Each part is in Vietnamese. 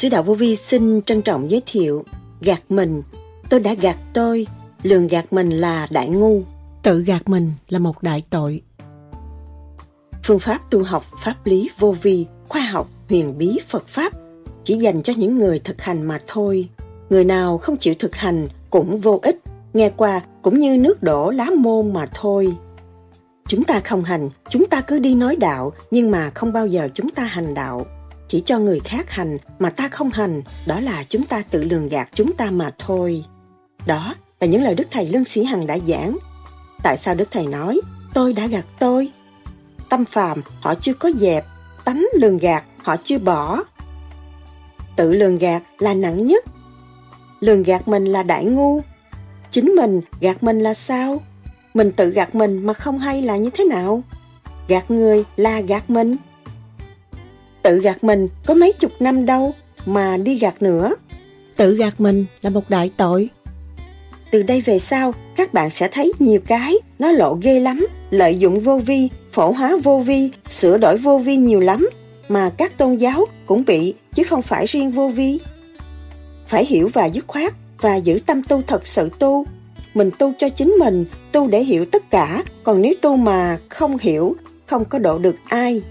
Sứ đạo vô vi xin trân trọng giới thiệu Gạt mình, tôi đã gạt tôi Lường gạt mình là đại ngu Tự gạt mình là một đại tội Phương pháp tu học pháp lý vô vi, khoa học, huyền bí Phật Pháp chỉ dành cho những người thực hành mà thôi. Người nào không chịu thực hành cũng vô ích, nghe qua cũng như nước đổ lá môn mà thôi. Chúng ta không hành, chúng ta cứ đi nói đạo, nhưng mà không bao giờ chúng ta hành đạo. Chỉ cho người khác hành mà ta không hành, đó là chúng ta tự lường gạt chúng ta mà thôi. Đó là những lời Đức Thầy Lương Sĩ Hằng đã giảng. Tại sao Đức Thầy nói, tôi đã gạt tôi? Tâm phàm họ chưa có dẹp, tánh lường gạt họ chưa bỏ. Tự lường gạt là nặng nhất. Lường gạt mình là đại ngu. Chính mình gạt mình là sao? Mình tự gạt mình mà không hay là như thế nào? Gạt người là gạt mình. Tự gạt mình có mấy chục năm đâu mà đi gạt nữa. Tự gạt mình là một đại tội. Từ đây về sau, các bạn sẽ thấy nhiều cái nó lộ ghê lắm, lợi dụng vô vi, phổ hóa vô vi, sửa đổi vô vi nhiều lắm, mà các tôn giáo cũng bị chứ không phải riêng vô vi. Phải hiểu và dứt khoát và giữ tâm tu thật sự tu. Mình tu cho chính mình, tu để hiểu tất cả, còn nếu tu mà không hiểu, không có độ được ai.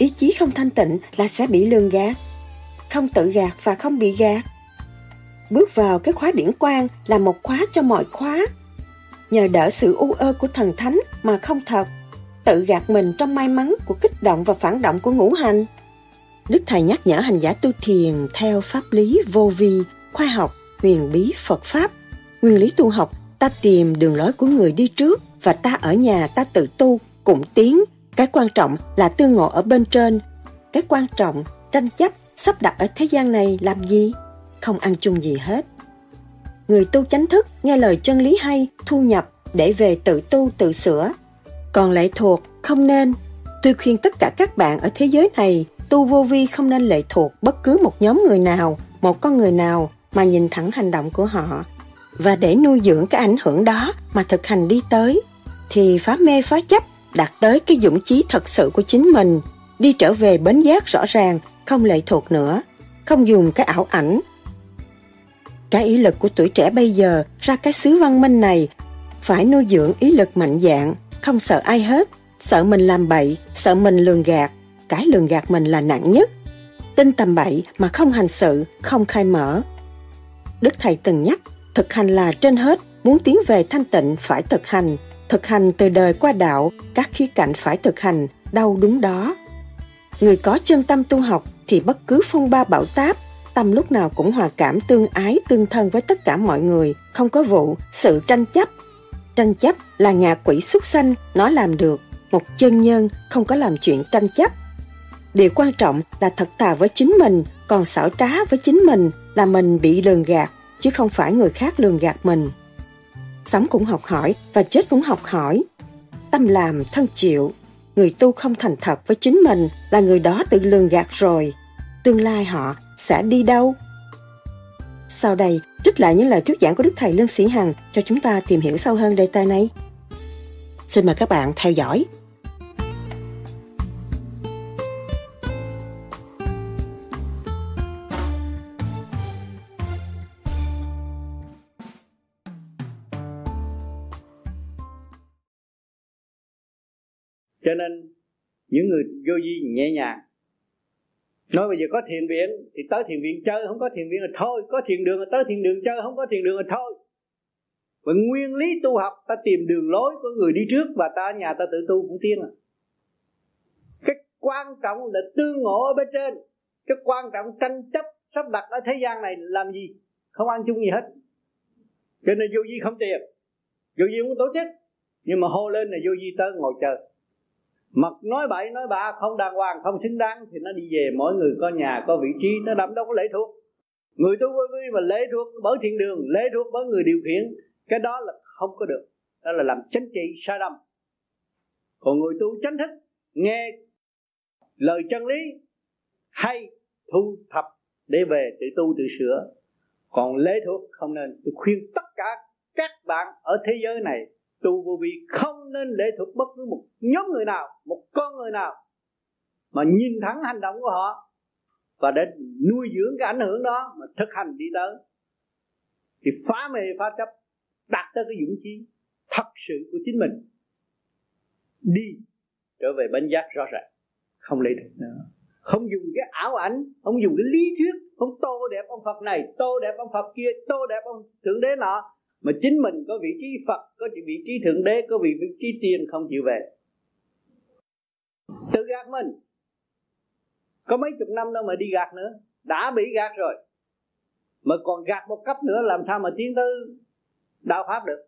Ý chí không thanh tịnh là sẽ bị lường gạt, không tự gạt và không bị gạt. Bước vào cái khóa điển quang là một khóa cho mọi khóa. Nhờ đỡ sự u ơ của thần thánh mà không thật, tự gạt mình trong may mắn của kích động và phản động của ngũ hành. Đức Thầy nhắc nhở hành giả tu thiền theo pháp lý vô vi, khoa học, huyền bí Phật Pháp. Nguyên lý tu học, ta tìm đường lối của người đi trước và ta ở nhà ta tự tu, cũng tiến. Cái quan trọng là tương ngộ ở bên trên. Cái quan trọng, tranh chấp, sắp đặt ở thế gian này làm gì? Không ăn chung gì hết. Người tu chánh thức, nghe lời chân lý hay, thu nhập để về tự tu tự sửa. Còn lệ thuộc, không nên. Tôi khuyên tất cả các bạn ở thế giới này tu vô vi không nên lệ thuộc bất cứ một nhóm người nào, một con người nào mà nhìn thẳng hành động của họ. Và để nuôi dưỡng cái ảnh hưởng đó mà thực hành đi tới, thì phá mê phá chấp đạt tới cái dũng chí thật sự của chính mình, đi trở về bến giác rõ ràng, không lệ thuộc nữa, không dùng cái ảo ảnh. Cái ý lực của tuổi trẻ bây giờ ra cái xứ văn minh này phải nuôi dưỡng ý lực mạnh dạng, không sợ ai hết, sợ mình làm bậy, sợ mình lường gạt, cái lường gạt mình là nặng nhất. Tin tầm bậy mà không hành sự, không khai mở. Đức Thầy từng nhắc, thực hành là trên hết, muốn tiến về thanh tịnh phải thực hành, thực hành từ đời qua đạo, các khía cạnh phải thực hành, đâu đúng đó. Người có chân tâm tu học thì bất cứ phong ba bão táp, tâm lúc nào cũng hòa cảm tương ái tương thân với tất cả mọi người, không có vụ, sự tranh chấp. Tranh chấp là ngạ quỷ xuất sanh, nó làm được. Một chân nhân không có làm chuyện tranh chấp, Điều quan trọng là thật thà với chính mình, còn xảo trá với chính mình là mình bị lường gạt, chứ không phải người khác lường gạt mình. Sống cũng học hỏi và chết cũng học hỏi. Tâm làm thân chịu. Người tu không thành thật với chính mình là người đó tự lường gạt rồi. Tương lai họ sẽ đi đâu? Sau đây, trích lại những lời thuyết giảng của Đức Thầy Lương Sĩ Hằng cho chúng ta tìm hiểu sâu hơn đề tài này. Xin mời các bạn theo dõi cho nên, những người vô vi nhẹ nhàng. Nói bây giờ có thiền viện, thì tới thiền viện chơi, không có thiền viện là thôi. Có thiền đường là tới thiền đường chơi, không có thiền đường là thôi. Và nguyên lý tu học, ta tìm đường lối của người đi trước và ta ở nhà ta tự tu cũng tiên à. Cái quan trọng là tương ngộ ở bên trên. Cái quan trọng tranh chấp sắp đặt ở thế gian này làm gì? Không ăn chung gì hết. Cho nên vô vi không tiền vô vi muốn tổ chức. Nhưng mà hô lên là vô vi tới ngồi chờ. Mặt nói bậy nói bạ, không đàng hoàng, không xứng đáng, Thì nó đi về mỗi người có nhà, có vị trí, Nó đậm đâu có lễ thuộc. Người tu vô vi mà lễ thuộc, bởi thiên đường, lễ thuộc bởi người điều khiển, Cái đó là không có được. Đó là làm chánh trị sai lầm. Còn người tu chánh thức, Nghe lời chân lý, Hay thu thập Để về tự tu tự sửa. Còn lễ thuộc không nên. Tôi khuyên tất cả các bạn ở thế giới này tu vô vi không nên lệ thuộc bất cứ một nhóm người nào, một con người nào mà nhìn thẳng hành động của họ và để nuôi dưỡng cái ảnh hưởng đó mà thực hành đi tới. Thì phá mê, phá chấp, đạt tới cái dũng chí thật sự của chính mình, đi trở về bánh giác rõ ràng, không lấy được nữa. Không dùng cái ảo ảnh, không dùng cái lý thuyết, không tô đẹp ông Phật này, tô đẹp ông Phật kia, tô đẹp ông thượng đế nọ mà chính mình có vị trí Phật, có vị trí thượng đế, có vị trí tiên không chịu về. Tự gạt mình. Có mấy chục năm đâu mà đi gạt nữa. Đã bị gạt rồi. Mà còn gạt một cấp nữa, làm sao mà tiến tới đạo pháp được?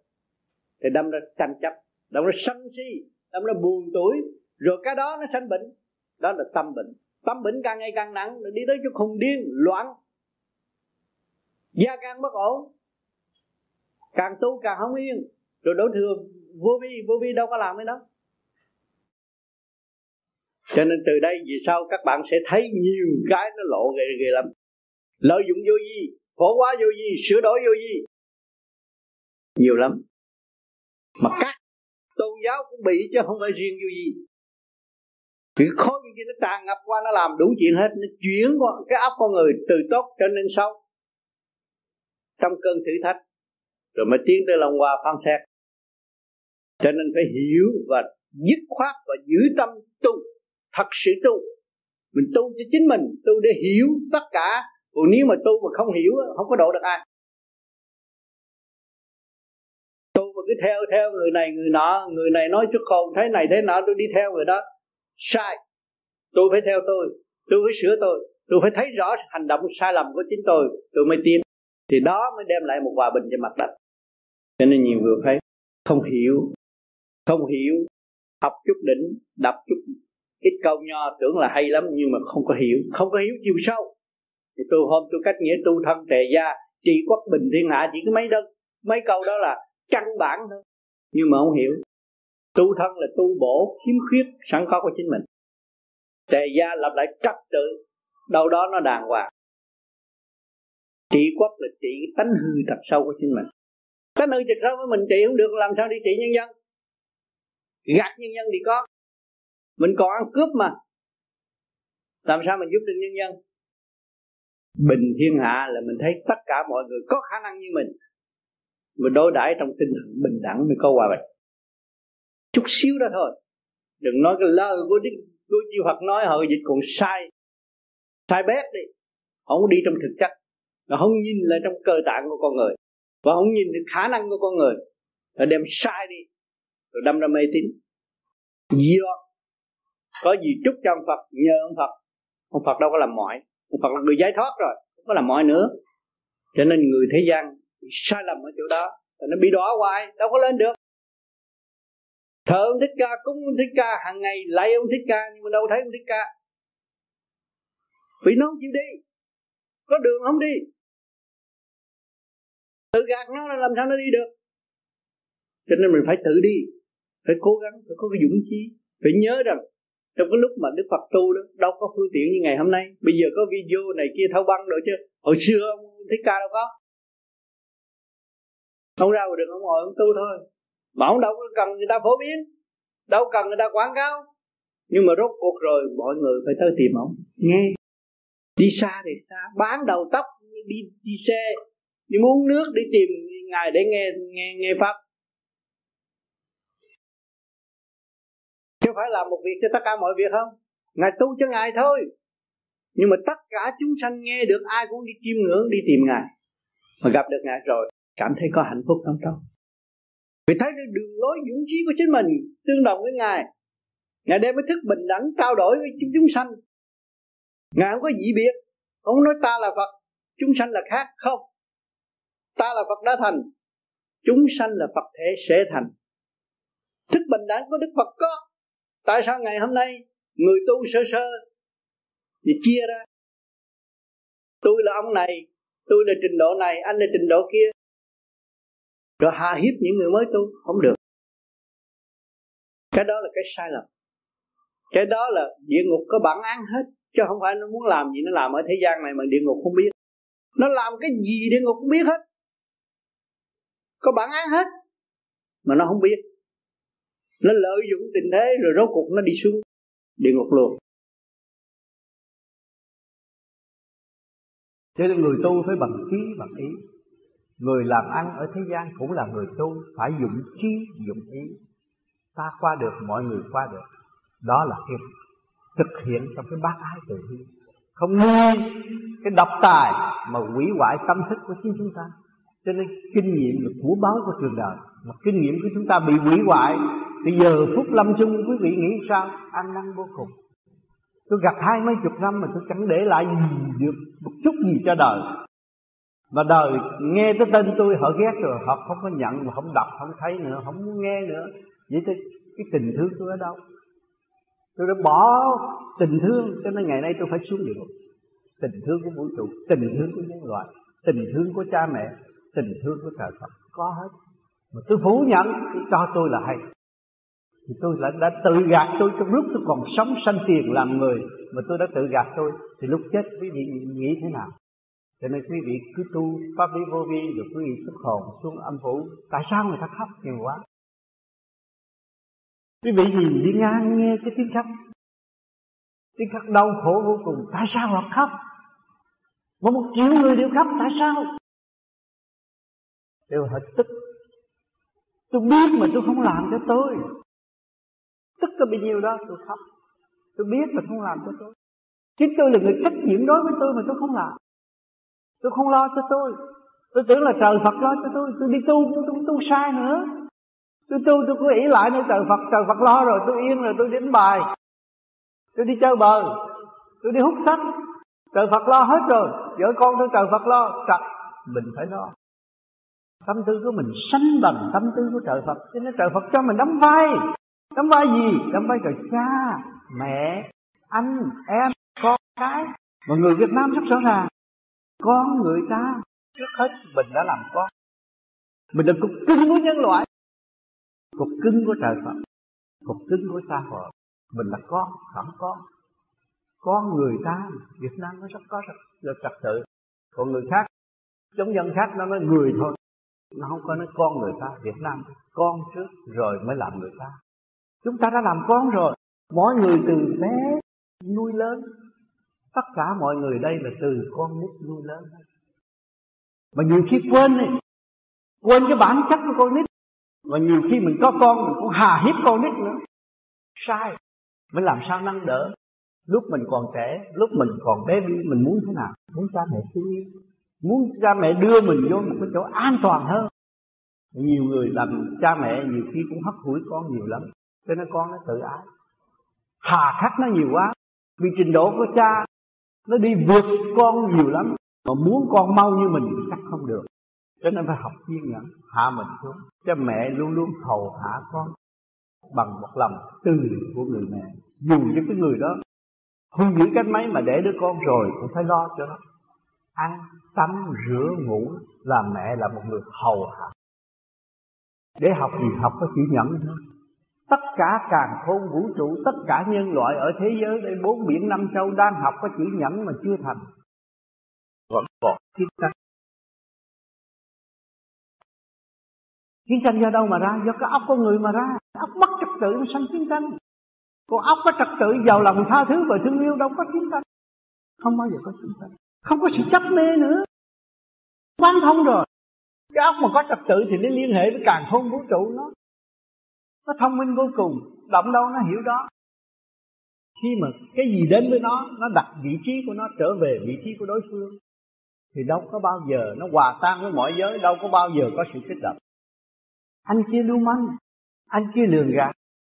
Thì đâm ra tranh chấp, đâm ra sân si, đâm ra buồn tuổi. Rồi cái đó nó sanh bệnh. Đó là tâm bệnh. Tâm bệnh càng ngày càng nặng đi tới chỗ khùng điên, loạn. Gia càng bất ổn càng tu càng không yên. Rồi đối thừa vô vi vô vi đâu có làm cái đó. Cho nên từ đây về sau các bạn sẽ thấy nhiều cái nó lộ ghê ghê lắm. Lợi dụng vô vi, phổ quá vô vi, sửa đổi vô vi. Nhiều lắm. Mà các tôn giáo cũng bị chứ không phải riêng vô vi. Cái khối như kia nó tràn ngập qua, nó làm đủ chuyện hết, nó chuyển qua cái óc con người từ tốt trở nên xấu. Trong cơn thử thách rồi mới tiến tới lòng hoa phán xét. Cho nên phải hiểu và dứt khoát và giữ tâm tu, thật sự tu. Mình tu cho chính mình, tu để hiểu tất cả. Còn nếu mà tu mà không hiểu không có độ được ai. Tu mà cứ theo theo người này, người nọ, người này nói chút khôn thế này, thế nọ, tôi đi theo người đó. Sai. Tôi phải theo tôi tôi phải sửa tôi tôi phải thấy rõ hành động sai lầm của chính tôi tôi mới tiến. Thì đó mới đem lại một hòa bình cho mặt đất cho nên nhiều người thấy không hiểu không hiểu, học chút đỉnh, đọc chút. Ít câu nho tưởng là hay lắm, nhưng mà không có hiểu. Không có hiểu chiều sâu. Thì tôi hôm tôi cách nghĩa tu thân tề gia, trị quốc bình thiên hạ chỉ có mấy đơn, mấy câu đó là căn bản thôi. Nhưng mà không hiểu. Tu thân là tu bổ, khiếm khuyết, sẵn có của chính mình. Tề gia lập lại trật tự, đâu đó nó đàng hoàng. Trị quốc là trị tánh hư thật sâu của chính mình. Cái nơi trực sâu với mình trị không được, làm sao đi trị nhân dân? Gạt nhân dân thì có. Mình còn ăn cướp mà. Làm sao mình giúp được nhân dân? Bình thiên hạ là mình thấy tất cả mọi người có khả năng như mình. Mình đối đãi trong tinh thần bình đẳng mới có hòa bình. Chút xíu đó thôi. Đừng nói cái lời của đức của chư Phật nói họ dịch còn sai. Sai bét đi. Không đi trong thực chất. Nó không nhìn lại trong cơ tạng của con người và không nhìn được khả năng của con người rồi đem sai đi, rồi đâm ra mê tín. Gì đó, có gì chúc cho ông Phật, nhờ ông Phật. Ông Phật đâu có làm mọi. Ông Phật là người giải thoát rồi, không có làm mọi nữa. Cho nên người thế gian sai lầm ở chỗ đó rồi nó bị đỏ hoài, đâu có lên được. Thờ ông thích ca, cúng ông thích ca, hàng ngày lạy ông thích ca, nhưng mà đâu thấy ông thích ca. Vì nó không chịu đi, có đường không đi tự gạt nó là làm sao nó đi được? Cho nên mình phải tự đi, phải cố gắng, phải có cái dũng khí phải nhớ rằng trong cái lúc mà Đức Phật tu đó, đâu có phương tiện như ngày hôm nay. Bây giờ có video này kia thâu băng rồi chứ. Hồi xưa ông thích ca đâu có. Không ra được, ông ngồi ông tu thôi. Mà ông đâu có cần người ta phổ biến, đâu cần người ta quảng cáo. Nhưng mà rốt cuộc rồi, mọi người phải tới tìm ông. Nghe. Đi xa thì xa, bán đầu tóc, đi đi xe đi muốn nước, đi tìm ngài để nghe nghe nghe pháp. Chứ phải làm một việc cho tất cả mọi việc không? Ngài tu cho ngài thôi. Nhưng mà tất cả chúng sanh nghe được, ai cũng đi chiêm ngưỡng, đi tìm ngài. Mà gặp được ngài rồi, cảm thấy có hạnh phúc trong đâu vì thấy được đường lối dũng chí của chính mình, tương đồng với ngài. Ngài đem cái thức bình đẳng trao đổi với chúng chúng sanh. Ngài không có dị biệt. Không nói ta là phật, chúng sanh là khác không? Ta là phật đã thành, chúng sanh là phật thể sẽ thành. Thức bình đẳng của đức phật có, tại sao ngày hôm nay người tu sơ sơ thì chia ra? Tôi là ông này, tôi là trình độ này, anh là trình độ kia. Rồi hà hiếp những người mới tu, không được. Cái đó là cái sai lầm. Cái đó là địa ngục có bản án hết, chứ không phải nó muốn làm gì nó làm ở thế gian này mà địa ngục không biết. Nó làm cái gì địa ngục không biết hết có bản án hết. Mà nó không biết. Nó lợi dụng tình thế rồi rốt cuộc nó đi xuống. Địa ngục luôn. Cho nên người tu phải bằng trí, bằng ý. Người làm ăn ở thế gian cũng là người tu, phải dụng trí, dụng ý. Ta qua được, mọi người qua được. Đó là cái thực hiện trong cái bác ái từ bi. Không nghe cái độc tài mà hủy hoại tâm thức của chính chúng ta cho nên kinh nghiệm là của báo của trường đời. Mà kinh nghiệm của chúng ta bị hủy hoại, thì giờ phút lâm chung quý vị nghĩ sao? An năn vô cùng. Tôi gặp hai mấy chục năm mà tôi chẳng để lại gì được một chút gì cho đời. Mà đời nghe tới tên tôi, họ ghét rồi, họ không có nhận mà không đọc, không thấy nữa, không muốn nghe nữa. Vậy thì cái tình thương tôi ở đâu? Tôi đã bỏ tình thương, cho nên ngày nay tôi phải xuống địa ngục. Tình thương của vũ trụ, tình thương của nhân loại, tình thương của cha mẹ tình thương của trời Phật. Có hết. Mà tôi phủ nhận tôi cho tôi là hay. Thì tôi đã, đã tự gạt tôi trong lúc tôi còn sống sanh tiền làm người mà tôi đã tự gạt tôi. Thì lúc chết quý vị nghĩ thế nào? Cho nên quý vị cứ tu pháp lý vô vi rồi quý vị xuất hồn xuống âm phủ. Tại sao người ta khóc nhiều quá? Quý vị nhìn đi ngang nghe cái tiếng khóc. Tiếng khóc đau khổ vô cùng. Tại sao họ khóc? Mà một triệu người đều khóc tại sao? Đều họ tức tôi biết mà tôi không làm cho tôi. Tức có bao nhiêu đó tôi khóc. Tôi biết mà không làm cho tôi. Chính tôi là người trách nhiệm đối với tôi mà tôi không làm. Tôi không lo cho tôi. Tôi tưởng là trời phật lo cho tôi. Tôi đi tu tôi tu, tu sai nữa. Tôi tu tôi cứ ý lại nơi trời phật. Trời phật lo rồi tôi yên rồi tôi đến bài. Tôi đi chơi bờ tôi đi hút sách. Trời phật lo hết rồi. Vợ con tôi trời phật lo. Trời, mình phải lo tâm tư của mình sánh bằng tâm tư của trời phật. Cho nên trời phật cho mình đóng vai. Đóng vai gì? Đóng vai trời cha, mẹ, anh, em, con cái. Mà người việt nam rất rõ ràng, con người ta trước hết mình đã làm con. Mình là cục cưng của nhân loại. Cục cưng của trời phật, cục cưng của xã hội. Mình là con không con. Con người ta, việt nam nó rất có rất là trật tự. Còn người khác chống dân khác, nó nói người thôi nó không có nói con người ta, việt nam, con trước rồi mới làm người ta. Chúng ta đã làm con rồi. Mỗi người từ bé nuôi lớn. Tất cả mọi người đây là từ con nít nuôi lớn. Mà nhiều khi quên này quên cái bản chất của con nít. Mà nhiều khi mình có con, mình cũng hà hiếp con nít nữa. Sai. Mới làm sao nâng đỡ? Lúc mình còn trẻ, lúc mình còn bé, mình muốn thế nào? Muốn cha mẹ thương yêu muốn cha mẹ đưa mình vô một cái chỗ an toàn hơn. Nhiều người làm cha mẹ nhiều khi cũng hấp hủi con nhiều lắm. Cho nên con nó tự ái. Hà khắc nó nhiều quá. Vì trình độ của cha, nó đi vượt con nhiều lắm. Mà muốn con mau như mình chắc không được. Cho nên phải học kiên nhẫn, hạ mình xuống. Cho mẹ luôn luôn hầu hạ con bằng một lòng từ của người mẹ. Dù cho cái người đó hung dữ cách mấy mà để đứa con rồi cũng phải lo cho nó ăn tắm, rửa, ngủ là mẹ là một người hầu hạ. Để học gì học có chữ nhẫn thôi. Tất cả càng khôn vũ trụ, tất cả nhân loại ở thế giới đây, bốn biển năm châu đang học có chữ nhẫn mà chưa thành. Vẫn còn chiến tranh. Chiến tranh do đâu mà ra? Do cái óc con người mà ra. Óc mất trật tự nó sanh chiến tranh. Còn óc có trật tự giàu lòng tha thứ và thương yêu, đâu có chiến tranh. Không bao giờ có chiến tranh không có sự chấp mê nữa. Quán thông rồi. Cái óc mà có trật tự thì nó liên hệ với càng khôn vũ trụ nó. Nó thông minh vô cùng. Động đâu nó hiểu đó. Khi mà cái gì đến với nó nó đặt vị trí của nó trở về vị trí của đối phương, thì đâu có bao giờ nó hòa tan với mọi giới, đâu có bao giờ có sự kích động. Anh kia lưu manh, anh kia lường gạt.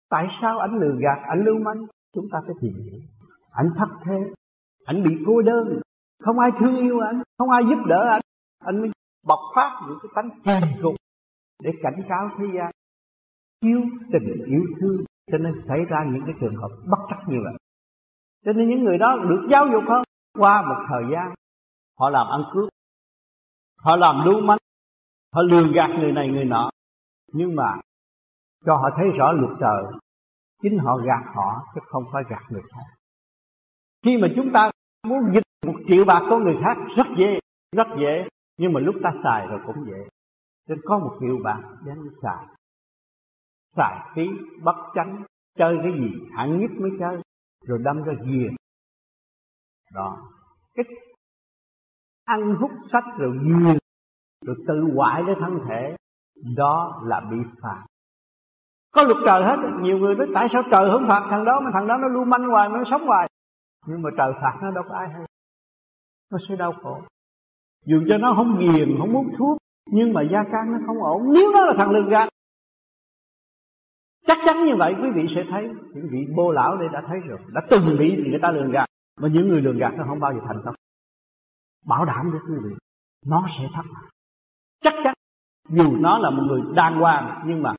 Tại sao anh lường gạt, anh lưu manh? Chúng ta phải tìm hiểu. Anh thất thế, anh bị cô đơn không ai thương yêu anh, không ai giúp đỡ anh. Anh mới bộc phát những cái tánh kỳ cục để cảnh cáo thế gian. Thiếu tình, yêu thương, cho nên xảy ra những cái trường hợp bất trắc như vậy. Cho nên những người đó được giáo dục hơn qua một thời gian, họ làm ăn cướp, họ làm lưu manh, họ lừa gạt người này, người nọ. Nhưng mà cho họ thấy rõ luật trời, chính họ gạt họ chứ không phải gạt người khác. Khi mà chúng ta muốn dịch một triệu bạc của người khác rất dễ rất dễ, nhưng mà lúc ta xài rồi cũng dễ. Nên có một triệu bạc đem xài. Xài phí bất chánh, chơi cái gì hạng nhất mới chơi, rồi đâm ra ghiền. Đó. Cái ăn hút sách rồi ghiền, rồi tự hoại cái thân thể, đó là bị phạt. Có luật trời hết, nhiều người nói, tại sao trời không phạt? Thằng đó mà thằng đó nó lưu manh hoài, nó sống hoài. Nhưng mà trời phạt nó đâu có ai hay nó sẽ đau khổ. Dù cho nó không nghiền không hút thuốc, nhưng mà gia can nó không ổn. Nếu nó là thằng lường gạt chắc chắn như vậy quý vị sẽ thấy những vị bô lão đây đã thấy rồi. Đã từng bị người ta lường gạt, mà những người lường gạt nó không bao giờ thành công. Bảo đảm với quý vị, nó sẽ thất bại. chắc chắn, dù nó là một người đàng hoàng, nhưng mà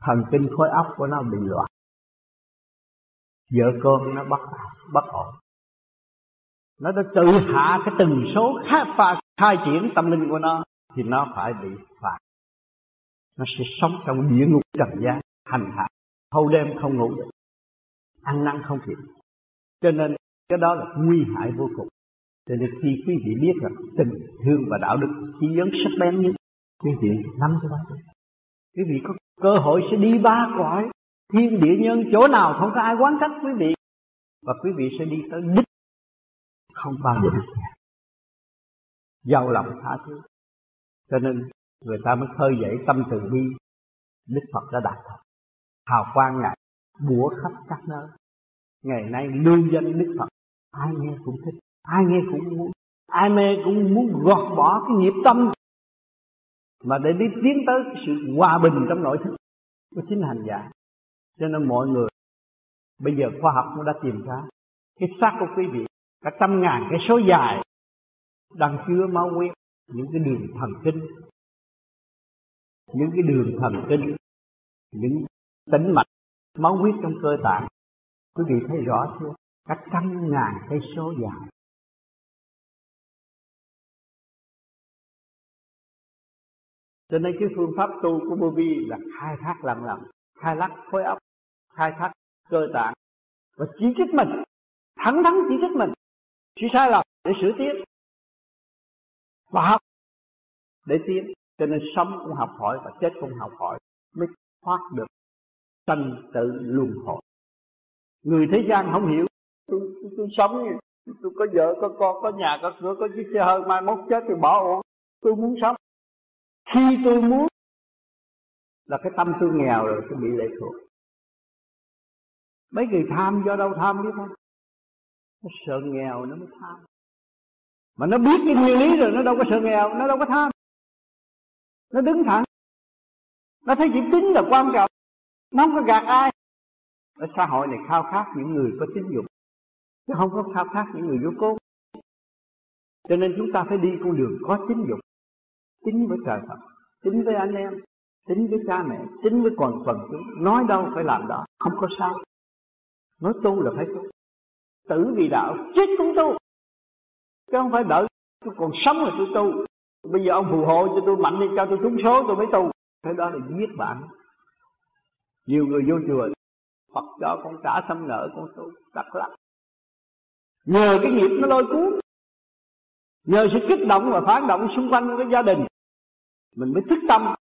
thần kinh khối óc của nó bị loạn. Vợ con nó bất bất ổn nó đã tự hạ cái tần số khai phá khai triển tâm linh của nó, thì nó phải bị phạt. Nó sẽ sống trong địa ngục trần gian, hành hạ. Thâu đêm không ngủ được, ăn năn không kịp cho nên, cái đó là nguy hại vô cùng. Cho nên khi quý vị biết rằng tình thương và đạo đức chỉ vấn sắc bén nhất, quý vị nắm cho đó. Quý vị có cơ hội sẽ đi ba cõi thiên địa nhân, chỗ nào không có ai quán trách quý vị. Và quý vị sẽ đi tới đích không bao giờ được. Giàu lòng tha thứ. Cho nên người ta mới khơi dậy tâm từ bi. Đức phật đã đạt thật. Hào quang ngài bủa khắp các nơi. Ngày nay lưu danh đức phật, ai nghe cũng thích, ai nghe cũng muốn, ai mê cũng muốn gọt bỏ cái nghiệp tâm. Mà để đi tiến tới cái sự hòa bình trong nội thức của chính hành giả. Cho nên mọi người, bây giờ khoa học nó đã tìm ra, cái xác của quý vị cả trăm ngàn cái số dài đang chứa máu huyết, những cái đường thần kinh. Những cái đường thần kinh, những tĩnh mạch máu huyết trong cơ tạng. Quý vị thấy rõ chưa? Cả trăm ngàn cây số dài. Cho nên cái phương pháp tu của Bồ vi là khai thác lần lần khai thác khối óc, khai thác cơ tạng và chỉ trích mình, thẳng thắn chỉ trích mình chỉ sai lầm để sửa tiếp. Và học. Để tiến. Cho nên sống cũng học hỏi và chết cũng học hỏi mới thoát được sanh tự luân hồi. Người thế gian không hiểu. Tôi, tôi, tôi sống tôi có vợ có con có nhà có cửa có chiếc xe hơi mai mốt chết thì bỏ uổng tôi muốn sống. Khi tôi muốn là cái tâm tôi nghèo rồi tôi bị lệ thuộc. Mấy người tham do đâu tham biết không nó sợ nghèo nó mới tham. Mà nó biết cái nguyên lý rồi, nó đâu có sợ nghèo, nó đâu có tham. Nó đứng thẳng. Nó thấy chữ tính là quan trọng, nó không có gạt ai. Ở xã hội này khao khát những người có tín dụng, chứ không có khao khát những người vô cố cho nên chúng ta phải đi con đường có tín dụng. Tính với trời Phật, tính với anh em, tính với cha mẹ, tính với quần quần chúng. Nói đâu phải làm đó, không có sao. Nói tu là phải tu tử vì đạo, chết cũng tu. Chứ không phải đợi tôi còn sống là tôi tu. Bây giờ ông phù hộ cho tôi mạnh đi, cho tôi trúng số tôi mới tu. Cái đó là giết bạn. Nhiều người vô chùa, Phật cho con trả xâm nợ, con tu đặt lắm nhờ cái nghiệp nó lôi cuốn. Nhờ sự kích động và phản động xung quanh cái gia đình. Mình mới thức tâm.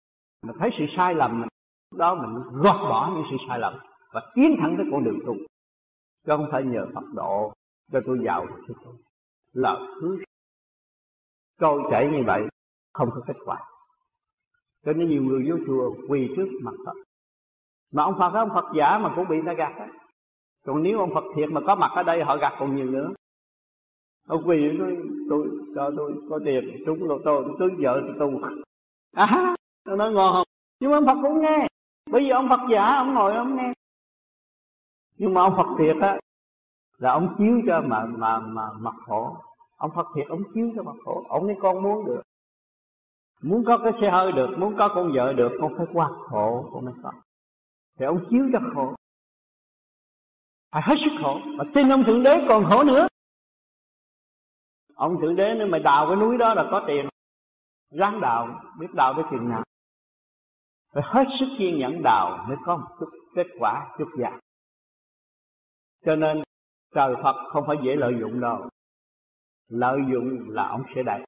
Mình thấy sự sai lầm mình. Đó mình gọt bỏ những sự sai lầm và tiến thẳng tới con đường tu chứ không phải nhờ Phật độ cho tôi giàu tôi là thứ trôi chảy như vậy, không có kết quả. Cho nên nhiều người vô chùa quỳ trước mặt Phật. Mà ông Phật ông Phật giả mà cũng bị người ta gạt đó. còn nếu ông Phật thiệt mà có mặt ở đây, họ gạt còn nhiều nữa. Ông quỳ tôi tôi cho tôi có tiền, trúng lô tô, tôi cưới vợ tôi tu à nó nói ngon không? Nhưng mà ông Phật cũng nghe. Bởi vì ông Phật giả, ông ngồi ông nghe nhưng mà ông Phật thiệt á, là ông chiếu cho mà mà mà mặt khổ. Ông Phật thiệt, ông chiếu cho mặt khổ. Ông nói con muốn được. Muốn có cái xe hơi được, muốn có con vợ được, con phải qua khổ, con mới có. Thì ông chiếu cho khổ. Phải hết sức khổ. Mà tin ông thượng đế còn khổ nữa. Ông thượng đế nếu mày đào cái núi đó là có tiền. Ráng đào, biết đào tới chừng nào. Phải hết sức kiên nhẫn đào mới có một chút kết quả, chút dạng cho nên, trời Phật không phải dễ lợi dụng đâu. Lợi dụng là ông sẽ đầy,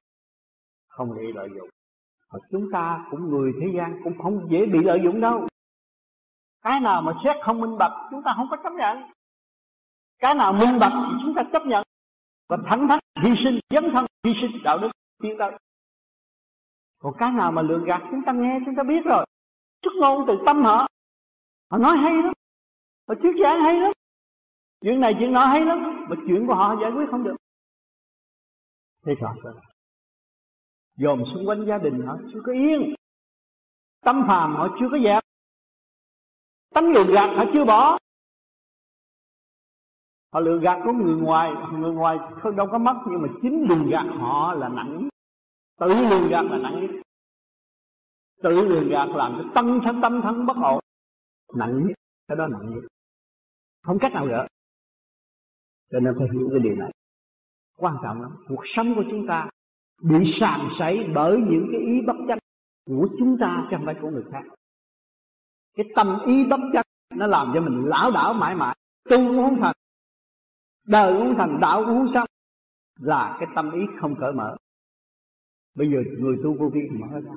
không dễ lợi dụng. Và chúng ta cũng người thế gian cũng không dễ bị lợi dụng đâu. Cái nào mà xét không minh bạch, chúng ta không có chấp nhận. Cái nào minh bạch thì chúng ta chấp nhận. Và thẳng thắn, hy sinh, dấn thân, hy sinh đạo đức, tiến tới. Còn cái nào mà lường gạt chúng ta nghe, chúng ta biết rồi. Xuất ngôn từ tâm họ họ nói hay lắm. Họ thuyết giảng hay lắm chuyện này chuyện nọ hay lắm, mà chuyện của họ giải quyết không được. Thế sao? Rồi dồn xung quanh gia đình họ chưa có yên. Tâm phàm họ chưa có dẹp tánh lường gạt họ chưa bỏ. Họ lừa gạt của người ngoài người ngoài không đâu có mất, nhưng mà chính lường gạt họ là nặng tự lường gạt là nặng nhất. Tự lường gạt làm cho tâm thân tâm thân bất ổn. Nặng nhất, cái đó nặng nhất. Không cách nào gỡ cho nên phải hiểu cái điều này. Quan trọng lắm. Cuộc sống của chúng ta bị sàm sảy bởi những cái ý bất chấp của chúng ta chứ không phải của người khác. Cái tâm ý bất chấp nó làm cho mình lão đảo mãi mãi. Tu cũng không thành đời cũng không thành đạo cũng không xong là cái tâm ý không cởi mở. Bây giờ người tu vô vi mở ra.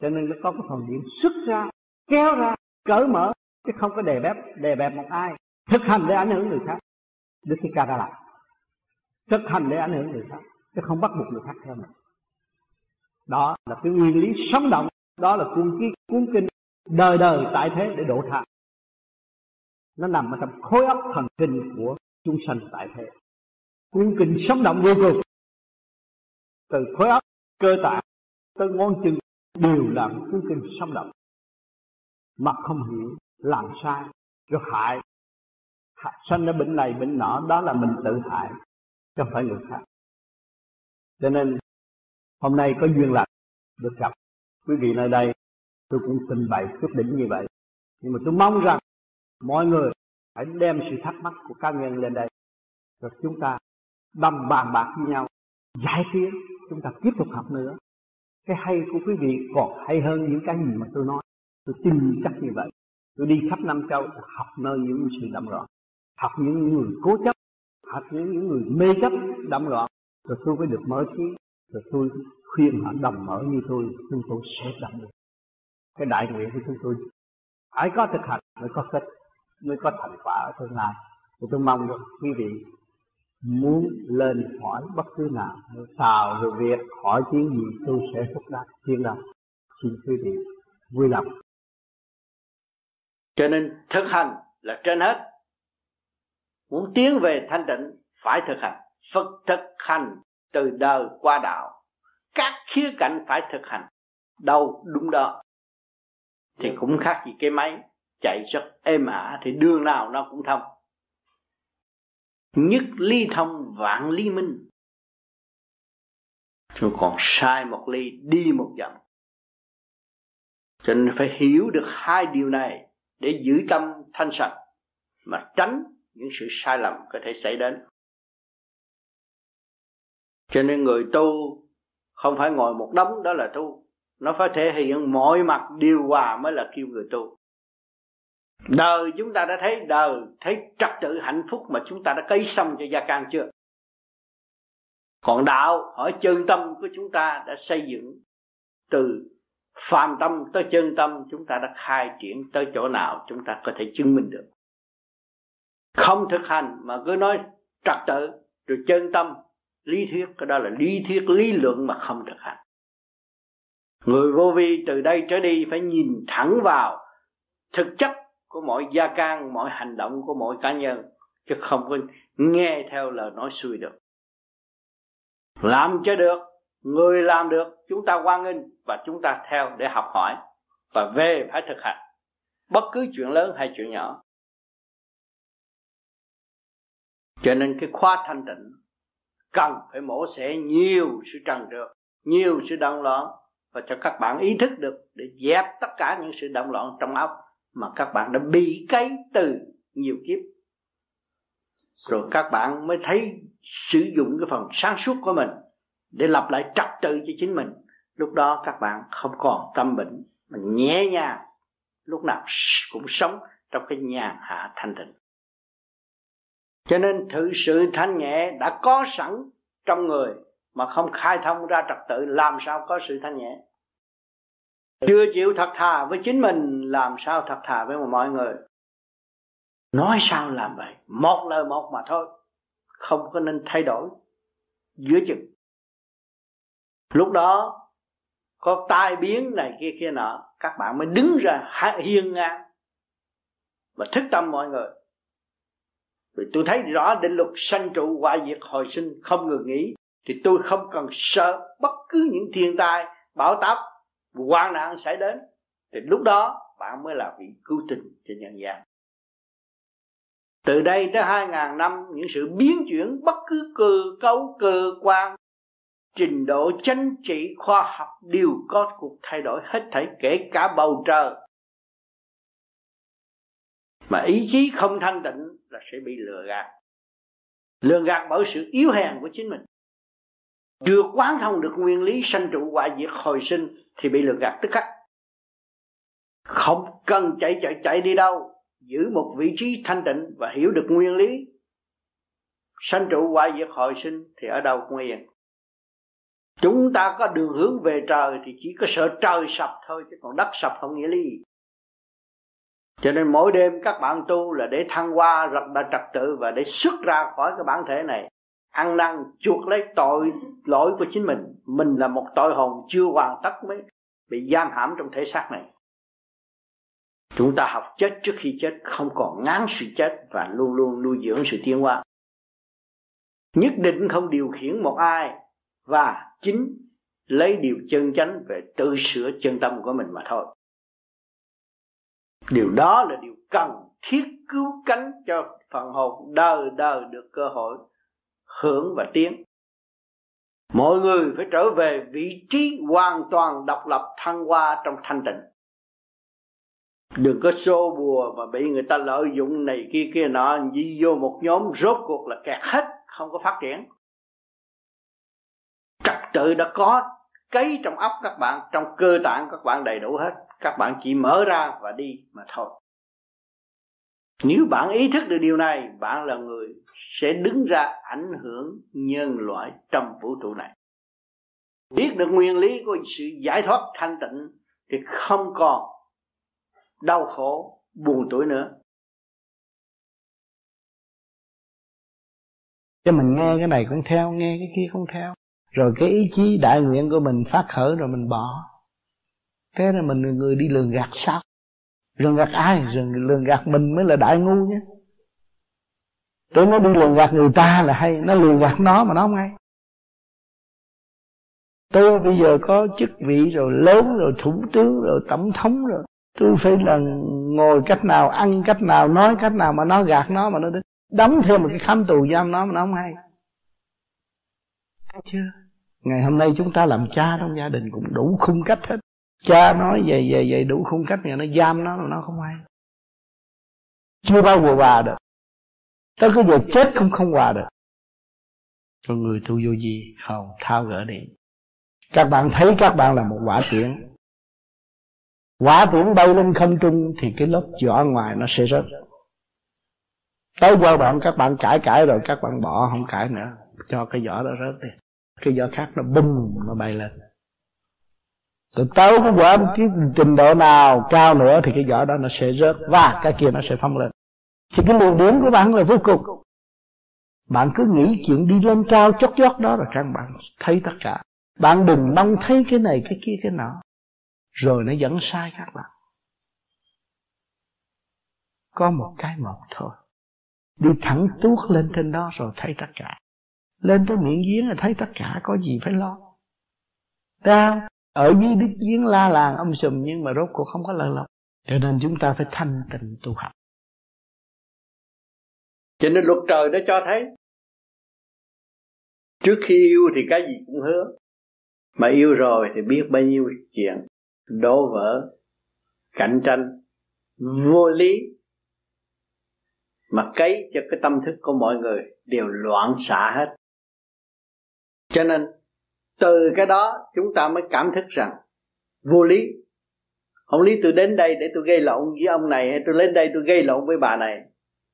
Cho nên nó có cái phần điểm xuất ra, kéo ra, cởi mở, chứ không có đè bẹp đè bẹp một ai. Thực hành để ảnh hưởng người khác đức thích ca đã làm thực hành để ảnh hưởng người khác, chứ không bắt buộc người khác theo mình. Đó là cái nguyên lý sống động, đó là cuốn ký, cuốn kinh đời đời tại thế để độ tha. Nó nằm ở trong khối óc thần kinh của chúng sanh tại thế. Cuốn kinh sống động vô cùng. Từ khối óc, cơ tạng, tới ngón chân đều là cuốn kinh sống động. Mà không hiểu làm sai rồi hại sanh ra bệnh này bệnh nọ, đó là mình tự hại, chứ không phải người khác. Cho nên, hôm nay có duyên lành được gặp quý vị nơi đây. Tôi cũng trình bày quyết định như vậy. Nhưng mà tôi mong rằng mọi người hãy đem sự thắc mắc của cá nhân lên đây. Rồi chúng ta đâm bàn bạc với nhau, giải quyết, chúng ta tiếp tục học nữa. Cái hay của quý vị còn hay hơn những cái gì mà tôi nói. Tôi tin chắc như vậy. Tôi đi khắp năm châu học nơi những sự đậm rõ học những người cố chấp, học những những người mê chấp đậm loạn. Rồi tôi mới được mở trí. Rồi tôi khuyên họ đồng mở như tôi, chúng tôi sẽ đậm được cái đại nguyện của chúng tôi phải có thực hành mới có kết mới có thành quả ở tương lai. Thì tôi mong quý vị muốn lên hỏi bất cứ nào xào rồi việc, hỏi chuyện gì, tôi sẽ phúc đáp thiên đồng xin quý vị vui lòng. Cho nên thực hành là trên hết muốn tiến về thanh tịnh phải thực hành phật thực hành từ đời qua đạo. Các khía cạnh phải thực hành đâu đúng đó. Thì cũng khác gì cái máy chạy rất êm ả thì đường nào nó cũng thông. Nhất ly thông vạn ly minh. Rồi còn sai một ly đi một dặm cho nên phải hiểu được hai điều này để giữ tâm thanh sạch mà tránh những sự sai lầm có thể xảy đến. Cho nên người tu không phải ngồi một đống đó là tu. Nó phải thể hiện mọi mặt điều hòa mới là kêu người tu. Đời chúng ta đã thấy đời, thấy trật tự hạnh phúc mà chúng ta đã cấy xong cho gia can chưa? Còn đạo ở chân tâm của chúng ta đã xây dựng từ phàm tâm tới chân tâm, chúng ta đã khai triển tới chỗ nào chúng ta có thể chứng minh được không thực hành mà cứ nói trật tự, rồi chân tâm, lý thuyết, cái đó là lý thuyết, lý luận mà không thực hành. Người vô vi từ đây trở đi phải nhìn thẳng vào thực chất của mọi gia can, mọi hành động của mọi cá nhân, chứ không có nghe theo lời nói xuôi được. Làm cho được, người làm được, chúng ta quan nghênh và chúng ta theo để học hỏi và về phải thực hành. Bất cứ chuyện lớn hay chuyện nhỏ. Cho nên cái khóa thanh tịnh cần phải mổ xẻ nhiều sự trần trượt, nhiều sự động loạn và cho các bạn ý thức được để dẹp tất cả những sự động loạn trong óc mà các bạn đã bị cấy từ nhiều kiếp. Rồi các bạn mới thấy sử dụng cái phần sáng suốt của mình để lập lại trật tự cho chính mình. Lúc đó các bạn không còn tâm bệnh, mà nhẹ nhàng, lúc nào cũng sống trong cái nhàn hạ thanh tịnh cho nên thực sự thanh nhẹ đã có sẵn trong người mà không khai thông ra trật tự, làm sao có sự thanh nhẹ? Chưa chịu thật thà với chính mình, làm sao thật thà với mọi người? Nói sao làm vậy? Một lời một mà thôi. Không có nên thay đổi giữa chừng. Lúc đó, có tai biến này kia kia nọ, các bạn mới đứng ra hiên ngang và thức tâm mọi người vì tôi thấy rõ định luật sanh trụ hoại diệt hồi sinh không ngừng nghỉ, thì tôi không cần sợ bất cứ những thiên tai, bão táp, hoạn nạn xảy đến. Thì lúc đó bạn mới là vị cứu tình cho nhân gian. Từ đây tới hai ngàn năm, những sự biến chuyển, bất cứ cơ cấu, cơ quan, trình độ chính trị, khoa học đều có cuộc thay đổi hết thảy, kể cả bầu trời. Mà ý chí không thanh tịnh là sẽ bị lừa gạt. Lừa gạt bởi sự yếu hèn của chính mình. Chưa quán thông được nguyên lý sanh trụ hoại diệt hồi sinh thì bị lừa gạt tức khắc. Không cần chạy chạy chạy đi đâu. Giữ một vị trí thanh tịnh và hiểu được nguyên lý. Sanh trụ hoại diệt hồi sinh thì ở đâu cũng yên. Chúng ta có đường hướng về trời thì chỉ có sợ trời sập thôi, chứ còn đất sập không nghĩa lý cho nên mỗi đêm các bạn tu là để thăng hoa, lập là trật tự và để xuất ra khỏi cái bản thể này. Ăn năn, chuộc lấy tội, lỗi của chính mình. Mình là một tội hồn chưa hoàn tất mới bị giam hãm trong thể xác này. Chúng ta học chết trước khi chết, không còn ngán sự chết và luôn luôn nuôi dưỡng sự tiến hóa. Nhất định không điều khiển một ai và chính lấy điều chân chánh về tự sửa chân tâm của mình mà thôi điều đó là điều cần thiết cứu cánh cho phần hồn đời đời được cơ hội hưởng và tiến. Mọi người phải trở về vị trí hoàn toàn độc lập thăng hoa trong thanh tịnh. Đừng có xô bùa mà bị người ta lợi dụng này kia kia nọ đi vô một nhóm rốt cuộc là kẹt hết, không có phát triển. Trật tự đã có, cấy trong óc các bạn, trong cơ tạng các bạn đầy đủ hết các bạn chỉ mở ra và đi mà thôi. Nếu bạn ý thức được điều này, bạn là người sẽ đứng ra ảnh hưởng nhân loại trong vũ trụ này. Biết được nguyên lý của sự giải thoát thanh tịnh thì không còn đau khổ, buồn tuổi nữa. Cho mình nghe cái này cũng theo, nghe cái kia không theo. Rồi cái ý chí đại nguyện của mình phát khởi rồi mình bỏ thế là mình là người đi lường gạt sao? Lường gạt ai? Lường, lường gạt mình mới là đại ngu nhé. Tôi nó đi lường gạt người ta là hay nó lường gạt nó mà nó không hay. Tôi bây giờ có chức vị rồi lớn rồi thủ tướng rồi tổng thống rồi. Tôi phải là ngồi cách nào ăn cách nào nói cách nào mà nó gạt nó mà nó đóng thêm một cái khám tù giam nó mà nó không hay. Chưa? Ngày hôm nay chúng ta làm cha trong gia đình cũng đủ khung cách hết cha nói về về về đủ khung cách mà nó giam nó nó không hay. Chưa bao giờ hòa được. Tới cái giờ chết cũng không hòa được. Con người tu vô gì không thao gỡ đi. Các bạn thấy các bạn là một quả tiễn. Quả tiễn bay lên không trung thì cái lớp vỏ ngoài nó sẽ rớt. Tới qua bạn các bạn cãi cãi rồi các bạn bỏ, không cãi nữa. Cho cái vỏ đó rớt đi. Cái vỏ khác nó bung, nó bay lên rồi tới cái quả cái trình độ nào cao nữa thì cái vỏ đó nó sẽ rớt và cái kia nó sẽ phóng lên. Thì cái luồng điển của bạn là vô cùng. Bạn cứ nghĩ chuyện đi lên cao chót chót đó là các bạn thấy tất cả. Bạn đừng mong thấy cái này, cái kia, cái nọ. Rồi nó dẫn sai các bạn. Có một cái một thôi. Đi thẳng tuốt lên trên đó rồi thấy tất cả. Lên tới miệng giếng là thấy tất cả, có gì phải lo. Thấy ở dưới đức giếng la làng âm sùm, nhưng mà rốt cuộc không có lợi lộc. Cho nên chúng ta phải thanh tịnh tu học. Cho nên luật trời đã cho thấy, trước khi yêu thì cái gì cũng hứa. Mà yêu rồi thì biết bao nhiêu chuyện, đổ vỡ, cạnh tranh, vô lý. Mà cấy cho cái tâm thức của mọi người đều loạn xạ hết. Cho nên từ cái đó chúng ta mới cảm thức rằng vô lý. Không lý tôi đến đây để tôi gây lộn với ông này hay tôi lên đây tôi gây lộn với bà này.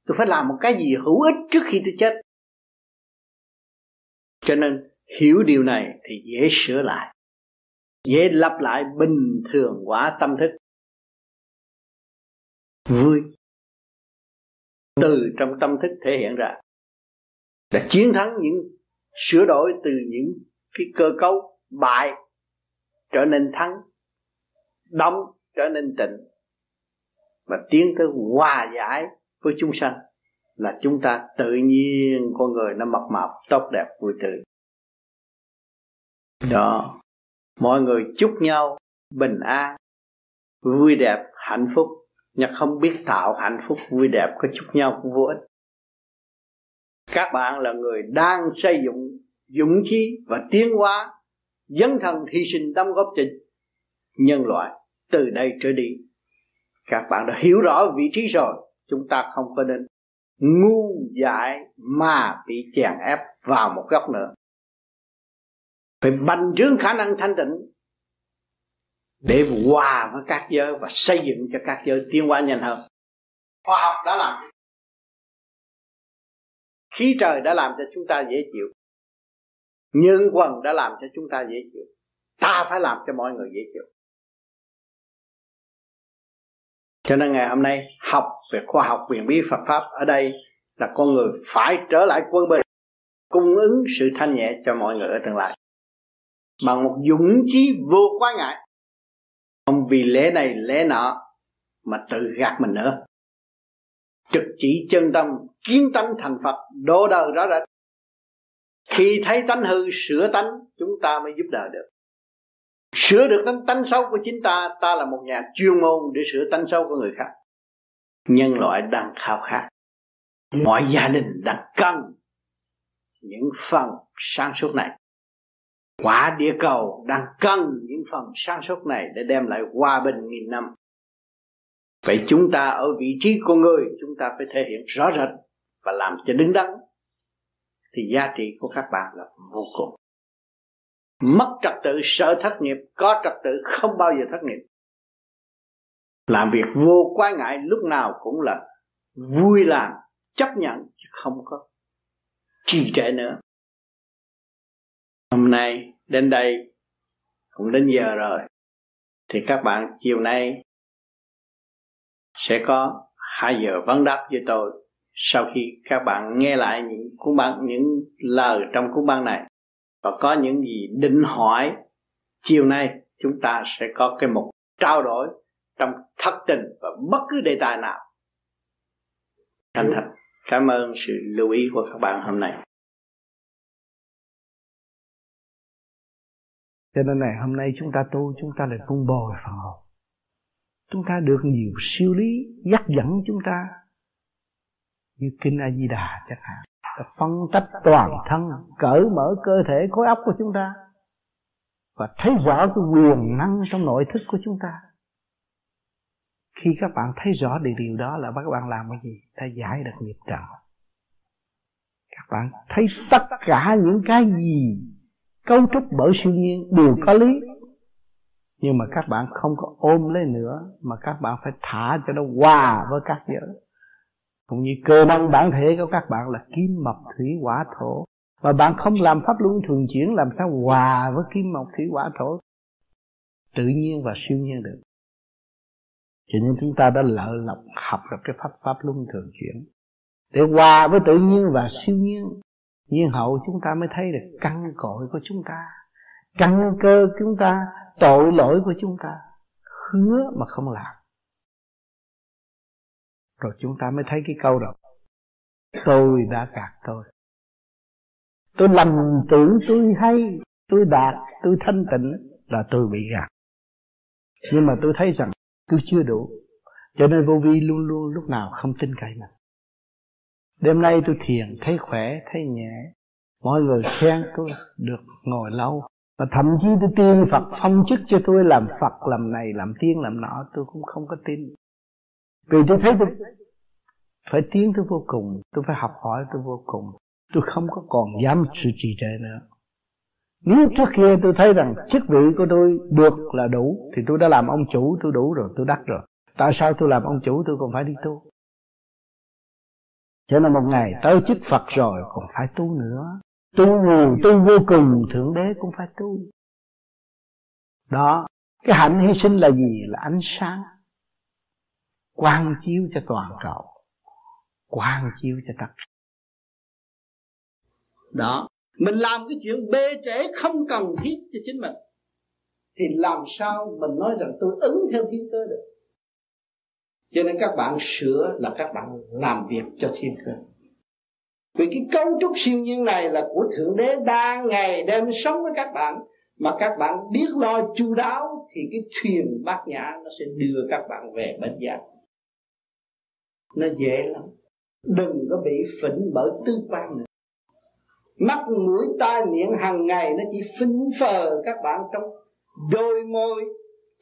Tôi phải làm một cái gì hữu ích trước khi tôi chết. Cho nên hiểu điều này thì dễ sửa lại. Dễ lặp lại bình thường hóa tâm thức. Vui. Từ trong tâm thức thể hiện ra. Là chiến thắng những sửa đổi từ những cái cơ cấu bại trở nên thắng đông trở nên tịnh. Và tiến tới hòa giải với chúng sanh là chúng ta tự nhiên con người nó mập mạp, tốt đẹp, vui tươi. Đó. Mọi người chúc nhau bình an, vui đẹp, hạnh phúc. Nhưng không biết tạo hạnh phúc, vui đẹp có chúc nhau cũng vô ích. Các bạn là người đang xây dựng dũng khí và tiến hóa, dấn thân hy sinh đóng góp cho nhân loại từ đây trở đi. Các bạn đã hiểu rõ vị trí rồi, chúng ta không có nên ngu dại mà bị chèn ép vào một góc nữa. Phải bành trướng khả năng thanh tịnh để hòa với các giới và xây dựng cho các giới tiến hóa nhanh hơn. Khoa học đã làm. Khí trời đã làm cho chúng ta dễ chịu nhân quần đã làm cho chúng ta dễ chịu. Ta phải làm cho mọi người dễ chịu. Cho nên ngày hôm nay, học về khoa học quyền bí Phật pháp ở đây là con người phải trở lại quân bình cung ứng sự thanh nhẹ cho mọi người ở tương lai. Bằng một dũng chí vô quá ngại. Không vì lẽ này, lẽ nọ, mà tự gạt mình nữa. Trực chỉ chân tâm, kiến tâm thành Phật đổ đời rõ rệt khi thấy tánh hư sửa tánh chúng ta mới giúp đời được. Sửa được tánh, tánh xấu của chính ta ta là một nhà chuyên môn để sửa tánh xấu của người khác. Nhân loại đang khao khát. Mọi gia đình đang cần những phần sáng suốt này. Quả địa cầu đang cần những phần sáng suốt này để đem lại hòa bình nghìn năm. Vậy chúng ta ở vị trí con người chúng ta phải thể hiện rõ rệt và làm cho đứng đắn thì giá trị của các bạn là vô cùng. Mất trật tự sợ thất nghiệp, có trật tự không bao giờ thất nghiệp. Làm việc vô quá ngại, lúc nào cũng là vui làm, chấp nhận, chứ không có trì trệ nữa. Hôm nay, đến đây, cũng đến giờ rồi, thì các bạn chiều nay sẽ có hai giờ vấn đáp với tôi sau khi các bạn nghe lại những cuốn băng, những lời trong cuốn băng này, và có những gì định hỏi, chiều nay chúng ta sẽ có cái mục trao đổi trong thất tình và bất cứ đề tài nào. Thành thật, cảm ơn sự lưu ý của các bạn hôm nay. Cho nên này, hôm nay chúng ta tu, chúng ta lại vun bồi phần hồn chúng ta được nhiều siêu lý, dắt dẫn chúng ta như kinh a di đà chẳng hạn phân tách toàn thân, cởi mở cơ thể, khối óc của chúng ta. Và thấy rõ cái quyền năng trong nội thức của chúng ta. Khi các bạn thấy rõ được điều đó là các bạn làm cái gì? Ta giải được nghiệp trợ các bạn thấy tất cả những cái gì cấu trúc bởi siêu nhiên đều có lý. Nhưng mà các bạn không có ôm lấy nữa, mà các bạn phải thả cho nó hòa với các giới cũng như cơ năng bản thể của các bạn là kim mộc thủy hỏa thổ. Mà bạn không làm pháp luân thường chuyển, làm sao hòa với kim mộc thủy hỏa thổ? Tự nhiên và siêu nhiên được. Cho nên chúng ta đã lợi lọc học được cái pháp pháp luân thường chuyển. Để hòa với tự nhiên và siêu nhiên. Nhiên hậu chúng ta mới thấy được căn cội của chúng ta. Căn cơ của chúng ta, tội lỗi của chúng ta. Hứa mà không làm rồi chúng ta mới thấy cái câu đó. Tôi đã gạt tôi. Tôi lầm tưởng tôi hay, tôi đạt, tôi thanh tịnh là tôi bị gạt. Nhưng mà tôi thấy rằng tôi chưa đủ. Cho nên vô vi luôn luôn lúc nào không tin cậy mình. Đêm nay tôi thiền, thấy khỏe, thấy nhẹ. Mọi người khen tôi được ngồi lâu. Và thậm chí tôi tin Phật phong chức cho tôi làm Phật, làm này, làm tiên, làm nọ, tôi cũng không có tin vì tôi thấy tôi phải tiến tới vô cùng. Tôi phải học hỏi tôi vô cùng. Tôi không có còn dám sự trì trệ nữa. Nếu trước kia tôi thấy rằng chức vị của tôi được là đủ, thì tôi đã làm ông chủ, tôi đủ rồi, tôi đắc rồi. Tại sao tôi làm ông chủ, tôi còn phải đi tu? Cho nên một ngày tới chức Phật rồi, còn phải tu nữa. Tu nhiều tu vô cùng, thượng đế cũng phải tu. Đó, cái hạnh hy sinh là gì? Là ánh sáng quang chiếu cho toàn cầu. Quang chiếu cho tất cả. đó. Mình làm cái chuyện bê trễ không cần thiết cho chính mình. Thì làm sao mình nói rằng tôi ứng theo thiên cơ được? Cho nên các bạn sửa là các bạn làm việc cho thiên cơ. Vì cái cấu trúc siêu nhiên này là của thượng đế đang ngày đêm sống với các bạn. Mà các bạn biết lo chu đáo thì cái thuyền bát nhã nó sẽ đưa các bạn về bến giác nó dễ lắm. Đừng có bị phỉnh bởi tư quan nữa. Mắt, mũi, tai, miệng hàng ngày nó chỉ phỉnh phờ các bạn trong đôi môi,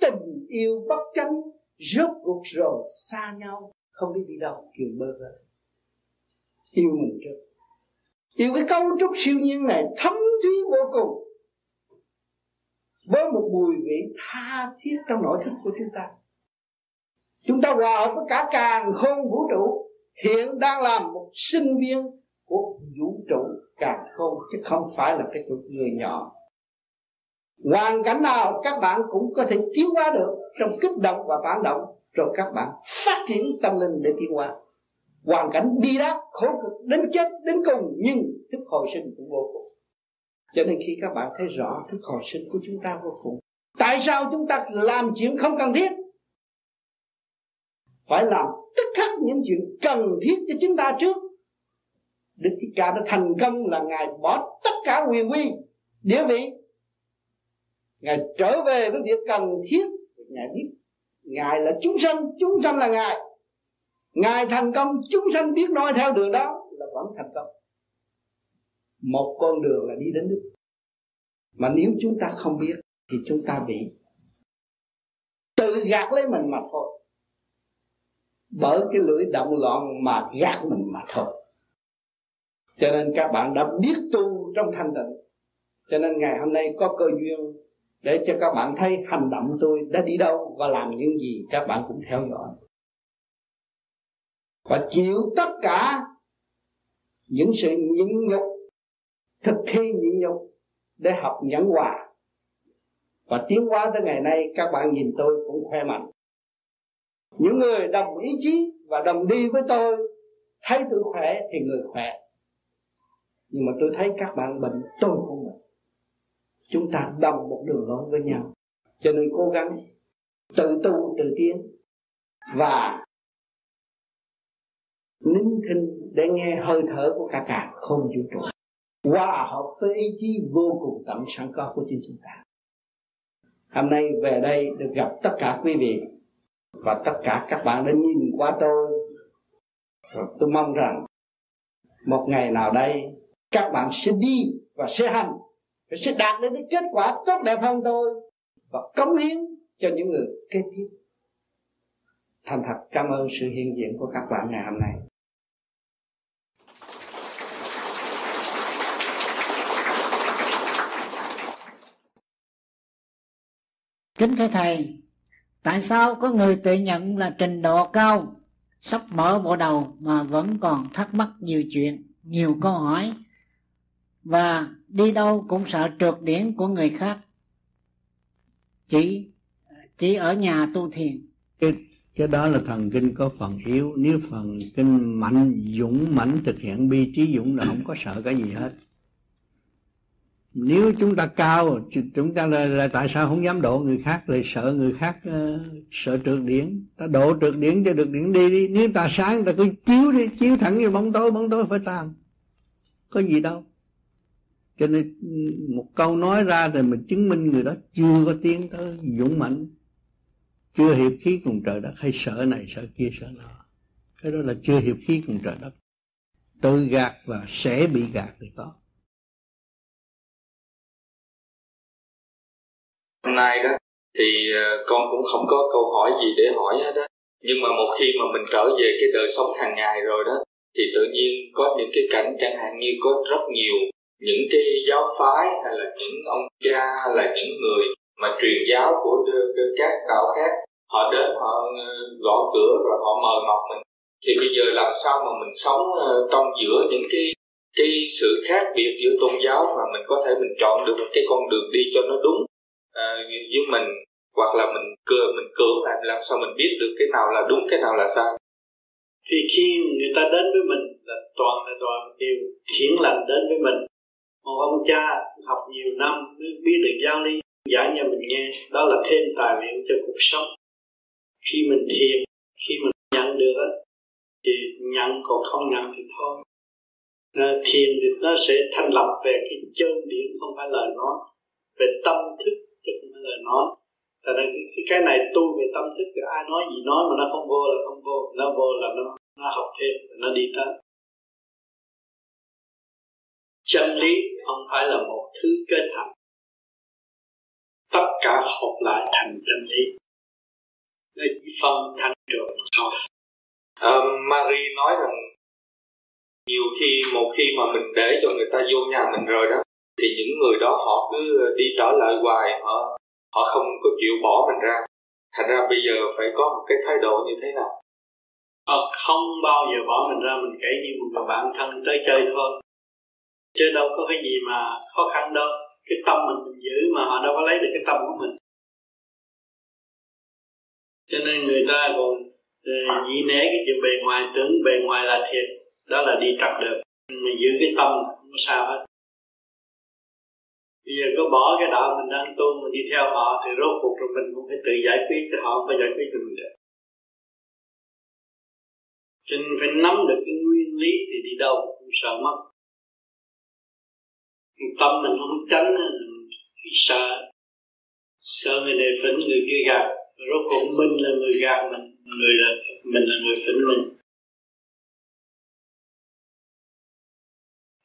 tình yêu bất chánh, rốt cuộc rồi xa nhau, không biết đi đâu, kiểu bơ vơ. Yêu mình trước. Yêu cái cấu trúc siêu nhiên này, thấm thúy vô cùng. Với một mùi vị tha thiết trong nội thức của chúng ta chúng ta hòa hợp với cả càng không vũ trụ, hiện đang làm một sinh viên của vũ trụ càng không chứ không phải là cái người nhỏ. Hoàn cảnh nào các bạn cũng có thể tiến hóa được trong kích động và phản động, rồi các bạn phát triển tâm linh để tiến hóa. Hoàn cảnh bi đát, khổ cực, đến chết, đến cùng, nhưng thức hồi sinh cũng vô cùng. Cho nên khi các bạn thấy rõ thức hồi sinh của chúng ta vô cùng, tại sao chúng ta làm chuyện không cần thiết? Phải làm tất khắc những chuyện cần thiết cho chúng ta trước. Đức Thích Ca đã thành công là Ngài bỏ tất cả quyền quy, địa vị. Ngài trở về với việc cần thiết. Ngài biết Ngài là chúng sanh Chúng sanh là Ngài. Ngài thành công, Chúng sanh biết nói theo đường đó Là vẫn thành công. Một con đường là đi đến Đức. Mà nếu chúng ta không biết Thì chúng ta bị Tự gạt lấy mình mà thôi. Bởi cái lưỡi động loạn Mà gạt mình mà thôi. Cho nên các bạn đã biết tu trong thanh tịnh. Cho nên ngày hôm nay có cơ duyên để cho các bạn thấy hành động tôi đã đi đâu và làm những gì các bạn cũng theo dõi. Và chịu tất cả những sự nhịn nhục, thực thi nhịn nhục để học nhẫn hòa. Và tiến hóa tới ngày nay, các bạn nhìn tôi cũng khỏe mạnh những người đồng ý chí và đồng đi với tôi, thấy tôi khỏe thì người khỏe. Nhưng mà tôi thấy các bạn bệnh, tôi cũng bệnh. Chúng ta đồng một đường lối với nhau. Cho nên cố gắng tự tu, tự tiến. Và nín thinh để nghe hơi thở của cả cả không vũ trụ. Hòa hợp với ý chí vô cùng tận sẵn có của chính chúng ta. Hôm nay về đây được gặp tất cả quý vị và tất cả các bạn đã nhìn qua tôi. Rồi tôi mong rằng một ngày nào đây, các bạn sẽ đi và sẽ hành và sẽ đạt đến cái kết quả tốt đẹp hơn tôi và cống hiến cho những người kế tiếp. Thành thật, cảm ơn sự hiện diện của các bạn ngày hôm nay. Kính thưa thầy tại sao có người tự nhận là trình độ cao sắp mở bộ đầu mà vẫn còn thắc mắc nhiều chuyện nhiều câu hỏi và đi đâu cũng sợ trượt điển của người khác? Chỉ chỉ ở nhà tu thiền. Cái, cái đó là thần kinh có phần yếu. Nếu phần kinh mạnh dũng mãnh thực hiện bi trí dũng là không có sợ cái gì hết nếu chúng ta cao chúng ta là, là tại sao không dám độ người khác lại sợ người khác uh, sợ trượt điển? Ta độ trượt điển cho được điển đi đi. Nếu ta sáng ta cứ chiếu đi chiếu thẳng như bóng tối bóng tối phải tan. Có gì đâu. Cho nên một câu nói ra rồi mình chứng minh người đó chưa có tiến tới dũng mạnh chưa hiệp khí cùng trời đất. Hay sợ này sợ kia sợ nọ. Cái đó là chưa hiệp khí cùng trời đất. Tự gạt và sẽ bị gạt thì có. Hôm nay đó, thì ờ, con cũng không có câu hỏi gì để hỏi hết đó nhưng mà một khi mà mình trở về cái đời sống hàng ngày rồi đó, thì tự nhiên có những cái cảnh chẳng hạn như có rất nhiều những cái giáo phái hay là những ông cha hay là những người mà truyền giáo của các đạo khác, họ đến họ ờ, gõ cửa rồi họ mời mọc mình. Thì bây giờ làm sao mà mình sống ờ, trong giữa những cái cái sự khác biệt giữa tôn giáo mà mình có thể mình chọn được một cái con đường đi cho nó đúng? À, uh, với mình hoặc là mình cười mình cưỡng lại làm sao mình biết được cái nào là đúng cái nào là sai? Thì khi người ta đến với mình là toàn là toàn điều thiện lành đến với mình. Một ông cha học nhiều năm mới biết được giáo lý giải cho mình nghe đó là thêm tài liệu cho cuộc sống. Khi mình thiền khi mình nhận được thì nhận còn không nhận thì thôi. Thiền thì nó sẽ thành lập về cái chân điển không phải lời nói về tâm thức chứ không phải là nói. Tại nên cái, cái này tu về tâm thức thì ai nói gì nói mà nó không vô là không vô Nó vô là nó, nó học thêm, nó đi tới. Chân lý không phải là một thứ kết thành. Tất cả hợp lại thành chân lý. Nó chỉ phân thành được thôi. À, Marie nói rằng nhiều khi một khi mà mình để cho người ta vô nhà mình rồi đó thì những người đó họ cứ đi trở lại hoài, họ họ không có chịu bỏ mình ra. Thành ra bây giờ phải có một cái thái độ như thế nào? Họ không bao giờ bỏ mình ra, mình kể như một người bạn thân tới chơi thôi. Chứ đâu có cái gì mà khó khăn đâu. Cái tâm mình mình giữ mà họ đâu có lấy được cái tâm của mình. Cho nên người ta còn ờ, nhĩ né cái chuyện bề ngoài, tưởng bề ngoài là thiệt. Đó là đi trật được. Mình giữ cái tâm không có sao hết bây giờ có bỏ cái đạo mình đang tu, mình đi theo họ thì rốt cuộc rồi mình cũng phải tự giải quyết cho họ không phải giải quyết cho mình được. Cho nên phải nắm được cái nguyên lý thì đi đâu cũng sợ mất. Tâm mình không tránh mình sợ. Sợ người này phỉnh, người kia gạt. Rốt cuộc mình là người gạt mình, người là mình là người phỉnh mình.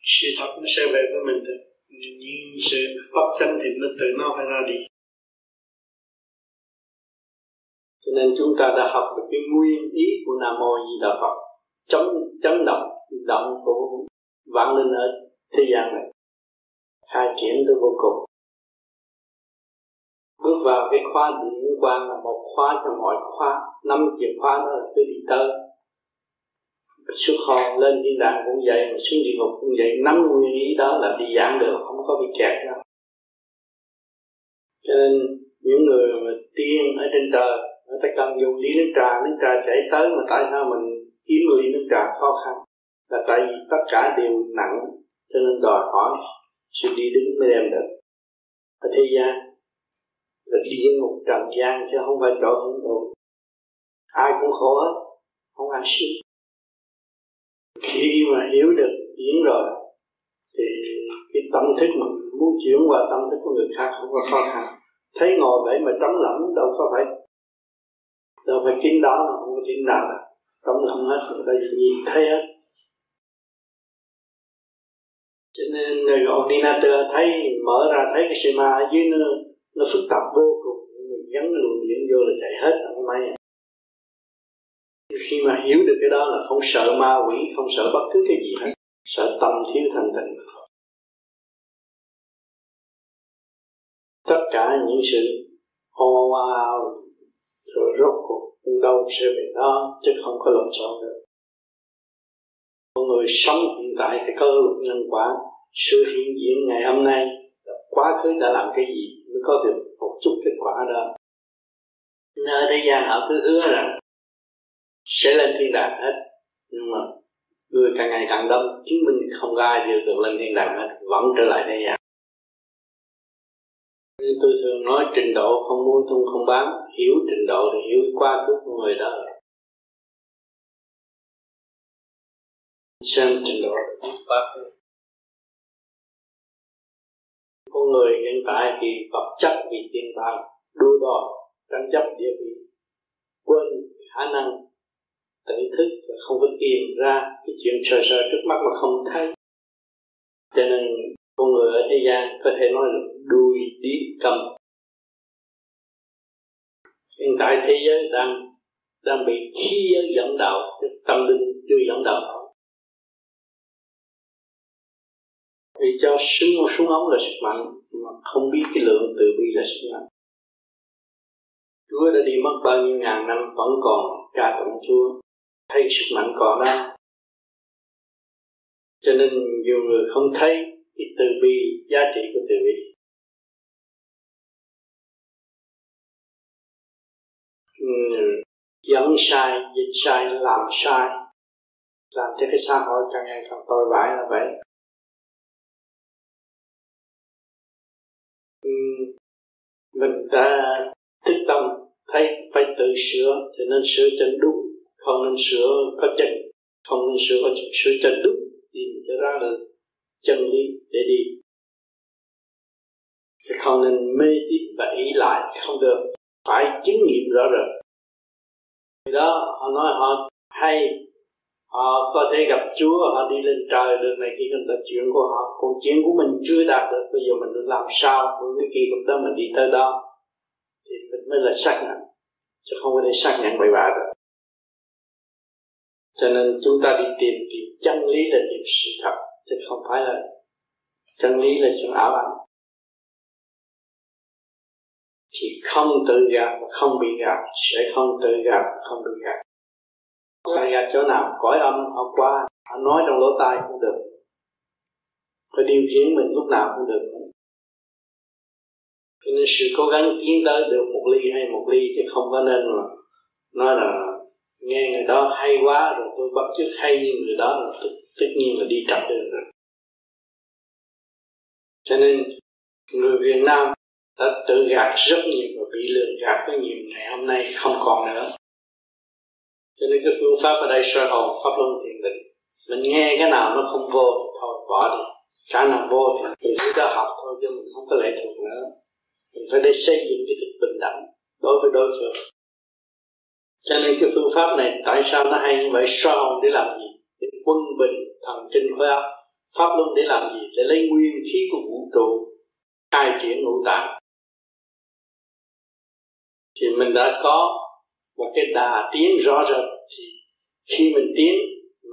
Sự thật nó sẽ về với mình thôi nhưng sự bất chân thì nó tự nó phải ra đi. Cho nên chúng ta đã học được cái nguyên ý của nam mô di đà phật. Chống chấn động động của vạn linh ở thế gian này. Khai triển tới vô cùng. Bước vào cái khóa điển quan là một khóa trong mọi khóa. Năm chìa khóa đó là tôi đi tới xuất hồn lên thiên đàng cũng vậy, mà xuống địa ngục cũng vậy. Nắm nguyên lý đó là đi giảng được, không có bị kẹt đâu. Cho nên những người mà tiên ở trên trời, người ta cần dùng ly nước trà nước trà chảy tới mà tại sao mình kiếm ly nước trà khó khăn? Là tại vì tất cả đều nặng, cho nên đòi hỏi sự đi đứng mới đem được. Ở thế gian là địa ngục trần gian chứ không phải chỗ hưởng thụ. Ai cũng khổ hết, không ai sướng khi mà hiểu được diễn rồi, thì cái tâm thức mình muốn chuyển qua tâm thức của người khác không có khó khăn. Thấy ngồi vậy mà trống lẫm, đâu có phải, đâu phải kín đó mà không có kín nào đâu. Trống lẫm hết người ta nhìn thấy hết. Cho nên người ordinator thấy, mở ra thấy cái sự ma ở dưới nó nó phức tạp vô cùng. Mình gắn luồng điện vô là chạy hết, không may khi mà hiểu được cái đó là không sợ ma quỷ, không sợ bất cứ cái gì hết. Sợ tâm thiếu thanh tịnh tất cả những sự ô ao rồi rốt cuộc đâu sẽ về đó, chứ không có lộn xộn được con người sống hiện tại thì có luật nhân quả. Sự hiện diện ngày hôm nay quá khứ đã làm cái gì mới có được một chút kết quả đó. Nơi thế gian họ cứ hứa rằng sẽ lên thiên đàng hết. Nhưng mà người càng ngày càng đông, chứng minh không có ai được được lên thiên đàng hết, vẫn trở lại thế gian. Nên tôi thường nói, trình độ không mua tung không bán hiểu trình độ thì hiểu qua của người đó. Xem trình độ. Là con người hiện tại thì vật chất vì tiền bạc đua đòi tranh chấp địa vị, quên khả năng tự thức và không có tìm ra, cái chuyện sờ sờ trước mắt mà không thấy. Cho nên con người ở thế gian có thể nói là đuôi điếc cầm. Hiện tại thế giới đang đang bị khí giới dẫn đạo tâm linh chưa dẫn đạo. Vì cho súng súng ống là sức mạnh, mà không biết cái lượng từ bi là sức mạnh. Chúa đã đi mất bao nhiêu ngàn năm vẫn còn ca tụng Chúa thấy sức mạnh còn đó cho nên nhiều người không thấy cái từ bi, giá trị của từ bi. Ừ, Dẫn sai, dịch sai, làm sai, làm cho cái xã hội càng ngày càng tồi bại là vậy. Ừ, mình ta thức tâm, thấy phải tự sửa thì nên sửa cho đúng không nên sửa có chân, không nên sửa có sửa cho đúng tìm cho ra được chân lý để đi. Thì không nên mê tín và ý lại, không được. Phải chứng nghiệm rõ rệt thì đó, họ nói họ hay, họ có thể gặp Chúa, họ đi lên trời được này kia người ta chuyện của họ còn chuyện của mình chưa đạt được. Bây giờ mình làm sao? Với cái kỳ lúc đó mình đi tới đó thì mình mới là xác nhận, chứ không có thể xác nhận bậy bạ được cho nên chúng ta đi tìm tìm chân lý là tìm sự thật, chứ không phải là chân lý là chuyện ảo ảnh. Thì không tự gạt và không bị gạt, sẽ không tự gạt và không bị gạt. Ta gạt chỗ nào, cõi âm, họ qua, họ nói trong lỗ tai cũng được. Phải điều khiển mình lúc nào cũng được. Cho nên sự cố gắng tiến tới được một ly hay một ly chứ không có nên mà nói là nghe người đó hay quá rồi tôi bắt chước hay như người đó là tất, tất nhiên là đi trật đường rồi. Cho nên người Việt Nam đã tự gạt rất nhiều và bị lừa gạt rất nhiều ngày hôm nay không còn nữa. Cho nên cái phương pháp ở đây sơ hồn pháp luân thiền định mình nghe cái nào nó không vô thì thôi bỏ đi. Cái nào vô thì mình cứ có học thôi chứ mình không có lệ thuộc nữa. Mình phải để xây dựng cái thực bình đẳng đối với đối phương cho nên cái phương pháp này, tại sao nó hay như vậy? Sao để làm gì? Để quân bình thần kinh khối óc pháp luân để làm gì? Để lấy nguyên khí của vũ trụ, khai triển ngũ tạng. Thì mình đã có một cái đà tiến rõ rệt. Thì khi mình tiến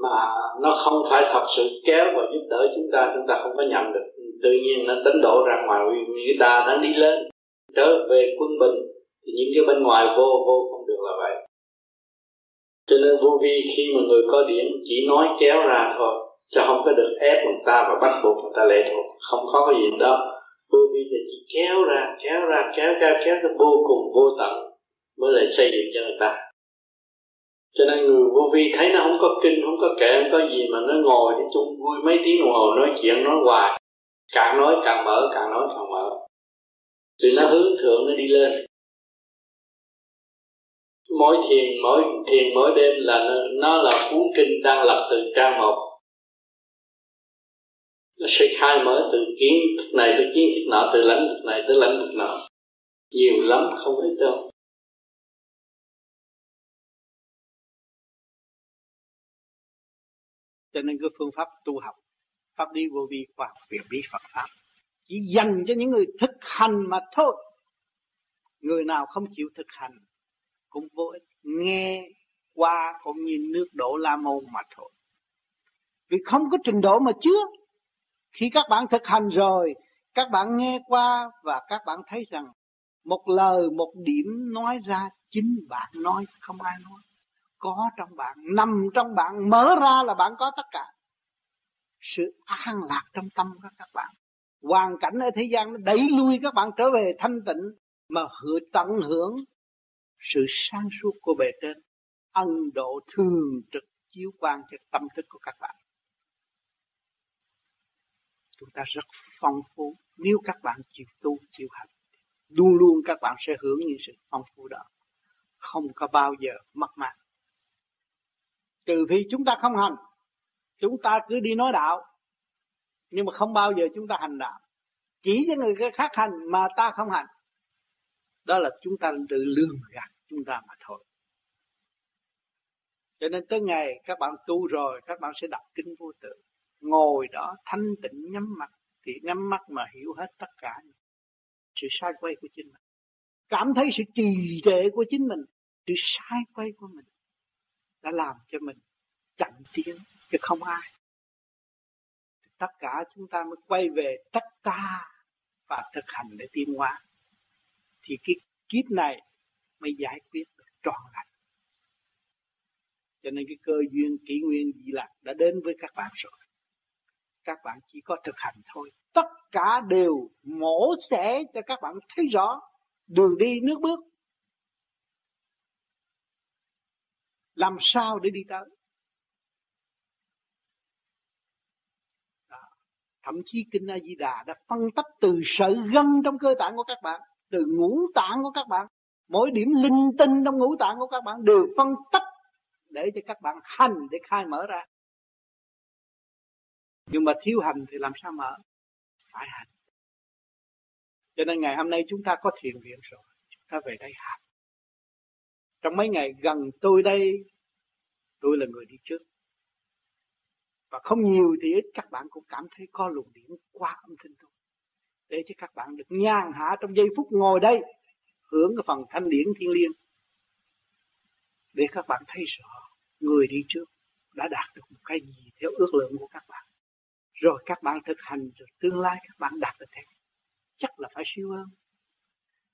mà nó không phải thật sự kéo và giúp đỡ chúng ta chúng ta không có nhận được. Tự nhiên nó đánh đổ ra ngoài, vì người ta đang đi lên. Trở về quân bình, thì những cái bên ngoài vô vô không được là vậy cho nên vô vi khi mà người có điểm chỉ nói kéo ra thôi, chứ không có được ép người ta và bắt buộc người ta lệ thuộc, không có cái gì đó vô vi là chỉ kéo ra kéo ra, kéo kéo kéo ra vô cùng vô tận mới lại xây dựng cho người ta. Cho nên người vô vi thấy nó không có kinh, không có kệ, không có gì mà nó ngồi để chung vui mấy tiếng đồng hồ, nói chuyện, nói hoài. Càng nói càng mở, càng nói càng mở. Thì nó hướng thượng, nó đi lên mỗi thiền mỗi thiền mỗi đêm là nó, nó là cuốn kinh đang lập từ trang một. Nó sẽ khai mở từ kiến thức này tới kiến thức nọ từ lãnh thức này tới lãnh thức nọ. Nhiều lắm không ít đâu. Cho nên cái phương pháp tu học pháp lý vô vi khoa học việc bí Phật pháp chỉ dành cho những người thực hành mà thôi. Người nào không chịu thực hành cũng vô ích nghe qua cũng như nước đổ la môn mà thôi. Vì không có trình độ mà chưa. Khi các bạn thực hành rồi, các bạn nghe qua và các bạn thấy rằng một lời, một điểm nói ra chính bạn nói, không ai nói. Có trong bạn, nằm trong bạn, mở ra là bạn có tất cả. Sự an lạc trong tâm của các bạn. Hoàn cảnh ở thế gian nó đẩy lui các bạn trở về thanh tịnh, mà hưởng tận hưởng sự sáng suốt của bề trên ân độ thường trực chiếu quan cho tâm thức của các bạn. Chúng ta rất phong phú. Nếu các bạn chịu tu, chịu hành, luôn luôn các bạn sẽ hưởng những sự phong phú đó. Không có bao giờ mất mát trừ khi chúng ta không hành, chúng ta cứ đi nói đạo. Nhưng mà không bao giờ chúng ta hành đạo. Chỉ cho người khác hành mà ta không hành đó là chúng ta tự lường gạt chúng ta mà thôi. Cho nên tới ngày các bạn tu rồi, các bạn sẽ đọc kinh vô tự. Ngồi đó thanh tịnh nhắm mắt, thì nhắm mắt mà hiểu hết tất cả sự sai quay của chính mình. Cảm thấy sự trì trệ của chính mình, sự sai quay của mình đã làm cho mình chậm tiến, chứ không ai. Tất cả chúng ta mới quay về tất ta và thực hành để tiến hóa thì cái kiếp này mới giải quyết được trọn lành. Cho nên cái cơ duyên kỷ nguyên gì lạc đã đến với các bạn rồi. Các bạn chỉ có thực hành thôi. Tất cả đều mổ xẻ cho các bạn thấy rõ đường đi, nước bước. Làm sao để đi tới? Đó. thậm chí kinh A Di Đà đã phân tích từ sợi gân trong cơ tạng của các bạn từ ngũ tạng của các bạn, mỗi điểm linh tinh trong ngũ tạng của các bạn đều phân tích để cho các bạn hành để khai mở ra. Nhưng mà thiếu hành thì làm sao mở? Phải hành. Cho nên ngày hôm nay chúng ta có thiền viện rồi, chúng ta về đây hành. Trong mấy ngày gần tôi đây, tôi là người đi trước. Và không nhiều thì ít các bạn cũng cảm thấy có luồng điểm qua âm thanh tôi để cho các bạn được nhàn hạ trong giây phút ngồi đây, hưởng cái phần thanh điển thiên liêng. Để các bạn thấy rõ, người đi trước đã đạt được một cái gì theo ước lượng của các bạn. Rồi các bạn thực hành rồi tương lai các bạn đạt được thế chắc là phải siêu hơn.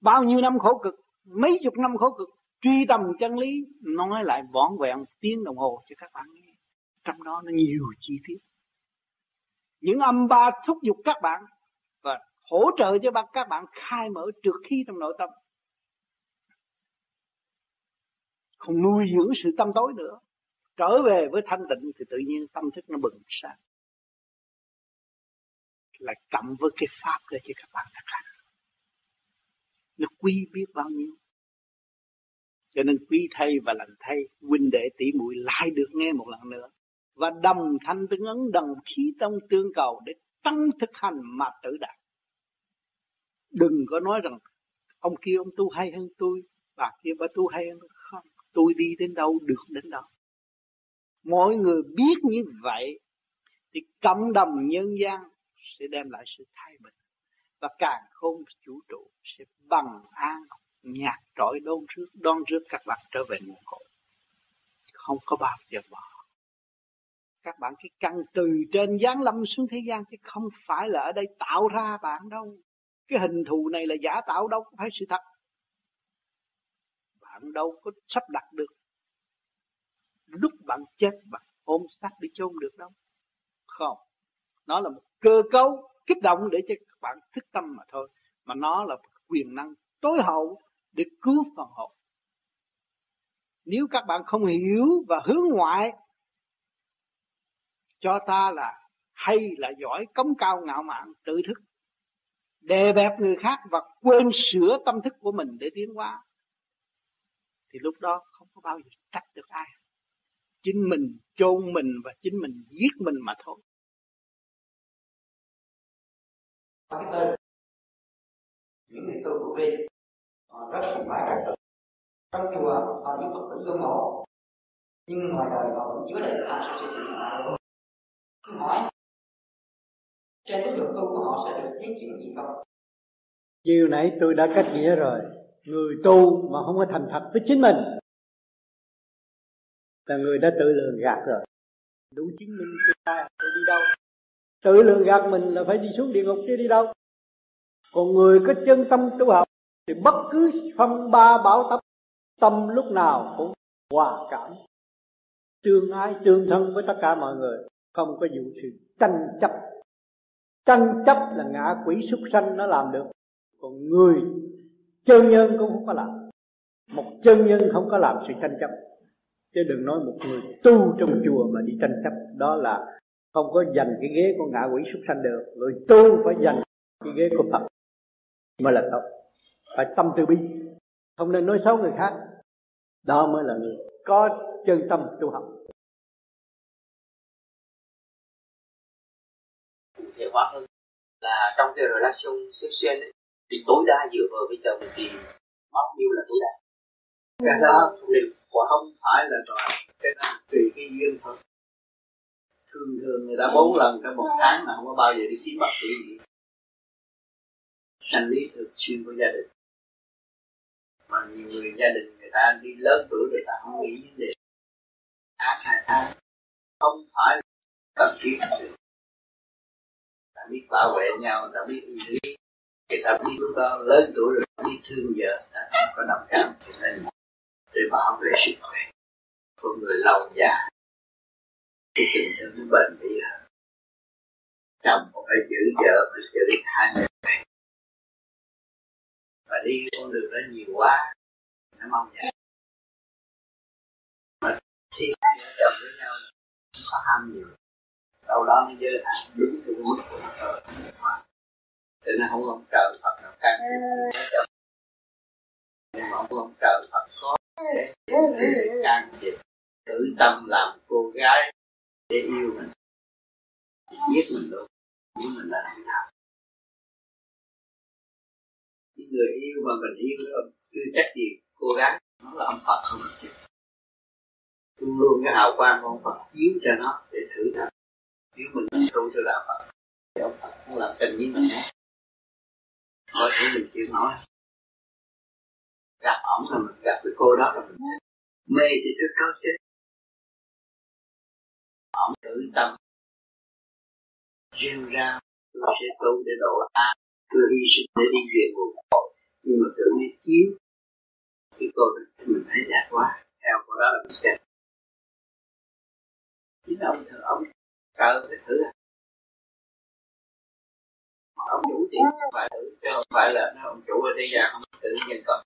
Bao nhiêu năm khổ cực, mấy chục năm khổ cực, truy tầm chân lý, nói lại vỏn vẹn tiếng đồng hồ cho các bạn nghe. Trong đó nó nhiều chi tiết. Những âm ba thúc giục các bạn hỗ trợ cho các bạn khai mở trượt khí trong nội tâm. Không nuôi dưỡng sự tâm tối nữa. Trở về với thanh tịnh thì tự nhiên tâm thức nó bừng sáng. Lại cộng với cái pháp để cho các bạn thực hành nó quý biết bao nhiêu. Cho nên quý thay và lành thay, huynh đệ tỷ muội lại được nghe một lần nữa. Và đồng thanh tương ứng đồng khí tông tương cầu để tăng thực hành mà tự đạt đừng có nói rằng, ông kia ông tu hay hơn tôi, bà kia bà tu hay hơn tôi. Không, tôi đi đến đâu được đến đâu mỗi người biết như vậy thì cộng đồng nhân gian sẽ đem lại sự thay bình và càng không chủ trụ sẽ bằng an, nhạt trọi đôn trước đón trước các bạn trở về nguồn cội. Không có bao giờ bỏ. Các bạn cái căn từ trên giáng lâm xuống thế gian chứ không phải là ở đây tạo ra bạn đâu cái hình thù này là giả tạo đâu phải sự thật. Bạn đâu có sắp đặt được. Lúc bạn chết, bạn ôm xác đi chôn được đâu. Không. Nó là một cơ cấu kích động để cho các bạn thức tâm mà thôi. Mà nó là quyền năng tối hậu để cứu phần hồn. Nếu các bạn không hiểu và hướng ngoại, cho ta là hay là giỏi, cống cao ngạo mạn, tự thức đè bẹp người khác và quên sửa tâm thức của mình để tiến hóa, thì lúc đó không có bao giờ trách được ai. Chính mình chôn mình và chính mình giết mình mà thôi. Cái tên những người tu của vi họ rất sùng bái trật tự trong chùa họ những phật tử gương mẫu, nhưng ngoài đời họ vẫn chứa đầy tham sân si chuyện hỏi trên cái đường tu của họ sẽ được tiến triển gì không? Chiều nãy tôi đã cách nghĩa rồi. Người tu mà không có thành thật với chính mình, là người đã tự lường gạt rồi. Đủ chứng minh tương lai tôi đi đâu? Tự lường gạt mình là phải đi xuống địa ngục chứ đi đâu? Còn người có chân tâm tu học thì bất cứ phong ba bảo tập tâm lúc nào cũng hòa cảm. Tương ái, tương thân với tất cả mọi người, không có vụ sự tranh chấp tranh chấp là ngã quỷ súc sanh nó làm được. Còn người, chân nhân cũng không có làm. Một chân nhân không có làm sự tranh chấp. Chứ đừng nói một người tu trong chùa mà đi tranh chấp. Đó là không có giành cái ghế của ngạ quỷ súc sanh được. Người tu phải giành cái ghế của phật mới là tốt. Phải tâm từ bi. Không nên nói xấu người khác. Đó mới là người có chân tâm tu học. Hóa hơn là trong cái relation sexual ấy, thì tối đa dựa vào với chồng thì bao nhiêu là tối đa. Cái đó thì không phải là đòi cái đó tùy cái duyên thôi. Thường thường người ta bốn lần trong một tháng mà không có bao giờ đi kiếm bác sĩ gì. Sanh lý thường xuyên của gia đình. Mà nhiều người gia đình người ta đi lớn tuổi người ta không nghĩ vấn đề tháng hai tháng. Không phải là cần thiết biết bảo vệ nhau ta biết yêu quý người ta biết lúc đó lớn tuổi rồi biết thương vợ ta không có đồng cảm cho nên để bảo vệ sức khỏe của người lâu già cái tình thương nó bền bỉ hơn. Chồng phải giữ vợ, phải giữ hai người và đi con đường đó nhiều quá, nó mong nhận mà khi chồng với nhau không có ham nhiều đâu đó nó giới hạn đúng theo mức của nó thôi cho nên không ông trời Phật nào can thiệp ông trời Phật có để can thiệp. Tự tâm làm cô gái để yêu mình. Giết mình luôn nhưng mình là làm nào. Cái người yêu mà mình yêu đó chưa chắc gì cô gái nó là ông Phật không chứ luôn luôn cái hào quang của ông Phật chiếu cho nó để thử thách nếu mình tu cho đạo Phật, thì ông Phật cũng làm tình với mình. Có thể mình chịu nói gặp ổng rồi mình gặp cái cô đó là mình mê thì trước đó chết. Ổng tự tâm. Rêu ra tôi sẽ tu để độ an tôi hy sinh để đi về nguồn cội. Nhưng mà tự nhiên chiếu. Thì cô mình thấy đẹp quá. Theo cô đó là mình sẽ chính ông thờ ông cờ cái thử mà ông chủ tiền không phải thử chứ không phải là ông chủ ở thế gian không tự nhân cần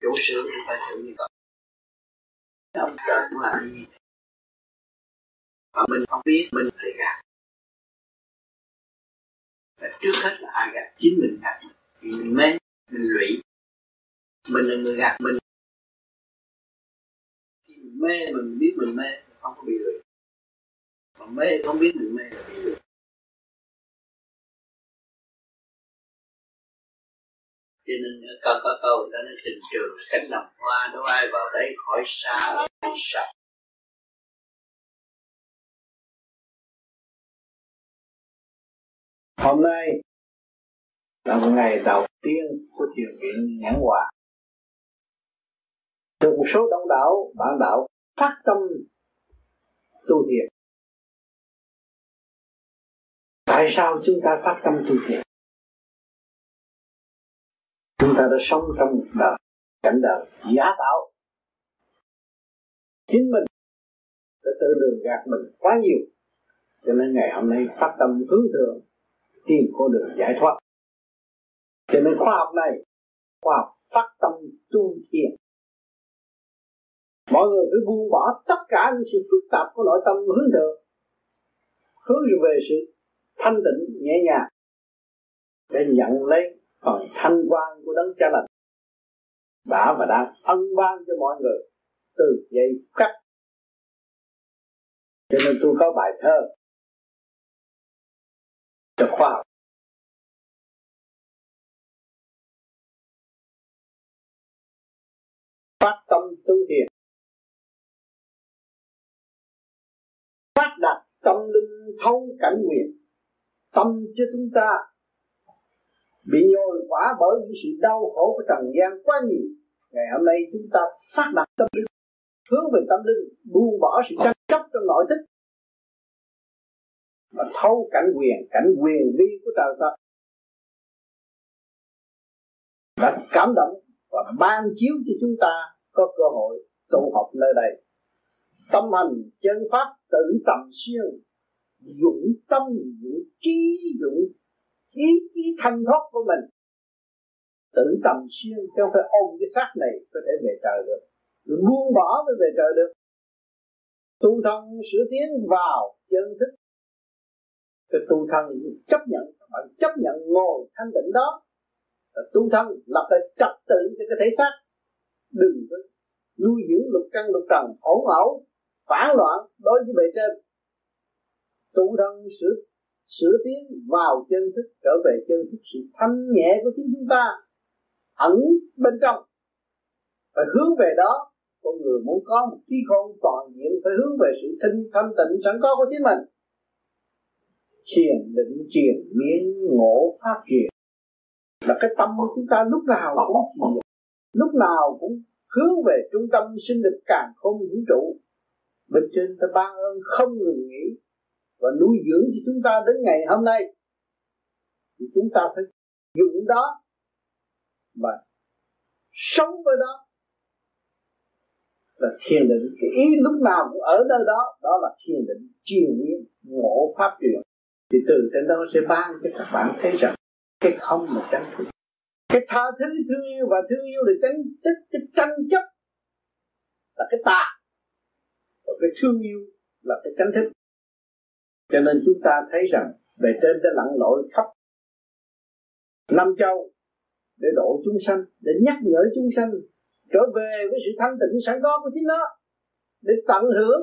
chủ sướng thì phải thử nhân cần ông trời cũng là gì mà mình không biết mình thì gạt. Và trước hết là ai gạt? Chính mình gạt mình. Vì mình mê mình lụy. Mình là người gạt mình. Khi mình mê mình biết mình mê không có bị lụy mà mê, không biết mình mê là bị lụy cho nên câu có câu đó nên tình trường cánh đồng hoa đâu ai vào đây khỏi xa sạch hôm nay là một ngày đầu tiên của thiền viện nhãn hòa. Được một số đông đảo bạn đạo phát tâm tu thiền tại sao chúng ta phát tâm tu thiền? Chúng ta đã sống trong một đời cảnh đời giả tạo. Chính mình đã tự lường gạt mình quá nhiều. Cho nên ngày hôm nay phát tâm hướng thượng, tìm con đường giải thoát. Cho nên khoa học này, khoa học phát tâm tu thiền. Mọi người phải buông bỏ tất cả những sự phức tạp của nội tâm hướng thượng. Hướng về sự thanh tịnh, nhẹ nhàng, để nhận lấy phần thanh quan của đấng cha lành. Đã và đang ân ban cho mọi người từ giây khắc cho nên tôi có bài thơ cho khoa học. Phát tâm tu thiền. Phát đạt tâm linh thấu cảnh nguyện tâm cho chúng ta. Bị nhồi quả bởi những sự đau khổ của trần gian quá nhiều. Ngày hôm nay chúng ta phát đạt tâm linh, hướng về tâm linh, buông bỏ sự tranh chấp trong nội thức. Và thấu cảnh quyền cảnh quyền vi của trời Phật. Đã cảm động và ban chiếu cho chúng ta có cơ hội tụ họp nơi đây. Tâm hành chân pháp tự tầm siêu dụng tâm, dụng trí, dụng ý chí thanh thoát của mình. Tự tầm xuyên chứ không phải ôm cái xác này có thể về trời được. Rồi buông bỏ mới về trời được. Tu thân sửa tiến vào chân thức. Cái tu thân chấp nhận bạn chấp nhận ngồi thanh tịnh đó. Tu thân lập lại trật tự cho cái thể xác. Đừng có nuôi dưỡng lục căn lục trần hỗn ẩu, phản loạn đối với bề trên tu thân sửa sửa tiến vào chân thức, trở về chân thức, sự thanh nhẹ của chính chúng ta ẩn bên trong. Phải hướng về đó, con người muốn có một trí khôn toàn diện, phải hướng về sự thanh thanh tịnh sẵn có của chính mình. Thiền định, triền miên, ngộ, phát triển. Là cái tâm của chúng ta lúc nào cũng thiền lúc nào cũng hướng về trung tâm sinh lực càng không vũ trụ. Bên trên ta ban ơn không ngừng nghỉ và nuôi dưỡng cho chúng ta đến ngày hôm nay, thì chúng ta phải dùng đó mà sống với đó là thiền định. Cái ý lúc nào cũng ở nơi đó đó là thiền định triền nhiên ngộ pháp truyền. Thì từ trên đó sẽ ban cho các bạn thấy rằng cái không là tránh thức. Cái tha thứ thương yêu và thương yêu là tránh tích cái tranh chấp là cái tà và cái thương yêu là cái tránh thức cho nên chúng ta thấy rằng bề trên đã lặn lội khắp năm châu để độ chúng sanh, để nhắc nhở chúng sanh trở về với sự thanh tịnh sẵn có của chính nó, để tận hưởng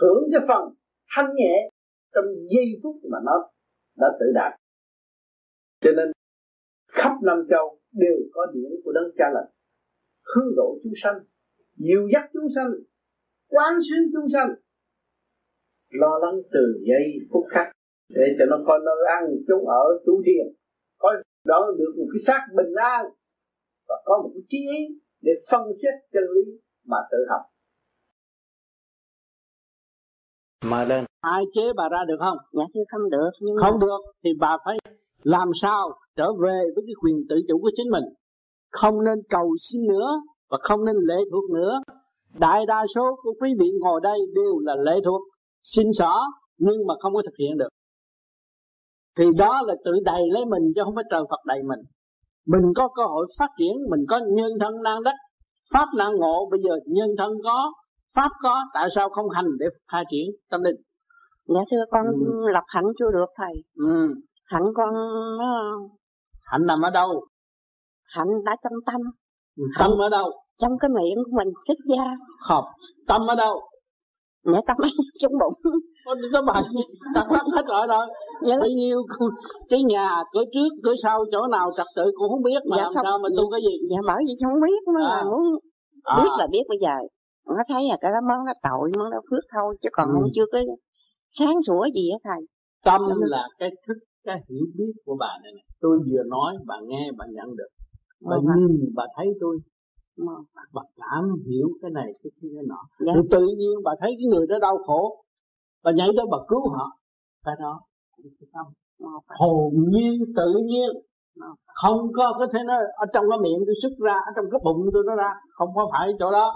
hưởng cái phần thanh nhẹ trong giây phút mà nó đã tự đạt. Cho nên khắp năm châu đều có điểm của đấng cha lành. Hướng độ chúng sanh, dìu dắt chúng sanh, quán xuyến chúng sanh lo lắng từ giây phút khắc. Để cho nó có nơi ăn chỗ ở tu thiền có đó được một cái xác bình an và có một cái trí ý để phân xét chân lý mà tự học. Mà lên. Ai chế bà ra được không? Dạ thưa không được nhưng không được thì bà phải làm sao trở về với cái quyền tự chủ của chính mình. Không nên cầu xin nữa và không nên lệ thuộc nữa. Đại đa số của quý vị ngồi đây đều là lệ thuộc xin xỏ nhưng mà không có thực hiện được. Thì đó là tự đầy lấy mình chứ không phải trời Phật đầy mình. Mình có cơ hội phát triển mình có nhân thân năng đất pháp năng ngộ bây giờ nhân thân có pháp có tại sao không hành để phát triển tâm linh? Dạ thưa con ừ. lập hạnh chưa được thầy? Ừ. hạnh con nó hạnh nằm ở đâu? hạnh đã trong tâm. Tâm ở đâu? Trong cái miệng của mình thích ra không tâm ở đâu mẹ tâm ở trong bụng các bạn đặt lắp hết rồi rồi dạ. bấy nhiêu cái nhà cửa trước cửa sau chỗ nào trật tự cũng không biết mà dạ, làm không. sao mà tu cái gì dạ bởi vì không biết nó à. là muốn à. biết là biết bây giờ nó thấy là cái đó món đó tội món đó phước thôi chứ còn ừ. không chưa có sáng sủa gì á thầy tâm là cái thức cái hiểu biết của bà này, này. tôi vừa nói bà nghe bà nhận được bà vâng nhìn bà thấy tôi vâng bà cảm hiểu cái này cái kia cái nọ. Dạ. thì tự nhiên bà thấy cái người đó đau khổ bà nhảy đó bà cứu họ. Cái đó cái tâm. Hồn nhiên tự nhiên. Không có có thể nó ở trong cái miệng tôi xuất ra ở trong cái bụng tôi nó ra. Không có phải chỗ đó.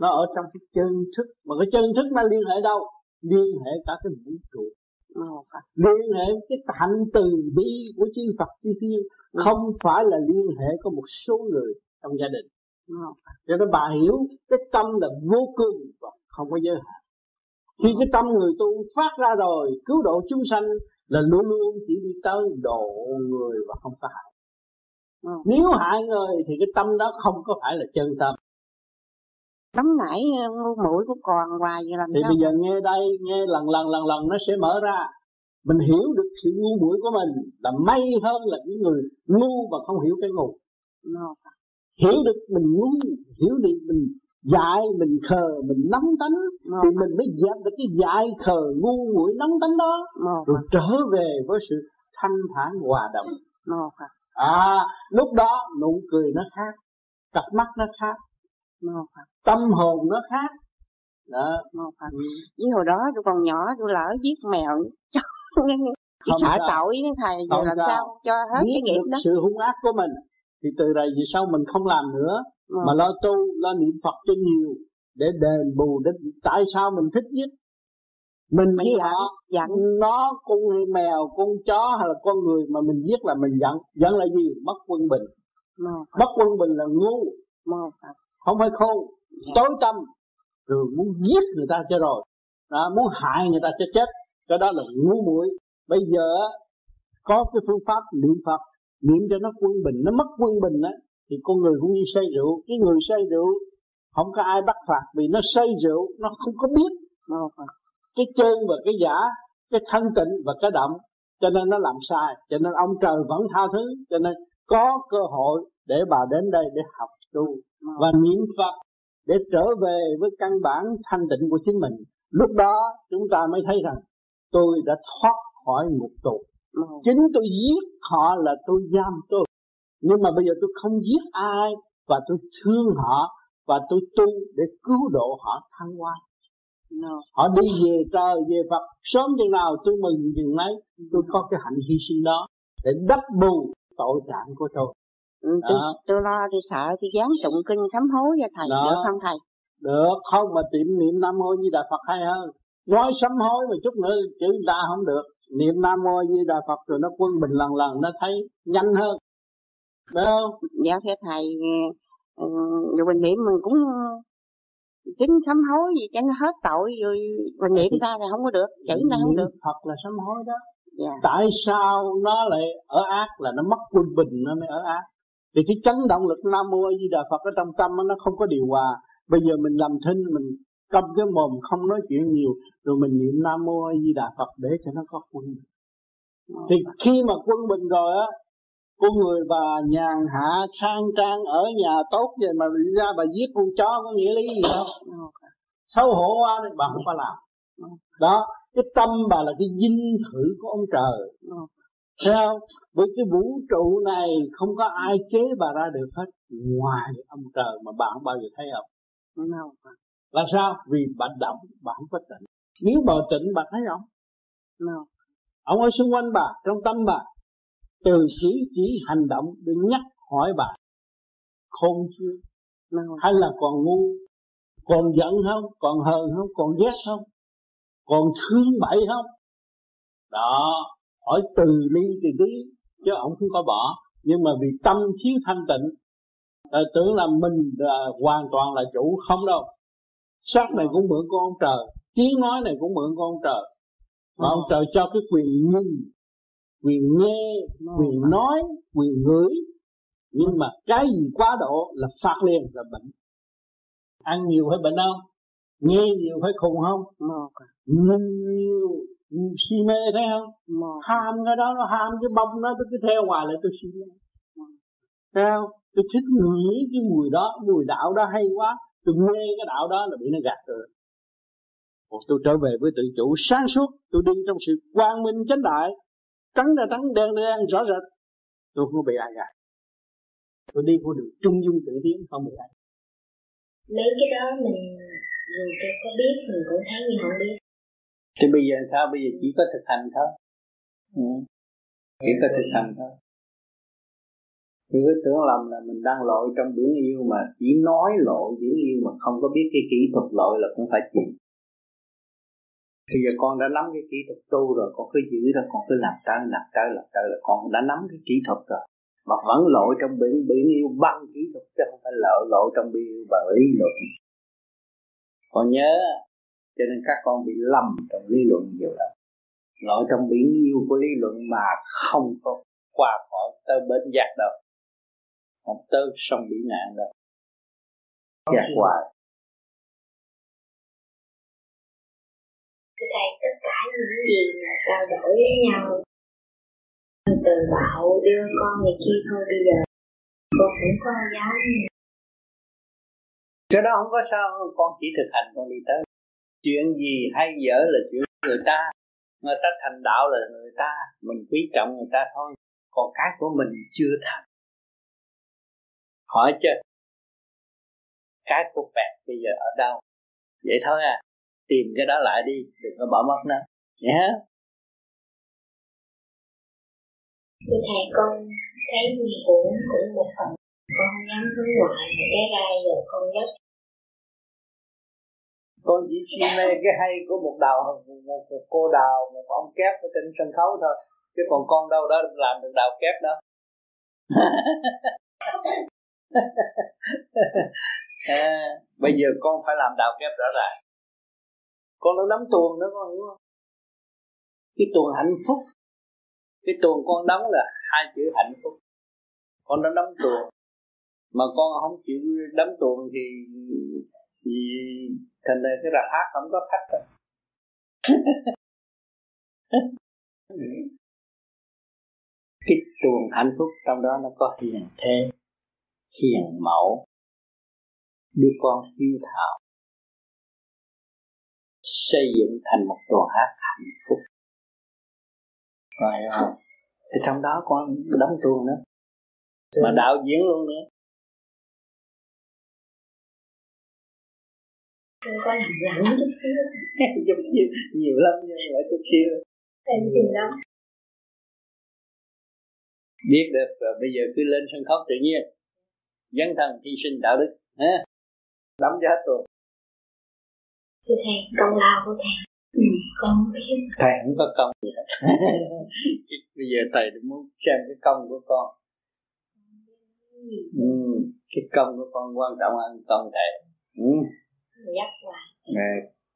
Nó ở trong cái chân thức. Mà cái chân thức nó liên hệ đâu? Liên hệ cả cái vũ trụ. Liên hệ cái hạnh từ bi của chư Phật chư Thiên. Không phải là liên hệ có một số người trong gia đình cho nên bà hiểu cái tâm là vô cùng và không có giới hạn. Khi cái tâm người tu phát ra rồi cứu độ chúng sanh là luôn luôn chỉ đi tới độ người và không có hại. Ừ. nếu hại người thì cái tâm đó không có phải là chân tâm. Tấm nãy ờ, ngu mũi cũng còn hoài vậy làm thì sao bây giờ nghe đây nghe lần lần lần lần nó sẽ mở ra. Mình hiểu được sự ngu muội của mình là may hơn là những người ngu mà không hiểu cái ngu. No. Hiểu được mình ngu hiểu được mình dại mình khờ mình nóng tánh no. thì mình mới dẹp được cái dại khờ ngu muội nóng tánh đó no. rồi trở về với sự thanh thản hòa đồng no. à lúc đó nụ cười nó khác cặp mắt nó khác no. tâm hồn nó khác đó no. với hồi đó tôi còn nhỏ tôi lỡ giết mèo không sợ tội đó thầy giờ làm sao cho hết cái nghiệp đó sự hung ác của mình thì từ đây vì sao mình không làm nữa. Ừ. mà lo tu lo niệm phật cho nhiều để đền bù để tại sao mình thích giết mình với họ giận nó con mèo con chó hay là con người mà mình giết là mình giận. Giận là gì? Mất quân bình. Mất quân bình là ngu. Không phải khôn. Dạ. tối tâm. Rồi muốn giết người ta cho rồi. Đó, muốn hại người ta cho chết. Cái đó là ngu muội. Bây giờ có cái phương pháp niệm phật niệm cho nó quân bình, nó mất quân bình á, thì con người cũng như say rượu. Cái người say rượu, không có ai bắt phạt vì nó say rượu, nó không có biết cái chân và cái giả, cái thân tịnh và cái động cho nên nó làm sai, cho nên ông trời vẫn tha thứ, cho nên có cơ hội để bà đến đây để học tu và niệm phật, để trở về với căn bản thanh tịnh của chính mình. Lúc đó chúng ta mới thấy rằng tôi đã thoát khỏi ngục tù chính tôi giết họ là tôi giam tôi. Nhưng mà bây giờ tôi không giết ai và tôi thương họ và tôi tu để cứu độ họ thăng hoa. No. họ đi về trời về Phật. Sớm chừng nào tôi mừng chừng ấy tôi có cái hạnh hy sinh đó để đắp bù tội trạng của tôi. Ừ, tôi, tôi lo tôi sợ tôi dám tụng kinh sám hối cho thầy. Đó. được không thầy? Được. Không mà tiệm niệm nam mô di đà phật hay hơn. Nói sám hối mà chút nữa chữ ta không được niệm nam mô di đà phật rồi nó quân bình lần lần nó thấy nhanh hơn. Phải không? Dạ thưa thầy rồi mình niệm mình cũng chính sám hối gì cho nó hết tội rồi mình niệm ra là không có được chữ ra không được. Phật là sám hối đó. Yeah. Dạ. tại sao nó lại ở ác là nó mất quân bình nó mới ở ác? Thì cái chấn động lực nam mô di đà phật ở trong tâm nó không có điều hòa. Bây giờ mình làm thinh mình cầm cái mồm không nói chuyện nhiều, rồi mình niệm nam mô a di đà phật để cho nó có quân bình. Thì khi mà quân bình rồi á, con người bà nhàn hạ, khang trang, ở nhà tốt vậy mà ra bà giết con chó có nghĩa lý gì đâu. Xấu hổ quá nên bà không có làm. Đó, cái tâm bà là cái dinh thử của ông trời. Sao với cái vũ trụ này không có ai chế bà ra được hết ngoài ông trời mà bà không bao giờ thấy ông là sao? Vì bà động bà không có tịnh nếu bà tịnh bà thấy ông ông ở xung quanh bà trong tâm bà từ chỉ chỉ hành động để nhắc hỏi bà khôn chưa? Hay là còn ngu? Còn giận không? Còn hờn không? Còn ghét không? Còn thương bậy không? Đó hỏi từ ly từ tí chứ ông không có bỏ. Nhưng mà vì tâm thiếu thanh tịnh tưởng là mình là hoàn toàn là chủ không đâu sắc này cũng mượn con ông trời tiếng nói này cũng mượn con ông trời. Mà ông trời cho cái quyền nhìn quyền nghe quyền nói quyền ngửi. Nhưng mà cái gì quá độ là phạt liền là bệnh. Ăn nhiều phải bệnh không? Nghe nhiều phải khùng không? Nhìn nhiều si mê thấy không? Ham cái đó nó ham cái bông nó tôi cứ theo hoài lại tôi si mê. Thấy không? Tôi thích ngửi cái mùi đó mùi đạo đó hay quá tôi mê cái đạo đó là bị nó gạt rồi. Một tôi trở về với tự chủ sáng suốt tôi đi trong sự quang minh chánh đại. Trắng là trắng đen là đen rõ rệt. Tôi không bị ai gạt. Tôi đi con đường trung dung tự tiến không bị ai mấy cái đó mình dù cho có biết mình cũng thấy như không biết. Thì bây giờ sao? Bây giờ chỉ có thực hành thôi. Ừ. chỉ có thực hành thôi cứ tưởng lầm là mình đang lội trong biển yêu mà chỉ nói lội biển yêu mà không có biết cái kỹ thuật lội là cũng phải chịu. Bây giờ con đã nắm cái kỹ thuật tu rồi, Con cứ giữ ra con cứ làm tới làm tới làm tới là con đã nắm cái kỹ thuật rồi. Mà vẫn lội trong biển biển yêu băng kỹ thuật Chứ không phải lội lội trong biển yêu bằng lý luận. Con nhớ, Cho nên các con bị lầm trong lý luận nhiều lắm. Lội trong biển yêu của lý luận mà không có qua khỏi tới bến giác đâu. Không tới sông bị nạn đâu Giác hoài. Thưa thầy tất cả những gì mà trao đổi với nhau từ bạo đưa con này kia thôi bây giờ. Con cũng có giáo cái đó không có sao con chỉ thực hành con đi tới. Chuyện gì hay dở là chuyện người ta. Người ta thành đạo là người ta mình quý trọng người ta thôi. Còn cái của mình chưa thành hỏi chứ cái của bạn bây giờ ở đâu? Vậy thôi à. Tìm cái đó lại đi đừng có bỏ mất nó. Nhé. Yeah. thưa thầy con thấy cũng cũng một phần con dám hướng ngoại cái rai rồi con dốc con chỉ si mê cái hay của một một, một, một cô đào một ông kép ở trên sân khấu thôi. Chứ còn con đâu đó làm được đào kép đó à, bây giờ con phải làm đào kép rõ ràng. Con đã đóng tuồng đó con hiểu không? Cái tuồng hạnh phúc cái tuồng con đóng là hai chữ hạnh phúc. Con đã đóng tuồng mà con không chịu đóng tuồng thì thì thành ra cái rạp hát không có khách đâu. Cái tuồng hạnh phúc trong đó nó có hiền thế hiền mẫu đứa con hiếu thảo xây dựng thành một tuồng hát hạnh phúc. Rồi thì trong đó con đóng tuồng nữa. Mà đạo diễn luôn nữa. Có làm lặng chút xíu. Chút xíu nhiều lắm nhưng mà chút xíu. Em lắm. Biết được rồi bây giờ cứ lên sân khấu tự nhiên dấn thân hy sinh đạo đức. Ha đóng cho hết rồi. Thưa thầy công lao của thầy. Ừ, con biết. Thầy không có công gì hết. Bây giờ thầy muốn xem cái công của con. Ừ, cái công của con quan trọng hơn công thầy. Ừ. dắt Nè,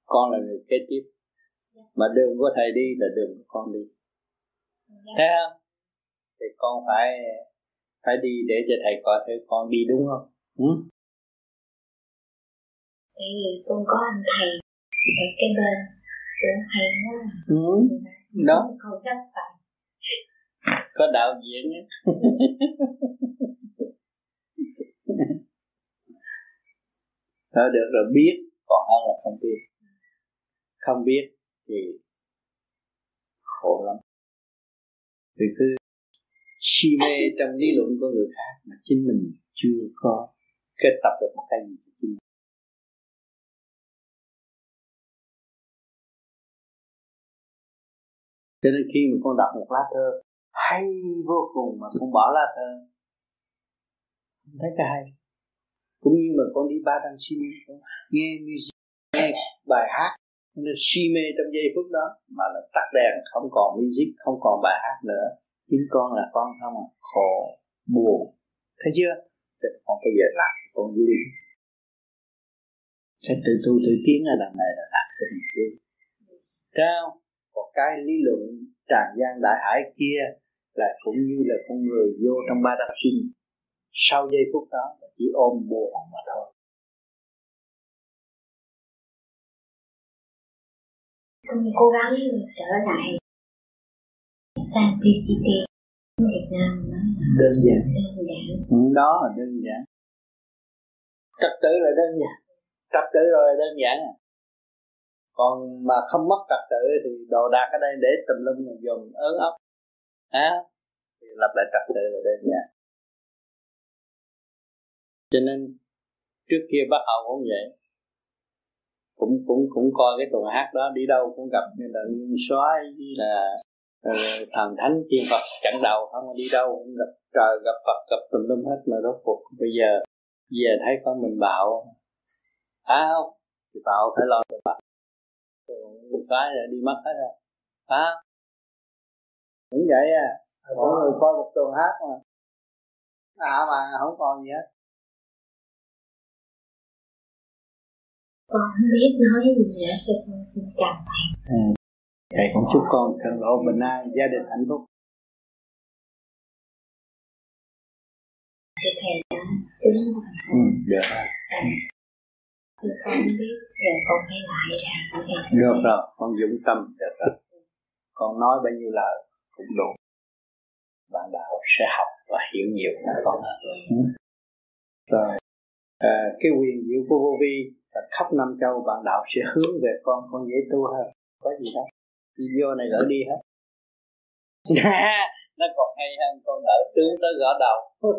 con là người kế tiếp. Mà đường của thầy đi là đường của con đi. Thấy không? Thì con phải phải đi để cho thầy coi thử con đi đúng không? Ừ? vì con có anh thầy ở cái bên sướng hay quá ừ. đó. Con rất phải. Có đạo diễn đó được rồi biết. Còn hơn là không biết. Không biết thì khổ lắm. Vì cứ si mê trong lý luận của người khác mà chính mình chưa có kết tập được một cái gì cho chính mình. cho nên khi mà con đọc một lá thơ hay vô cùng mà con bỏ lá thơ, không thấy cái hay cũng như mà con đi ba đăng xin nghe music, nghe bài hát nó si mê trong giây phút đó, mà là tắt đèn, không còn music, không còn bài hát nữa chính con là con không à khổ, buồn. Thấy chưa? Thì con bây giờ làm con vui sẽ tự tu tự tiến ở đằng này là làm được mình vui sao còn cái lý luận tràn gian đại hải kia là cũng như là con người vô trong ba đặc sinh. Sau giây phút đó là chỉ ôm buồn mà thôi. Con cố gắng trở lại simplicity Việt Nam nói đơn giản. đơn giản. Đó là đơn giản. Trật tự là đơn giản. Trật tự rồi là đơn giản à. Còn mà không mất trật tự thì đồ đạc ở đây để tùm lum mà dùng ớn ốc. À, thì lập lại trật tự là đơn giản. Cho nên trước kia bắt đầu cũng vậy. Cũng cũng cũng coi cái tuần hát đó đi đâu cũng gặp như là nguyên soái như là thần thánh tiên phật chặn đầu không đi đâu cũng gặp trời gặp phật gặp tùm lum hết mà rốt cuộc bây giờ về thấy con mình bạo. À không? Thì bạo phải lo cho bạo cái là đi mất hết rồi. À cũng vậy à. Mỗi người coi một tuần hát mà. À mà không còn gì hết. Con không biết nói gì nữa cho con xin chào thầy ừ. Thầy cũng chúc con thân lộ bình an gia đình hạnh phúc. Thì thầy đã xứng ừ, được rồi thì con biết giờ con phải lại ra. Được rồi con dũng tâm được rồi con nói bao nhiêu lời cũng đủ. Bạn đạo sẽ học và hiểu nhiều hơn con. Ừ. rồi à, cái quyền diệu của vô vi là khắp năm châu bạn đạo sẽ hướng về con con dễ tu hơn. Có gì đâu video này gỡ đi hết. Nó còn hay hơn con đỡ tướng tới gõ đầu.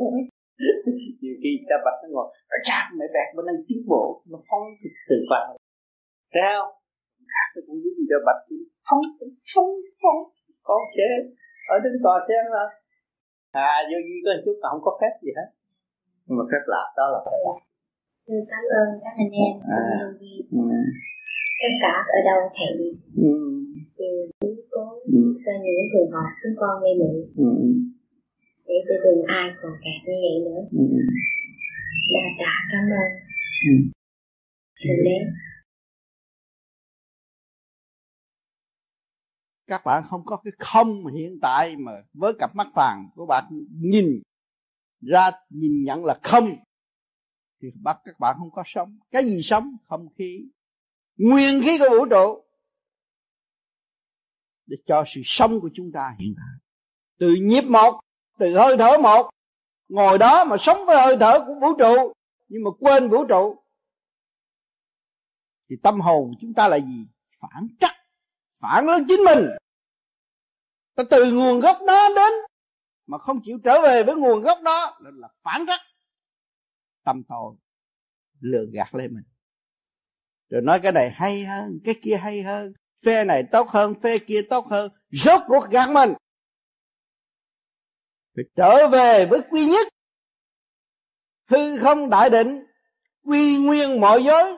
Nhiều khi ta bạch nó ngồi ở cha mẹ bẹt bên đây tiến bộ. Nó phóng từ vào thấy không? Khác nó cũng giúp cho bạch phóng phóng phóng. Có chế ở trên cò xem là à vô duy có một chút mà không có phép gì hết. Nhưng mà phép lạ đó là phép lạ cảm ơn các anh em à. ừ. Tất cả ở đâu thầy ừ. đều chiếu cố ừ. cho những trường hợp chúng con gây mượn ừ. để cho đừng ai còn kẹt như vậy nữa ừ. đa tạ cảm ơn ừ. đến các bạn không có cái không hiện tại mà với cặp mắt vàng của bạn nhìn ra nhìn nhận là không thì bắt các bạn không có sống cái gì sống không khí nguyên khí của vũ trụ để cho sự sống của chúng ta hiện tại. Từ nhịp một, từ hơi thở một, ngồi đó mà sống với hơi thở của vũ trụ, nhưng mà quên vũ trụ, thì tâm hồn chúng ta là gì? Phản trắc, phản lớn chính mình. Ta từ nguồn gốc đó đến mà không chịu trở về với nguồn gốc đó là phản trắc. Tâm tội lừa gạt lên mình rồi nói cái này hay hơn, cái kia hay hơn, phe này tốt hơn, phe kia tốt hơn. Rốt cuộc gạt mình. Phải trở về với quy nhất. Hư không đại định, quy nguyên mọi giới,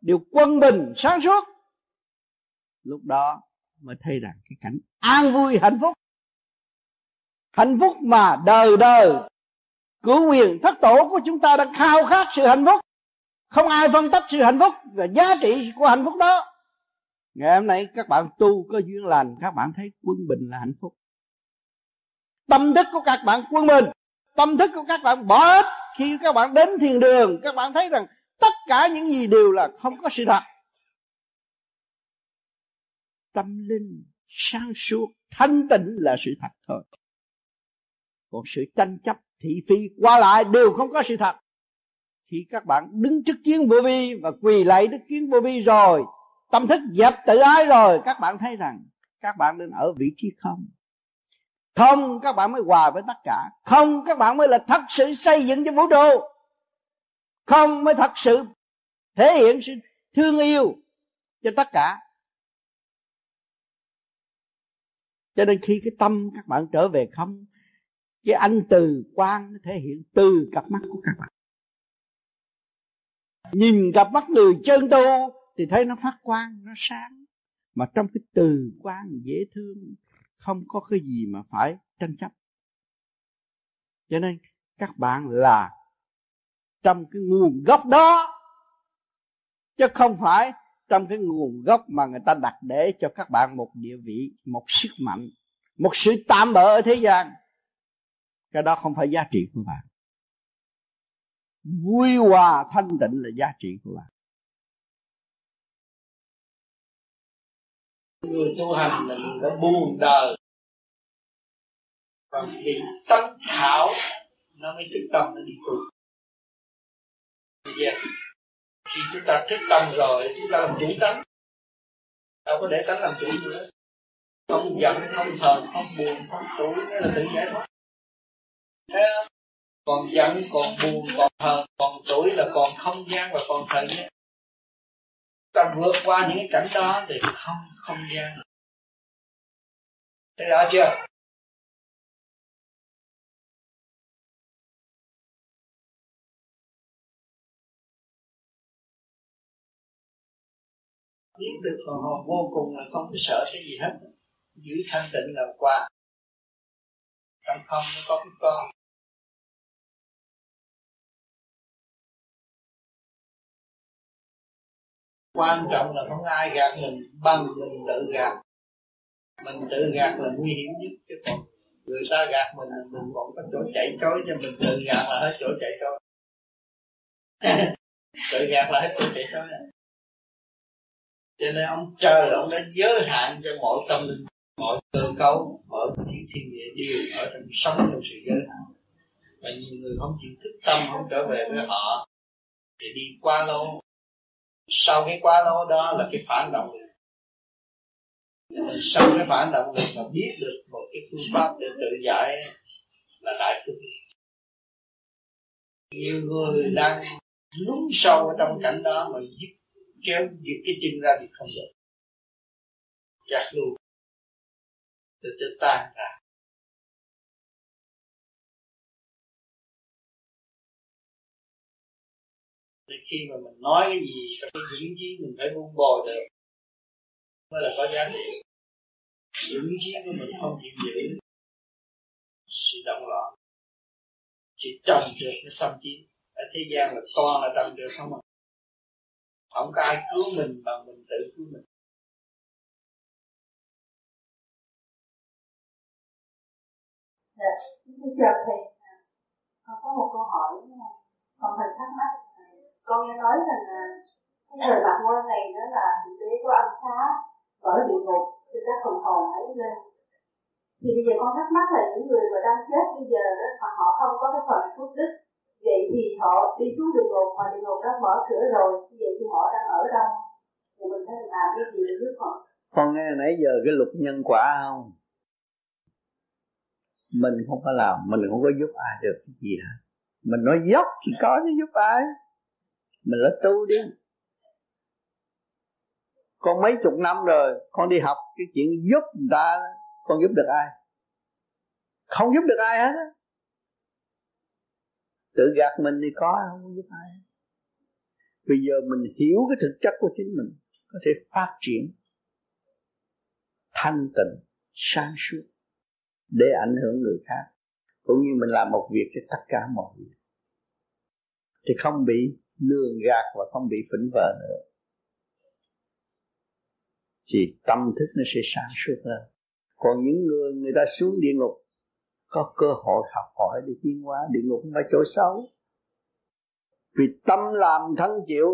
đều quân bình sáng suốt. Lúc đó mới thấy rằng cái cảnh an vui, hạnh phúc. Hạnh phúc mà đời đời cứu quyền thất tổ của chúng ta đang khao khát sự hạnh phúc không ai phân tích sự hạnh phúc và giá trị của hạnh phúc đó. Ngày hôm nay các bạn tu có duyên lành, các bạn thấy quân bình là hạnh phúc. Tâm thức của các bạn quân bình. Tâm thức của các bạn bỏ hết. Khi các bạn đến thiền đường, các bạn thấy rằng tất cả những gì đều là không có sự thật. Tâm linh sáng suốt, thanh tịnh là sự thật thôi. Còn sự tranh chấp, thị phi qua lại đều không có sự thật khi các bạn đứng trước kiến vô vi và quỳ lạy đức kiến vô vi rồi. Tâm thức dẹp tự ái rồi. Các bạn thấy rằng các bạn nên ở vị trí không. Không, các bạn mới hòa với tất cả. Không, các bạn mới là thật sự xây dựng cho vũ trụ. Không, mới thật sự thể hiện sự thương yêu cho tất cả. Cho nên khi cái tâm các bạn trở về không, cái anh từ quan thể hiện từ cặp mắt của các bạn nhìn cặp mắt người chân tu thì thấy nó phát quang, nó sáng. Mà trong cái từ quang dễ thương, không có cái gì mà phải tranh chấp. Cho nên các bạn là trong cái nguồn gốc đó, chứ không phải trong cái nguồn gốc mà người ta đặt để cho các bạn một địa vị, một sức mạnh, một sự tạm bỡ ở thế gian. Cái đó không phải giá trị của bạn vui hòa thanh tịnh là giá trị của bạn. Người tu hành là người đã buồn đời. Và bị tâm thảo, nó mới thức tâm, nó đi tu yeah. khi chúng ta thức tâm rồi, chúng ta làm chủ tánh. Đâu có để tánh làm chủ nữa. Không giận, không thờ, không buồn, không tuổi nó là tự giải thoát còn giận còn buồn còn hờn còn tuổi là còn không gian và còn thời gian ta vượt qua những cái cảnh đó thì không không gian thấy rõ chưa? Biết được phần hồn vô cùng là không có sợ cái gì hết. Giữ thanh tịnh là qua trong không nó có cái con quan trọng là không ai gạt mình bằng mình tự gạt. Mình tự gạt là nguy hiểm nhất chứ còn người ta gạt mình mình còn có chỗ chạy trối cho mình, tự gạt là hết chỗ chạy trối tự gạt là hết chỗ chạy trối cho nên ông trời, ông đã giới hạn cho mọi tâm linh, mọi cơ cấu, mọi thiên thiên địa đều ở trong sống trong sự giới hạn. Và nhiều người không chịu thức tâm, không trở về với họ, thì đi qua lâu sau cái quá lâu đó là cái phản động lực sau cái phản động lực mà biết được một cái phương pháp để tự giải là đại phương nhiều người đang lún sâu ở trong cảnh đó mà giúp kéo giật cái chân ra thì không được. Chặt luôn. Từ từ tan ra. Thì khi mà mình nói cái gì trong cái diễn chí mình phải buông bồi được mới là có giá trị. Diễn chí của mình không chịu giữ sự động loạn chỉ trầm được cái xâm chiếm. Ở thế gian là toàn là trầm được không à không có ai cứu mình bằng mình tự cứu mình. Dạ, thưa chào thầy, con có một câu hỏi à, con thật thắc mắc con nghe nói rằng à, cái thời bạc quan này đó là thượng tế có ăn xá ở địa ngục, thì các phần hồn ấy lên. Thì bây giờ con thắc mắc là những người mà đang chết bây giờ đó, mà họ không có cái phần phước đức, vậy thì họ đi xuống địa ngục, mà địa ngục đã mở cửa rồi vậy thì họ đang ở đâu? Thì mình phải làm cái gì để giúp họ con nghe nãy giờ cái luật nhân quả không? Mình không có làm, mình không có giúp ai được cái gì hết. Mình nói dốc thì có chứ giúp ai mình là tu đi. Con mấy chục năm rồi, con đi học cái chuyện giúp người ta, con giúp được ai? Không giúp được ai hết á. Tự gạt mình thì có, không giúp ai bây giờ mình hiểu cái thực chất của chính mình, có thể phát triển thanh tịnh, sáng suốt, để ảnh hưởng người khác. Cũng như mình làm một việc cho tất cả mọi việc thì không bị lường gạt và không bị phỉnh vờ nữa. Thì tâm thức nó sẽ sáng suốt hơn. Còn những người người ta xuống địa ngục, có cơ hội học hỏi để tiến hóa. Địa ngục không phải chỗ xấu. Vì tâm làm thân chịu,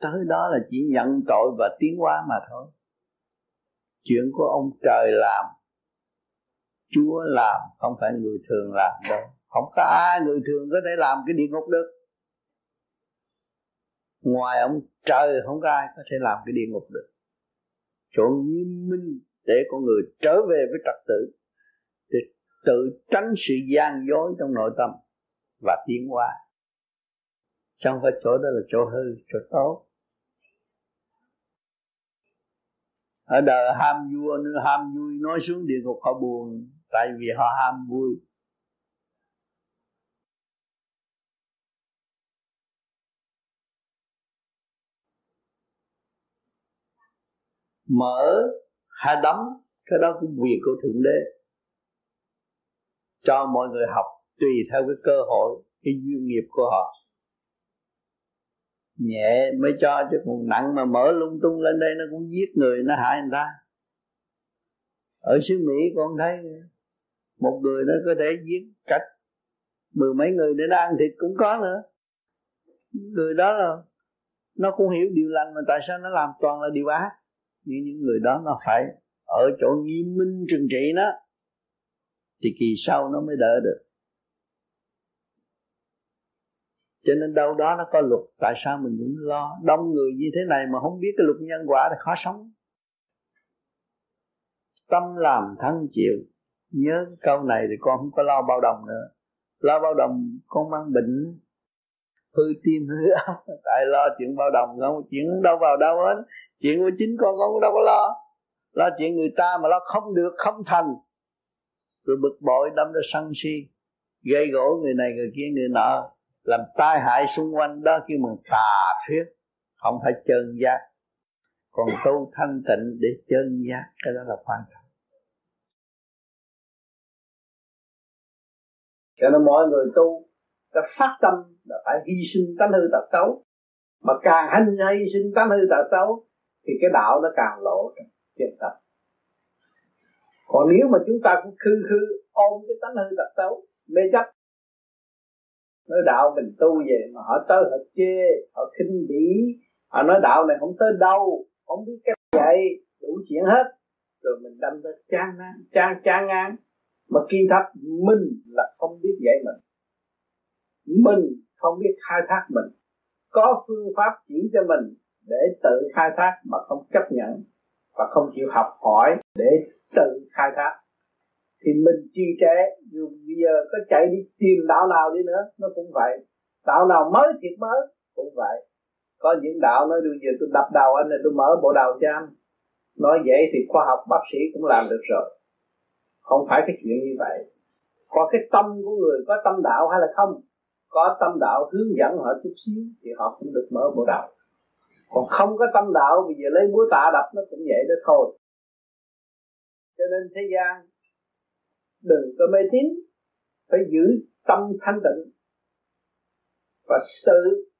tới đó là chỉ nhận tội và tiến hóa mà thôi. Chuyện của ông trời làm, chúa làm, không phải người thường làm đâu. Không có ai người thường có thể làm cái địa ngục được ngoài ông trời không có ai có thể làm cái địa ngục được. Chỗ nghiêm minh để con người trở về với trật tự, để tự tránh sự gian dối trong nội tâm và tiến hóa. Trong phải chỗ đó là chỗ hư, chỗ tốt ở đời ham vua nữa, ham vui nói xuống địa ngục họ buồn, tại vì họ ham vui. Mở hay đóng cái đó cũng quyền của thượng đế. Cho mọi người học tùy theo cái cơ hội, cái duyên nghiệp của họ. Nhẹ mới cho chứ còn nặng mà mở lung tung lên đây nó cũng giết người, nó hại người ta. Ở xứ Mỹ con thấy một người nó có thể giết cách mười mấy người để nó ăn thịt cũng có nữa. Người đó là nó cũng hiểu điều lành mà tại sao nó làm toàn là điều ác nhưng những người đó nó phải ở chỗ nghiêm minh trừng trị nó, thì kỳ sau nó mới đỡ được. Cho nên đâu đó nó có luật, tại sao mình vẫn lo? Đông người như thế này mà không biết cái luật nhân quả thì khó sống. Tâm làm thân chịu. Nhớ câu này thì con không có lo bao đồng nữa. Lo bao đồng con mang bệnh. Hư tim hư tại lo chuyện bao đồng không? Chuyện đâu vào đâu hết chuyện của chính con con đâu có lo. Lo chuyện người ta mà lo không được, không thành. Rồi bực bội đâm ra sân si, gây gỗ người này người kia người nọ, làm tai hại xung quanh đó, kêu mình tà thuyết. Không phải chân giác. Còn tu thanh tịnh để chân giác, cái đó là quan trọng. Cho nên mọi người tu ta phát tâm là phải hy sinh tánh hư tật xấu. Mà càng hành hy sinh tánh hư tật xấu thì cái đạo nó càng lộ trên tập còn nếu mà chúng ta cũng khư khư ôm cái tánh hư tật xấu, mê chấp, nói đạo mình tu về mà họ tới họ chê, họ khinh bỉ, họ nói đạo này không tới đâu, không biết cách dạy đủ chuyện hết. Rồi mình đâm ra chán ngang chán chán ngang. Mà kỳ thật mình là không biết dạy mình. Mình không biết khai thác mình. Có phương pháp chỉ cho mình để tự khai thác mà không chấp nhận và không chịu học hỏi để tự khai thác. Thì mình trì trệ dù bây giờ có chạy đi tìm đạo nào đi nữa, nó cũng vậy. Đạo nào mới thiệt mới, cũng vậy. Có những đạo nói, bây giờ tôi đập đầu anh này tôi mở bộ đầu cho anh. Nói vậy thì khoa học bác sĩ cũng làm được rồi. Không phải cái chuyện như vậy. Có cái tâm của người có tâm đạo hay là không? Có tâm đạo hướng dẫn họ chút xíu thì họ cũng được mở bộ đầu còn không có tâm đạo bây giờ lấy búa tạ đập nó cũng vậy đó thôi. Cho nên thế gian đừng có mê tín, phải giữ tâm thanh tịnh và tự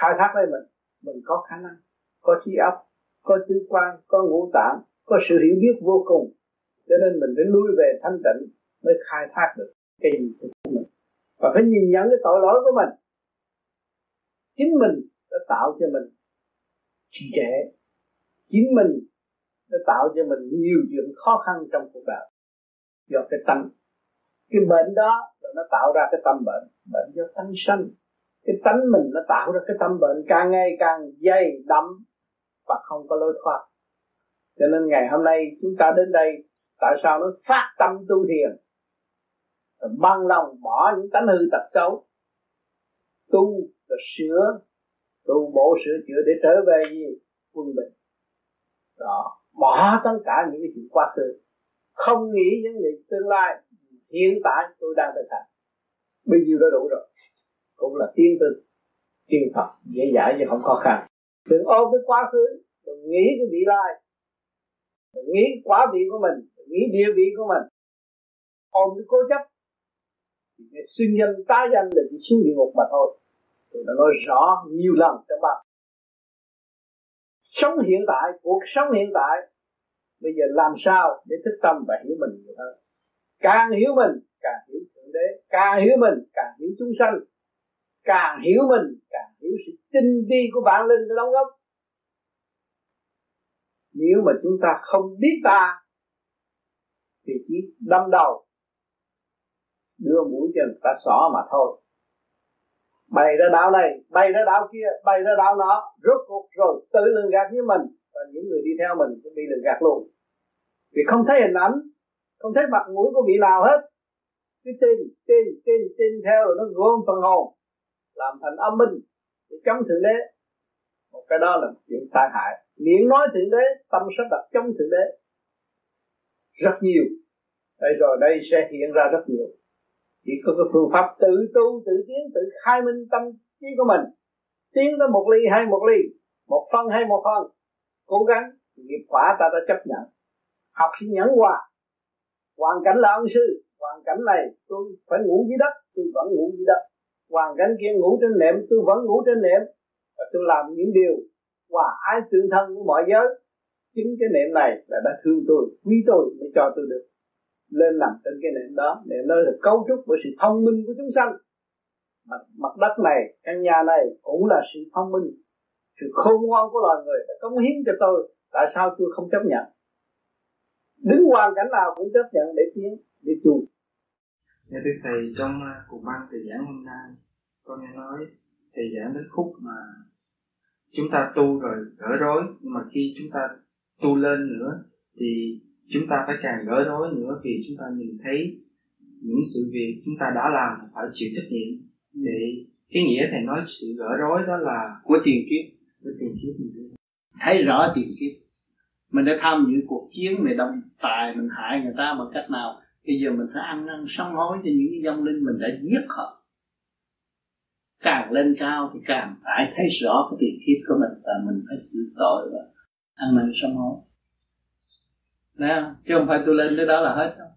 khai thác lấy mình. Mình có khả năng, có trí óc, có tứ quan, có ngũ tạng, có sự hiểu biết vô cùng. Cho nên mình phải lui về thanh tịnh mới khai thác được cái gì của mình. Và phải nhìn nhận cái tội lỗi của mình. Chính mình đã tạo cho mình trì trệ. Chính mình nó tạo cho mình nhiều chuyện khó khăn trong cuộc đời. Do cái tâm. Cái bệnh đó là nó tạo ra cái tâm bệnh. Bệnh do tánh sanh. Cái tánh mình nó tạo ra cái tâm bệnh càng ngày càng dày đậm và không có lối thoát. Cho nên ngày hôm nay chúng ta đến đây, tại sao nó phát tâm tu thiền? Bằng lòng bỏ những tánh hư tật xấu. Tu và sửa tu bổ sửa chữa để trở về gì quân bình. Đó, bỏ tất cả những cái chuyện quá khứ. Không nghĩ những việc tương lai hiện tại tôi đang thực hành. Bây giờ đã đủ rồi. Cũng là tiên tư, tiên phật, dễ dãi chứ không khó khăn. Đừng ôm cái quá khứ đừng nghĩ cái vị lai. Đừng nghĩ quá vị của mình đừng nghĩ địa vị của mình. Ôm cái cố chấp. Thì sinh nhân tá danh là chỉ xuống địa ngục mà thôi tôi đã nói rõ nhiều lần trong bạn. Sống hiện tại, cuộc sống hiện tại, bây giờ làm sao để thức tâm và hiểu mình nhiều hơn? Càng hiểu mình, càng hiểu thượng đế. Càng hiểu mình, càng hiểu chúng sanh. Càng hiểu mình, càng hiểu sự tinh vi của bản linh của đóng góp. Nếu mà chúng ta không biết ta, thì chỉ đâm đầu, đưa mũi cho người ta xỏ mà thôi bay ra đạo này bay ra đạo kia bay ra đạo nọ. Rốt cuộc rồi, tự lường gạt với mình. Và những người đi theo mình cũng bị lường gạt luôn. Vì không thấy hình ảnh, không thấy mặt mũi của vị nào hết. Cứ tin tin tin tin theo rồi nó gom phần hồn, làm thành âm minh để chống thượng đế. Một cái đó là chuyện tai hại. Miệng nói thượng đế, tâm sẽ đặt chống thượng đế. Rất nhiều. Đây rồi, đây sẽ hiện ra rất nhiều chỉ có cái phương pháp tự tu, tự tiến, tự khai minh tâm trí của mình. Tiến tới một ly hay một ly, một phân hay một phân. Cố gắng, nghiệp quả ta đã chấp nhận. Học sinh nhẫn hòa. Hoàn cảnh là ân sư, hoàn cảnh này tôi phải ngủ dưới đất, tôi vẫn ngủ dưới đất. Hoàn cảnh kia ngủ trên nệm, tôi vẫn ngủ trên nệm. Và tôi làm những điều hòa ái tương thân với mọi giới. Chính cái nệm này là đã thương tôi, quý tôi mới cho tôi được lên nằm trên cái nệm đó nệm đó là cấu trúc của sự thông minh của chúng sanh. Mặt, mặt đất này căn nhà này cũng là sự thông minh sự khôn ngoan của loài người đã cống hiến cho tôi. Tại sao tôi không chấp nhận? Đứng hoàn cảnh nào cũng chấp nhận để tiến để tu. Dạ thưa thầy trong uh, cuộc băng thầy giảng hôm nay con nghe nói thầy giảng đến khúc mà chúng ta tu rồi gỡ rối nhưng mà khi chúng ta tu lên nữa thì chúng ta phải càng gỡ rối nữa vì chúng ta nhìn thấy những sự việc chúng ta đã làm phải chịu trách nhiệm. Để cái nghĩa thầy nói sự gỡ rối đó là của tiền kiếp. Của tiền kiếp mình thấy. Rõ tiền kiếp. Mình đã tham dự cuộc chiến mình động tài mình hại người ta bằng cách nào? Bây giờ mình phải ăn năn sám hối cho những cái dòng linh mình đã giết họ. Càng lên cao thì càng phải thấy rõ cái tiền kiếp của mình và mình phải chịu tội và ăn năn sám hối nè? Chứ không phải tôi lên tới đó là hết đâu.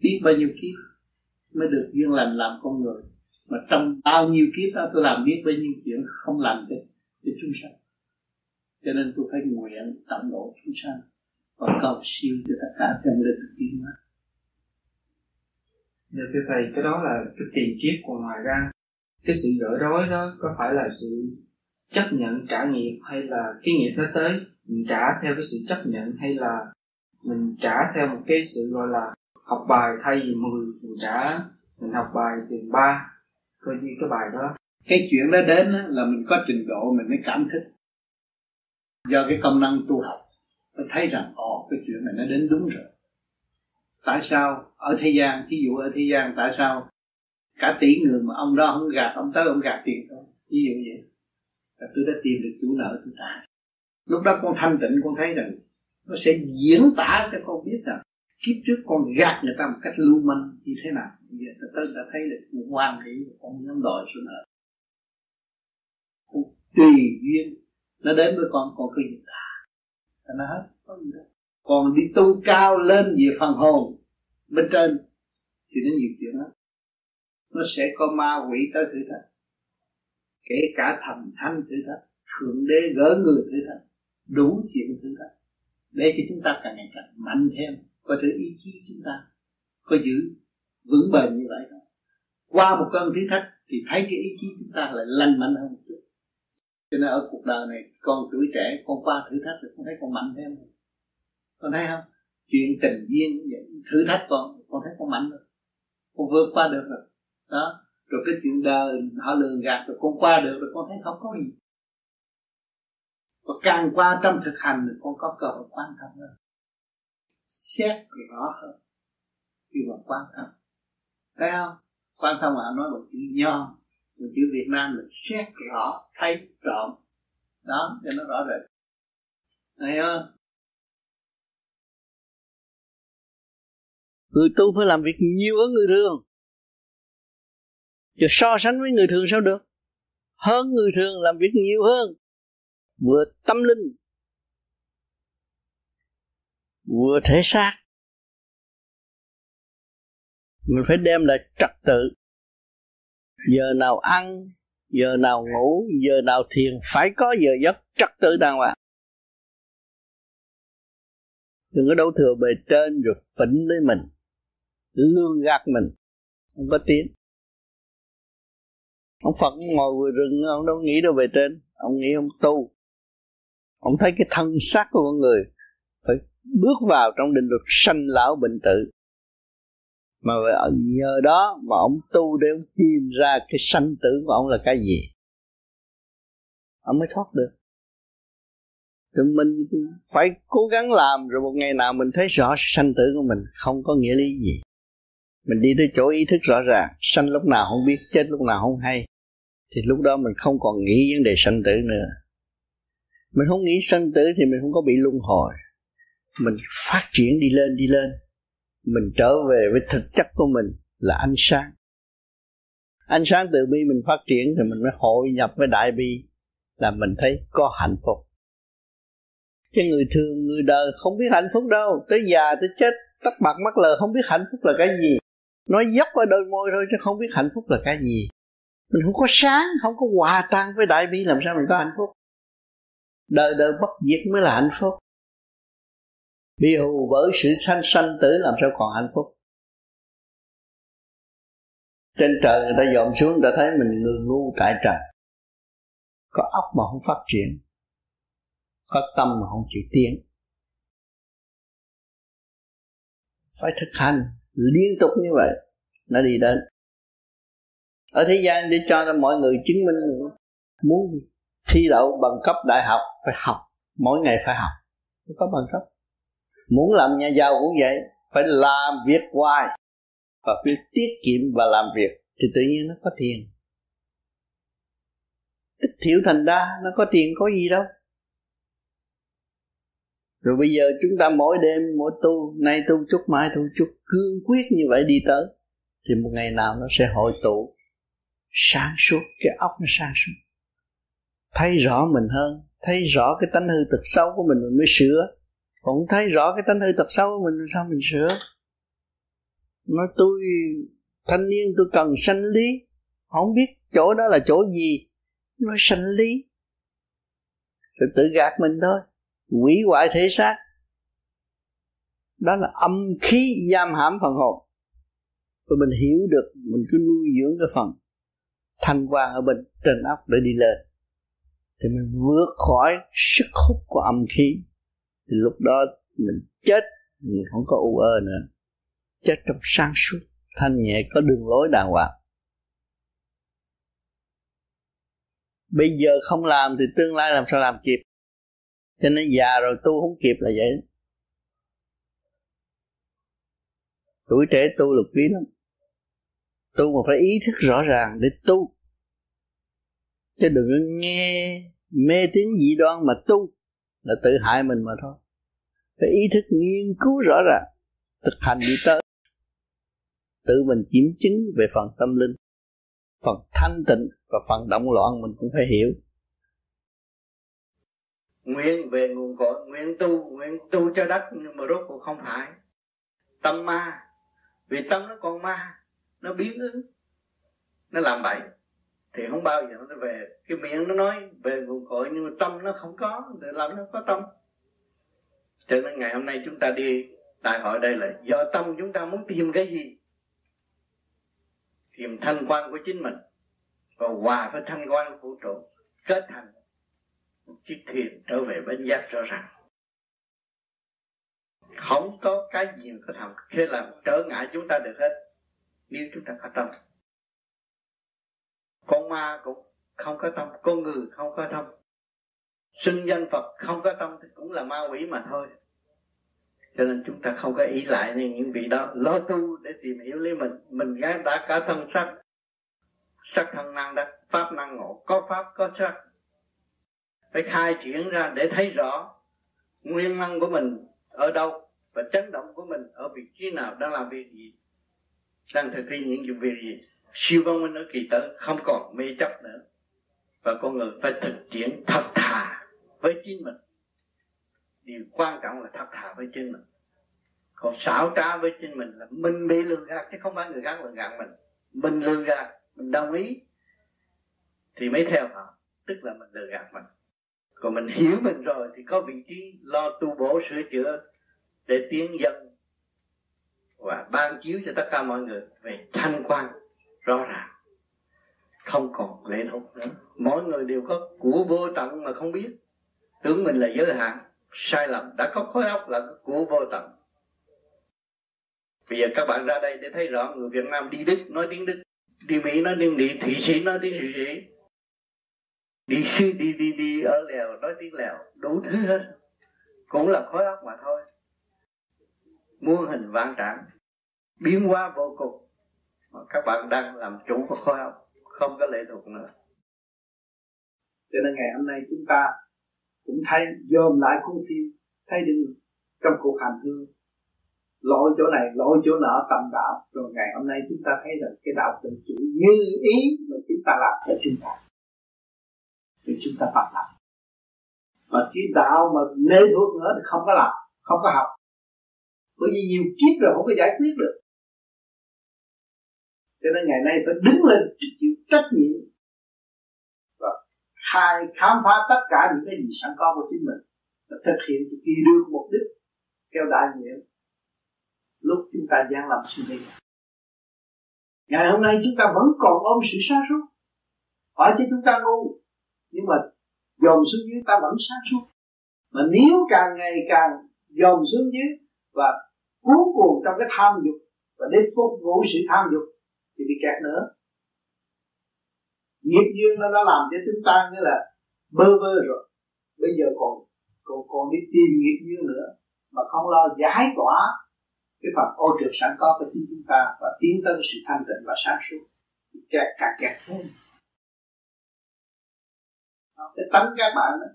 Biết bao nhiêu kiếp Mới được duyên lành làm con người. Mà trong bao nhiêu kiếp đó tôi làm biết bao nhiêu chuyện không làm cho, cho chúng sanh. Cho nên tôi phải nguyện tận độ chúng sanh Và cầu siêu cho tất cả trong linh tiến hóa. Dạ thưa thầy, cái đó là cái tiền kiếp còn ngoài ra. Cái sự gỡ rối đó có phải là sự chấp nhận trả nghiệp hay là cái nghiệp nó tới mình trả theo cái sự chấp nhận hay là mình trả theo một cái sự gọi là học bài thay vì 10 mình trả, mình học bài tiền ba, coi như cái bài đó. Cái chuyện đó đến là mình có trình độ mình mới cảm thức. Do cái công năng tu học tôi thấy rằng, ồ, cái chuyện này nó đến đúng rồi. Tại sao ở thế gian ví dụ ở thế gian, tại sao cả tỷ người mà ông đó không gạt, ông tới ông gạt tiền thôi? Ví dụ vậy. Là tôi đã tìm được chủ nợ tôi trả lúc đó con thanh tịnh, con thấy rằng nó sẽ diễn tả cho con biết rằng kiếp trước con gạt người ta một cách lưu manh như thế nào. Giờ ta tới đã thấy được quan hệ con không đòi sự nợ tùy duyên, nó đến với con con cứ nhìn ta. Ta nói hết, có gì đâu. Còn đi tu cao lên về phần hồn, bên trên, thì nó nhiều chuyện lắm. Nó sẽ có ma quỷ tới thử thách. Kể cả thần thanh thử thách, thượng đế gỡ người thử thách, đủ chuyện thử thách để cho chúng ta càng ngày càng mạnh thêm, có thứ ý chí chúng ta có giữ vững bền như vậy không qua một cơn thử thách thì thấy cái ý chí chúng ta lại lành mạnh hơn một chút. Cho nên ở cuộc đời này, con tuổi trẻ, con qua thử thách thì con thấy con mạnh thêm con thấy không? Chuyện tình duyên thử thách con con thấy con mạnh rồi. Con vượt qua được rồi. Đó. Rồi cái chuyện đời, họ lường gạt rồi, con qua được rồi, con thấy không có gì và càng qua trong thực hành thì con có cơ hội quan tâm hơn. Xét rõ hơn. Khi mà quan tâm, thấy không? Quan tâm là nói một chữ nho một chữ việt nam là xét rõ thấy trộm. Đó cho nó rõ rệt. Thấy không? Người tu phải làm việc nhiều hơn người thường. Chứ so sánh với người thường sao được? Hơn người thường làm việc nhiều hơn. Vừa tâm linh, Vừa thể xác. Mình phải đem lại trật tự. Giờ nào ăn, Giờ nào ngủ, Giờ nào thiền, Phải có giờ giấc trật tự đàng hoàng. Đừng có đấu thừa bề trên Rồi phỉnh lấy mình, Lương gạt mình, không có tiếng. Ông Phật ngồi vừa rừng, ông đâu nghĩ đâu về trên, ông nghĩ ông tu ông thấy cái thân xác của con người phải bước vào trong định luật sanh lão bệnh tử. Mà nhờ đó mà ông tu để ông tìm ra cái sanh tử của ông là cái gì. Ông mới thoát được. Thì mình phải cố gắng làm rồi một ngày nào mình thấy rõ sanh tử của mình, không có nghĩa lý gì. Mình đi tới chỗ ý thức rõ ràng, sanh lúc nào không biết, chết lúc nào không hay, thì lúc đó mình không còn nghĩ vấn đề sanh tử nữa mình không nghĩ sanh tử thì mình không có bị luân hồi. Mình phát triển đi lên đi lên. Mình trở về với thực chất của mình là ánh sáng. Ánh sáng từ bi mình phát triển thì mình mới hội nhập với đại bi, là mình thấy có hạnh phúc. Cái người thường người đời không biết hạnh phúc đâu. Tới già, tới chết, tắt bạc mắt lờ, không biết hạnh phúc là cái gì. Nói dốc ở đôi môi thôi chứ không biết hạnh phúc là cái gì. Mình không có sáng, không có hòa tan với đại bi, làm sao mình có hạnh phúc? Đời đời bất diệt mới là hạnh phúc. Bị hù bởi sự sanh sanh tử làm sao còn hạnh phúc? Trên trời người ta dòm xuống, người ta thấy mình người ngu tại trần. Có óc mà không phát triển, có tâm mà không chịu tiến. Phải thực hành liên tục như vậy, nó đi đến. Ở thế gian để cho mọi người chứng minh muốn thi đậu bằng cấp đại học phải học, mỗi ngày phải học. Phải có bằng cấp. Muốn làm nhà giàu cũng vậy, phải làm việc hoài và phải tiết kiệm và làm việc thì tự nhiên nó có tiền. Tích thiểu thành đa nó có tiền có gì đâu. Rồi bây giờ chúng ta mỗi đêm, mỗi tu, nay tu chút, mai tu chút, cương quyết như vậy đi tới, thì một ngày nào nó sẽ hội tụ, sáng suốt, cái óc nó sáng suốt thấy rõ mình hơn, thấy rõ cái tánh hư tật xấu của mình mình mới sửa. Còn thấy rõ cái tánh hư tật xấu của mình sao mình sửa? Nói tôi, thanh niên tôi cần sanh lý. Không biết chỗ đó là chỗ gì nói sanh lý. Rồi tự gạt mình thôi hủy hoại thể xác. Đó là âm khí giam hãm phần hồn. Rồi mình hiểu được, mình cứ nuôi dưỡng cái phần thanh quan ở bên trên óc để đi lên thì mình vượt khỏi sức hút của âm khí. Thì lúc đó mình chết, mình không có u ơ nữa. Chết trong sáng suốt. Thanh nhẹ có đường lối đàng hoàng. Bây giờ không làm thì tương lai làm sao làm kịp? Cho nên già rồi tu không kịp là vậy. Tuổi trẻ tu là quý lắm. Tu mà phải ý thức rõ ràng để tu chứ đừng có nghe mê tín dị đoan mà tu là tự hại mình mà thôi. Phải ý thức nghiên cứu rõ ràng, thực hành đi tới. Tự mình kiểm chứng về phần tâm linh, phần thanh tịnh và phần động loạn mình cũng phải hiểu. Nguyện về nguồn cội, nguyện tu nguyện tu cho đất nhưng mà rốt cuộc không phải tâm ma, vì tâm nó còn ma, nó biến ứng, nó làm bậy thì không bao giờ nó về cái miệng nó nói, về nguồn cội, nhưng mà tâm nó không có, để làm nó có tâm. Cho nên ngày hôm nay chúng ta đi đại hội đây là do tâm chúng ta muốn tìm cái gì? Tìm thanh quan của chính mình. Và hòa với thanh quan của vũ trụ kết thành một chiếc thuyền trở về bến giác rõ ràng. Không có cái gì có thầm khi làm trở ngại chúng ta được hết. Nếu chúng ta có tâm con ma cũng không có tâm, con người không có tâm. Xưng danh phật không có tâm thì cũng là ma quỷ mà thôi. Cho nên chúng ta không có ý lại nên những vị đó lo tu để tìm hiểu lấy mình. Mình gái đã cả thân sắc sắc thân năng đắc pháp năng ngộ, có pháp, có sắc phải khai triển ra để thấy rõ nguyên năng của mình ở đâu và chấn động của mình ở vị trí nào, đang làm việc gì, đang thực hiện những việc gì siêu văn minh ở kỳ tới, không còn mê chấp nữa. Và con người phải thực triển thật thà với chính mình. Điều quan trọng là thật thà với chính mình. Còn xảo trá với chính mình là mình bị lừa gạt, chứ không phải người khác lừa gạt mình. Mình lừa gạt, mình đồng ý, thì mới theo họ. Tức là mình lừa gạt mình. Còn mình hiểu mình rồi thì có vị trí lo tu bổ, sửa chữa để tiến dân và ban chiếu cho tất cả mọi người về thanh quan rõ ràng. Không còn lệ thuộc nữa. Mỗi người đều có của vô tận mà không biết. Tưởng mình là giới hạn, sai lầm đã có khối óc là của vô tận. Bây giờ các bạn ra đây để thấy rõ người Việt Nam đi Đức nói tiếng Đức, đi Mỹ nói tiếng Mỹ, Thụy Sĩ nói tiếng Thụy Sĩ. Đi sư đi đi đi ở lèo nói tiếng lèo, đủ thứ hết. Cũng là khối óc mà thôi. Muôn hình vạn trạng, biến hóa vô cùng các bạn đang làm chủ của khối học, không có lệ thuộc nữa. Cho nên ngày hôm nay chúng ta cũng thấy dòm lại cuốn phim, thấy được trong cuộc hành hương. Lỗi chỗ này, lỗi chỗ nọ, tầm đạo. Rồi ngày hôm nay chúng ta thấy rằng cái đạo tự chủ như ý mà chúng ta làm cho chúng ta. Thì chúng ta bắt làm. Mà cái đạo mà nê thuộc nữa thì không có làm, không có học. Bởi vì nhiều kiếp rồi không có giải quyết được cho nên ngày nay phải đứng lên chịu trách nhiệm và khai khám phá tất cả những cái gì sẵn có của chính mình và thực hiện kỳ đưa mục đích theo đại nguyện lúc chúng ta gian làm sinh viên ngày hôm nay chúng ta vẫn còn ôm sự xa suốt. Hỏi cho chúng ta ngu, nhưng mà dồn xuống dưới ta vẫn sáng suốt. Mà nếu càng ngày càng dồn xuống dưới và cuốn cuồng trong cái tham dục và để phục vụ sự tham dục thì bị kẹt nữa. Nghiệp duyên nó đã làm cho chúng ta như là bơ vơ rồi. Bây giờ còn còn còn đi tìm nghiệp duyên nữa mà không lo giải tỏa cái phần ô trực sẵn có của chính chúng ta và tiến tới sự thanh tịnh và sáng suốt. Thì kẹt, càng kẹt thêm cái tánh các bạn đó,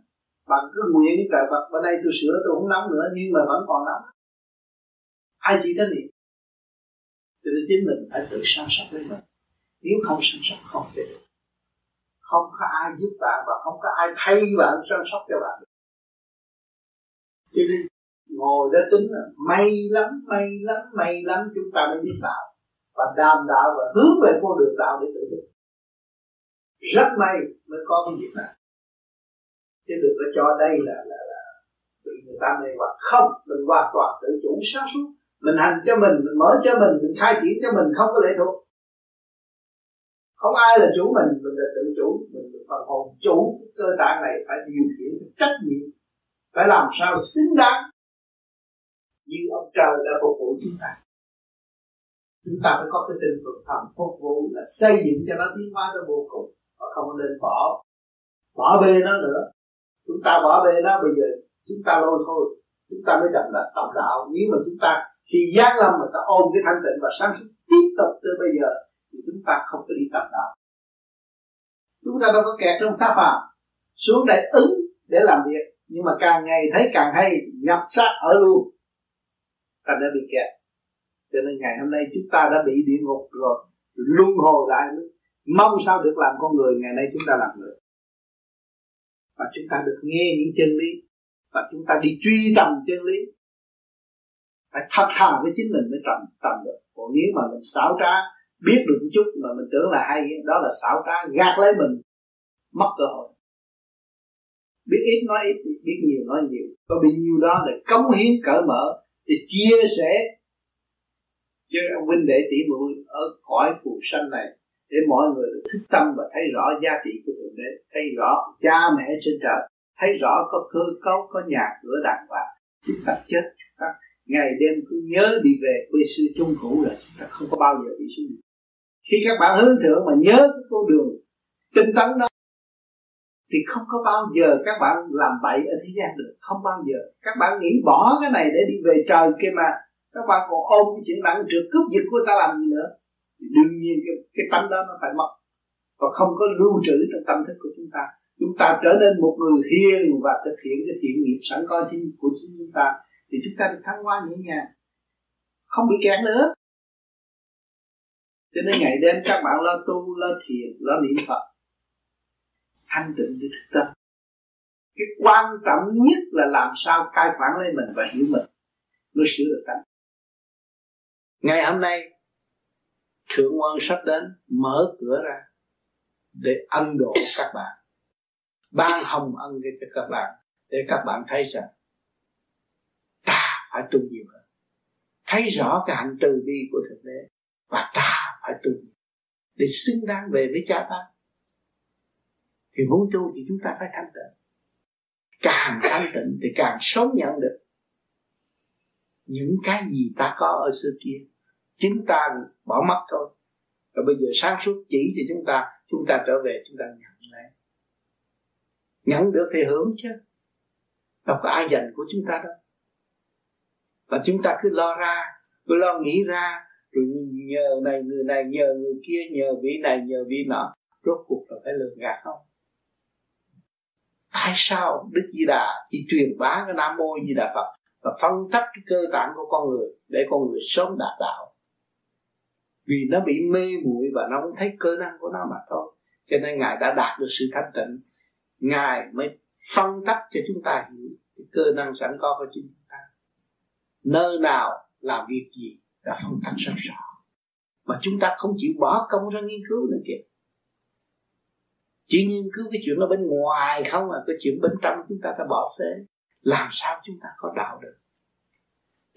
bạn cứ nguyện với trời Phật bên đây tôi sửa, tôi không nóng nữa, nhưng mà vẫn còn nóng. Ai chỉ trách nhiệm cho nên chính mình phải tự săn sóc lên mình. Nếu không săn sóc, không thể được. Không có ai giúp bạn và không có ai thay bạn săn sóc cho bạn cho nên, ngồi đó tính là, may lắm may lắm may lắm, chúng ta mới biết đạo. Và đàm đạo và hướng về con đường đạo để tự được rất may mới có cái việc này. Chứ đừng có cho đây là là là bị người ta mê hoặc. Không, mình hoàn toàn tự chủ sáng suốt mình hành cho mình mình mở cho mình mình khai triển cho mình, không có lệ thuộc. Không ai là chủ mình mình là tự chủ, mình là phần hồn chủ. Cơ tạng này phải điều khiển trách nhiệm, phải làm sao xứng đáng như ông trời đã phục vụ chúng ta. Chúng ta phải có cái tinh thần thầm phục vụ là xây dựng cho nó tiến hóa tới vô cùng, và không nên bỏ bỏ bê nó nữa. Chúng ta bỏ bê nó, bây giờ chúng ta lôi thôi. Chúng ta mới đặt là tập đạo. Nếu mà chúng ta khi giác lâm mà ta ôm cái thanh tịnh và sáng suốt tiếp tục tới bây giờ, thì chúng ta không có đi tập đạo. Chúng ta đâu có kẹt trong xa phàm xuống đây ứng để làm việc. Nhưng mà càng ngày thấy càng hay, nhập sát ở luôn. Ta đã bị kẹt. Cho nên ngày hôm nay chúng ta đã bị địa ngục rồi, luân hồi lại mong sao được làm con người, ngày nay chúng ta làm người. Và chúng ta được nghe những chân lý. Và chúng ta đi truy tầm chân lý phải thật thà với chính mình mới tầm tầm được. Còn nếu mà mình xảo trá, biết được một chút mà mình tưởng là hay, đó là xảo trá, gạt lấy mình, mất cơ hội. Biết ít nói ít, biết nhiều nói nhiều. Có bao nhiêu đó để cống hiến cởi mở để chia sẻ cho ông huynh đệ tỷ muội ở cõi phù sanh này, để mọi người được thức tâm và thấy rõ giá trị của thượng đế, thấy rõ cha mẹ trên trời, thấy rõ có cơ cấu, có nhà cửa đàng hoàng. Chúng ta chết, chúng ta ngày đêm cứ nhớ đi về quê xưa chung cũ là chúng ta không có bao giờ bị xuống khi các bạn hướng thượng mà nhớ cái con đường tinh tấn đó thì không có bao giờ các bạn làm bậy ở thế gian được. Không bao giờ. Các bạn nghĩ bỏ cái này để đi về trời kia mà các bạn còn ôm cái chuyện nặng trượt cướp giật của ta làm gì nữa. Thì đương nhiên cái, cái tâm đó nó phải mất. Và không có lưu trữ trong tâm thức của chúng ta. Chúng ta trở nên một người hiền và thực hiện cái thiện nghiệp sẵn có của chính chúng ta thì chúng ta được thăng hoa nhẹ nhàng, không bị kẹt nữa. Cho nên ngày đêm các bạn lo tu, lo thiền, lo niệm phật, thanh tịnh để thức tâm. Cái quan trọng nhất là làm sao cai quản lấy mình và hiểu mình, mới sửa được tánh. Ngày hôm nay, thượng quan sắp đến mở cửa ra để ân độ các bạn. Ban hồng ân cho các bạn, để các bạn thấy rằng phải tu nhiều hơn. Thấy rõ cái hạnh từ bi của thượng đế. Và ta phải tu để xứng đáng về với cha ta. Thì muốn tu thì chúng ta phải thanh tịnh. Càng thanh tịnh thì càng sớm nhận được những cái gì ta có ở xưa kia. Chính ta bỏ mất thôi. Rồi bây giờ sáng suốt chỉ cho chúng ta chúng ta trở về chúng ta nhận lại, nhận được thì hưởng chứ. Đâu có ai dành của chúng ta đâu và chúng ta cứ lo ra, cứ lo nghĩ ra, rồi nhờ này người này, nhờ người kia, nhờ vị này, nhờ vị nọ. Rốt cuộc là phải lường gạt không? Tại sao đức di đà chỉ truyền bá cái nam mô di đà phật và phân tách cái cơ tạng của con người để con người sớm đạt đạo? Vì nó bị mê muội và nó không thấy cơ năng của nó mà thôi. Cho nên ngài đã đạt được sự thanh tịnh. Ngài mới phân tách cho chúng ta hiểu cái cơ năng sẵn có của chính chúng nơi nào làm việc gì đã phân tách rất rõ mà chúng ta không chịu bỏ công ra nghiên cứu nữa kìa. Chỉ nghiên cứu cái chuyện ở bên ngoài không à cái chuyện bên trong chúng ta đã bỏ phế làm sao chúng ta có đạo được?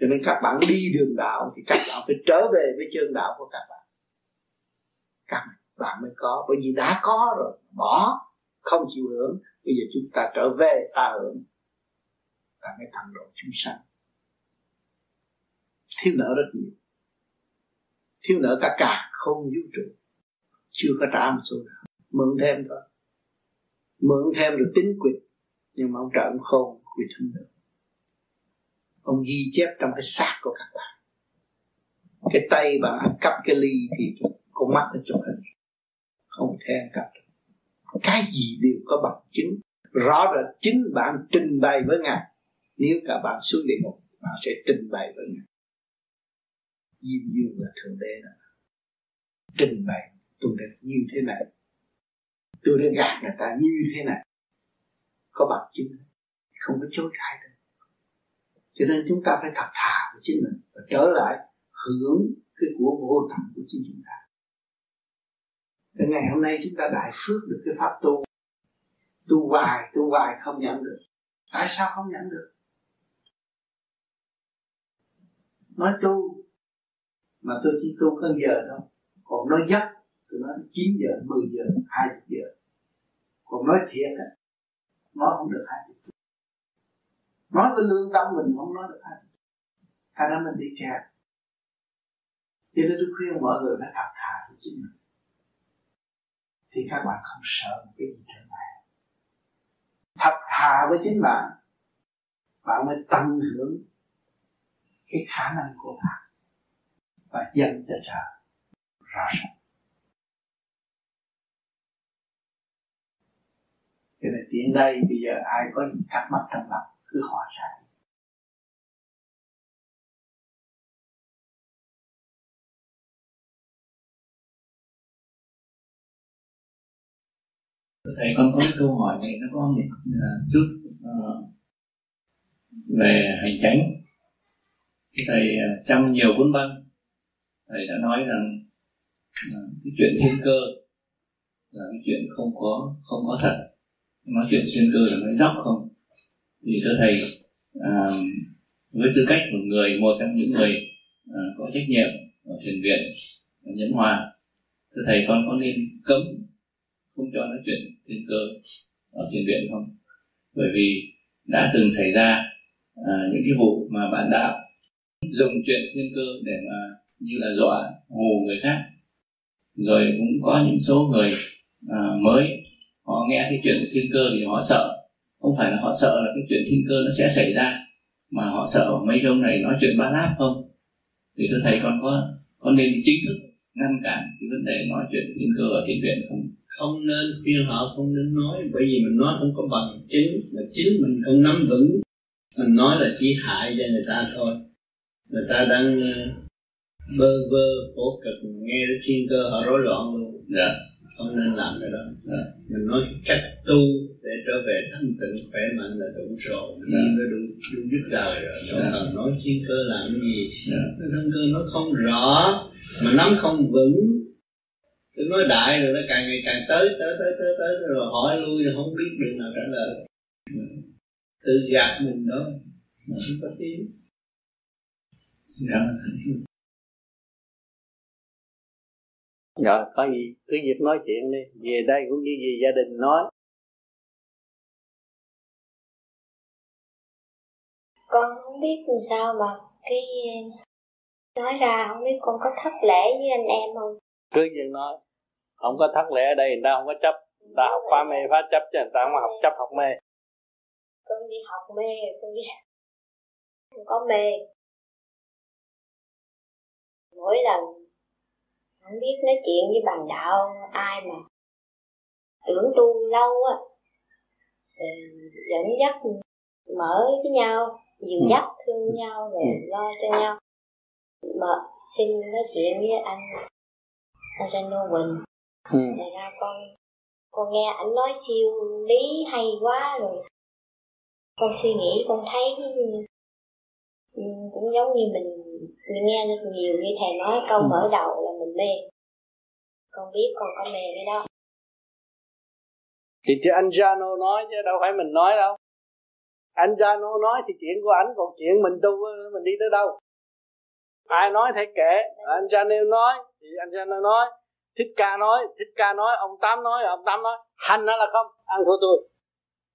Cho nên các bạn đi đường đạo thì các bạn phải trở về với chân đạo của các bạn. Các bạn mới có, bởi vì đã có rồi, bỏ, không chịu hưởng. Bây giờ chúng ta trở về ta hưởng. Ta mới thành độ chúng sanh thiếu nợ rất nhiều. Thiếu nợ cả cả, không vũ trụ. Chưa có trả một số nào. Mượn thêm thôi. Mượn thêm rồi tính quyệt nhưng mà ông trợ ông khôn quyệt không được. Ông ghi chép trong cái xác của các bạn. Cái tay bạn ăn cắp cái ly thì con mắt nó chụp hình. Không thể ăn cắp cái gì đều có bằng chứng. Rõ rệt chính bạn trình bày với ngài. Nếu cả bạn xuống địa ngục, bạn sẽ trình bày với ngài diêm dương là thượng đế đó. Trình bày tôi đã như thế này tôi đã gạt người ta như thế này, có bằng chứng không có chối cãi được. Cho nên chúng ta phải thật thà với chính mình và trở lại hưởng cái của vô tận của chính chúng ta. Đến ngày hôm nay chúng ta đại phước được cái pháp tu. Tu hoài tu hoài không nhận được. Tại sao không nhận được? Nói tu mà tôi chỉ tu có giờ thôi. Còn nói dắt tôi nói 9 giờ 10 giờ 20 giờ. Còn nói thiệt á, nói không được 20 giờ nói với lương tâm mình không nói được 20 giờ thành ra mình đi kẹt cho nên tôi khuyên mọi người phải thật thà với chính mình. Thì các bạn không sợ một cái gì trở lại thật thà với chính bạn bạn mới tận hưởng cái khả năng của bạn và dân cho trời rõ ràng cho nên tiện đây bây giờ ai có những thắc mắc trong lòng cứ hỏi ra thầy con có cái câu hỏi này nó có một uh, à, chút uh, về hành tránh thầy à, uh, trong nhiều cuốn băng thầy đã nói rằng à, cái chuyện thiên cơ là cái chuyện không có không có thật. Nói chuyện thiên cơ là nói dốc không? Thì thưa thầy à, với tư cách của người một trong những người à, có trách nhiệm ở thiền viện ở nhẫn hòa thưa thầy con có nên cấm không cho nói chuyện thiên cơ ở thiền viện không? Bởi vì đã từng xảy ra à, những cái vụ mà bạn đạo dùng chuyện thiên cơ để mà như là dọa hù người khác. Rồi cũng có những số người à, mới họ nghe cái chuyện thiên cơ thì họ sợ. Không phải là họ sợ là cái chuyện thiên cơ nó sẽ xảy ra mà họ sợ mấy ông này nói chuyện ba láp không? Thì tôi thấy con có có nên chính thức ngăn cản cái vấn đề nói chuyện thiên cơ ở thiền viện không? Không nên khuyên họ không nên nói bởi vì mình nói không có bằng chứng mà chính mình không nắm vững. Mình nói là chỉ hại cho người ta thôi. Người ta đang bơ vơ khổ cực nghe đến thiên cơ họ rối loạn luôn. Dạ. không nên làm cái đó. Dạ. mình nói cách tu để trở về thanh tịnh khỏe mạnh là đủ rồi. Dạ. nó đủ đủ dứt đời rồi. Đâu dạ. cần nói thiên cơ làm cái gì. Dạ. thiên cơ nó không rõ mà nắm không vững. Tôi nói đại rồi nó càng ngày càng tới tới tới tới tới rồi hỏi lui rồi không biết đường nào trả lời. Tự gạt mình đó. Không có tiếng. Xin cảm rồi có gì cứ việc nói chuyện đi. Về đây cũng như về gia đình nói. Con không biết làm sao mà cái nói ra không biết con có thất lễ với anh em không? Cứ việc nói không có thất lễ ở đây người ta không có chấp. Người ta học phá mê phá chấp chứ người ta không học chấp học mê. Con đi học mê con đi không có mê. Mỗi lần không biết nói chuyện với bàn đạo ai mà tưởng tu lâu á dẫn dắt mở với nhau dìu ừ. dắt thương nhau rồi ừ. lo cho nhau mà xin nói chuyện với anh anh Rano Quỳnh ừ. ra con con nghe ảnh nói siêu lý hay quá rồi con suy nghĩ con thấy ừ, cũng giống như mình mình nghe được nhiều như thầy nói câu ừ. mở đầu là mình mê. Con biết con có mê cái đó. Thì chứ anh Jano nói chứ đâu phải mình nói đâu. Anh Jano nói thì chuyện của anh còn chuyện mình tu mình đi tới đâu? Ai nói thấy kể. Anh Jano nói thì anh Jano nói. Thích ca nói thích ca nói ông tám nói ông tám nói. Hành nó là không ăn của tôi.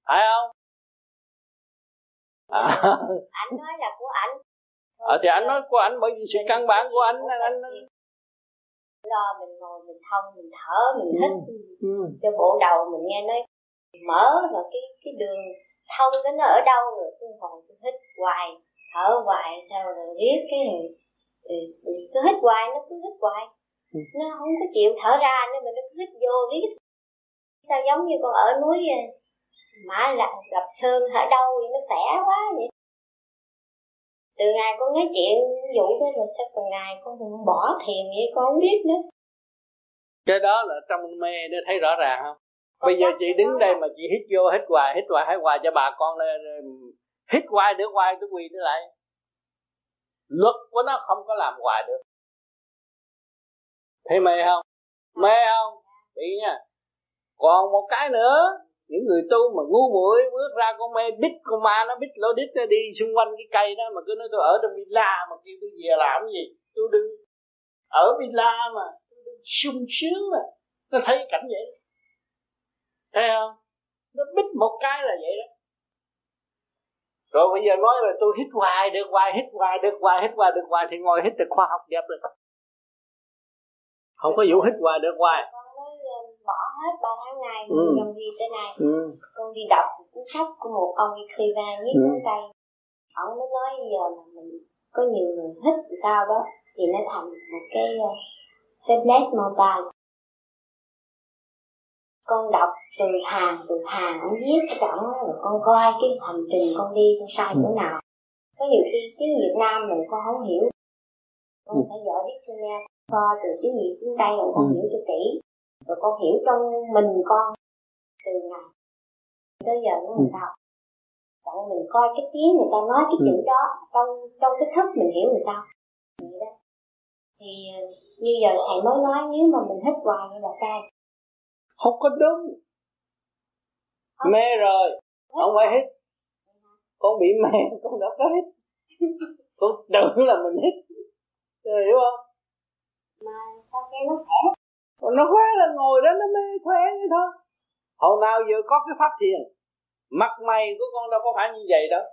Phải không? À. anh nói là của anh ờ thì anh nói của anh bởi vì sự căn bản của anh anh, anh lo mình ngồi mình thông mình thở mình hít ừ. ừ. cho bộ đầu mình nghe nói mở và cái cái đường thông đến nó ở đâu rồi tôi ngồi tôi hít hoài thở hoài sao rồi riết cái rồi cứ hít hoài nó cứ hít hoài ừ. nó không có chịu thở ra nên mà nó cứ hít vô riết sao giống như con ở núi mã lập lập sơn ở đâu vậy nó khỏe quá vậy từ ngày con nói chuyện dụ đó rồi sao từ ngày con bỏ thiền vậy con không biết nữa. Cái đó là trong mê nó thấy rõ ràng không? Bây giờ chị đứng đây mà chị hít vô hít hoài hít hoài hít hoài cho bà con lên hít hoài được hoài tôi quỳ trở lại. Luật của nó không có làm hoài được. Thấy mê không? Mê không? Bị nha. Còn một cái nữa những người tu mà ngu muội bước ra con mê bít con ma nó, bít lỗ đít nó đi xung quanh cái cây đó mà cứ nói tôi ở trong villa mà kêu tôi về làm gì? Tôi đừng ở villa mà tôi đừng sung sướng mà nó thấy cảnh vậy thấy không? Nó bít một cái là vậy đó. Rồi bây giờ nói là tôi hít hoài, được hoài, hít hoài, được hoài, hít hoài, được hoài, thì ngồi hít được khoa học đẹp rồi không có vụ hít hoài, được hoài hết ba tháng ngày ừ. con đi tới nay ừ. con đi đọc cuốn sách của một ông Ikriva viết ừ. tay ông mới nói giờ mà mình có nhiều người hít sao đó thì nó thành một cái uh, fitness mobile con đọc từ hàng từ hàng ông viết rồi con coi cái hành trình con đi con sai chỗ nào có nhiều khi tiếng Việt Nam mình con không hiểu con ừ. phải giỏi nghe so từ tiếng Việt tiếng Tây rồi con ừ. hiểu cho kỹ rồi con hiểu trong mình con từ ngày tới giờ nó làm ừ. sao? Chẳng mình coi cái tiếng người ta nói cái ừ. chữ đó trong trong cái thức mình hiểu làm sao? Vậy đó. Thì như giờ thầy mới nói nếu mà mình hít hoài như là sai. Không có đúng. Không. mê rồi. Không phải hít. Con bị mê con đâu có hít. Con tưởng là mình hít. Rồi hiểu không? Mà sao nghe nó khỏe còn nó khỏe là ngồi đó nó mê khỏe như thôi. Hồi nào giờ có cái pháp thiền mặt mày của con đâu có phải như vậy đâu.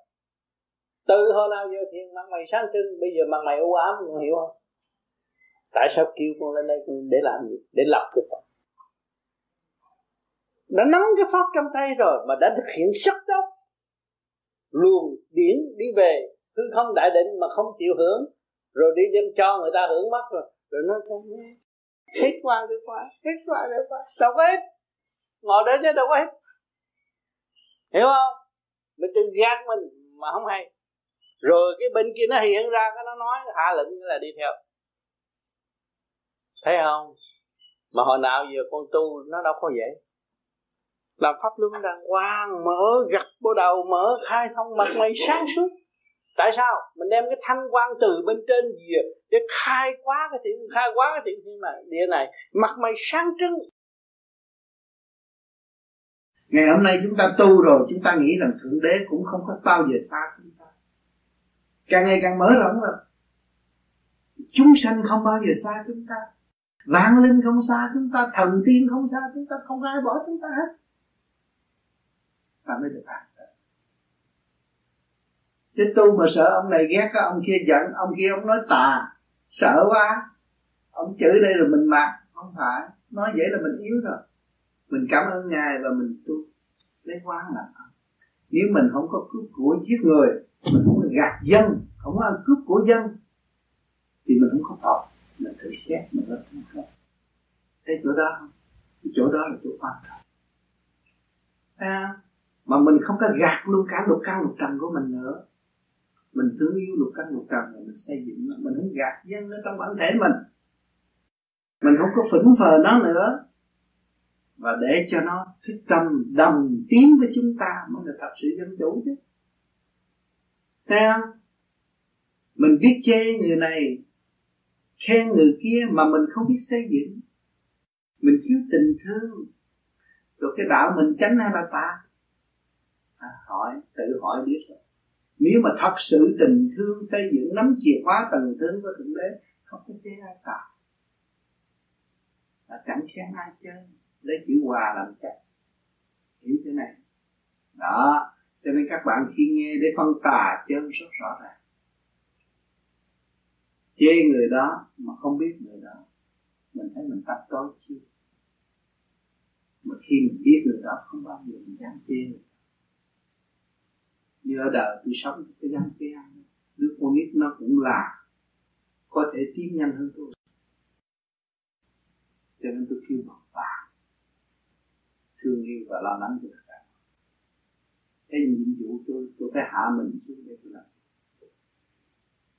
Từ hồi nào giờ thiền mặt mày sáng trưng bây giờ mặt mày u ám con hiểu không? Tại sao kêu con lên đây để làm gì? Để lập cái pháp đã nắm cái pháp trong tay rồi mà đã thực hiện sắc đốc, luồng điển đi về hư không đại định mà không chịu hưởng. Rồi đi đem cho người ta hưởng mất rồi. Rồi nó không hết qua được qua, hết qua được qua. Đâu có hết. Ngồi đến chứ đâu có hết. Hiểu không? Mình tự gạt mình mà không hay. Rồi cái bên kia nó hiện ra, cái nó nói, hạ lệnh là đi theo. Thấy không? Mà hồi nào giờ con tu, nó đâu có vậy. Làm pháp luân đàng hoàng mở gặt bộ đầu mở, khai thông mặt mày sáng suốt tại sao? Mình đem cái thanh quan từ bên trên về để khai quá cái thiện, khai quá cái thiện thiên này địa này. Mặt mày sáng trưng. Ngày hôm nay chúng ta tu rồi, chúng ta nghĩ rằng thượng đế cũng không có bao giờ xa chúng ta. Càng ngày càng mở rộng rồi. Chúng sanh không bao giờ xa chúng ta. Vạn linh không xa chúng ta, thần tiên không xa chúng ta, không ai bỏ chúng ta hết. Ta mới được an chứ tu mà sợ ông này ghét á ông kia giận ông kia ông nói tà sợ quá. Ông chửi đây rồi mình mặc không phải. Nói vậy là mình yếu rồi. Mình cảm ơn ngài và mình tu. Lấy quán là nếu mình không có cướp của giết người mình không có gạt dân không có ăn cướp của dân thì mình không có tội. Mình thử xét mình rất không không? Thấy chỗ đó không? Cái chỗ đó là chỗ quan trọng. À, mà mình không có gạt luôn cả lục căn lục trần của mình nữa mình thương yêu lục căn lục trần là mình xây dựng nó mình không gạt dân nó trong bản thể mình. Mình không có phỉnh phờ nó nữa. Và để cho nó thích tâm đồng tiến với chúng ta mới là thật sự dân chủ chứ. Thấy không? Mình biết chê người này khen người kia mà mình không biết xây dựng. Mình thiếu tình thương. Rồi cái đạo mình tránh hay là ta? À, hỏi tự hỏi biết rồi nếu mà thật sự tình thương xây dựng, nắm chìa khóa tình thương của thượng đế, không có chế ai cả là chẳng khen ai chơi, lấy chữ hòa làm chắc. Hiểu thế này. Đó, cho nên các bạn khi nghe để phân tà chân rất rõ ràng. Chê người đó mà không biết người đó, mình thấy mình tắt tối chưa? Mà khi mình biết người đó, không bao giờ mình dám chê. người như ở đời tôi sống cái dám cái ăn đứa con nít nó cũng là có thể tiến nhanh hơn tôi. Cho nên tôi kêu bằng bà, thương yêu và lo lắng cho các cả. Cái nhiệm vụ tôi tôi phải hạ mình xuống để tôi làm.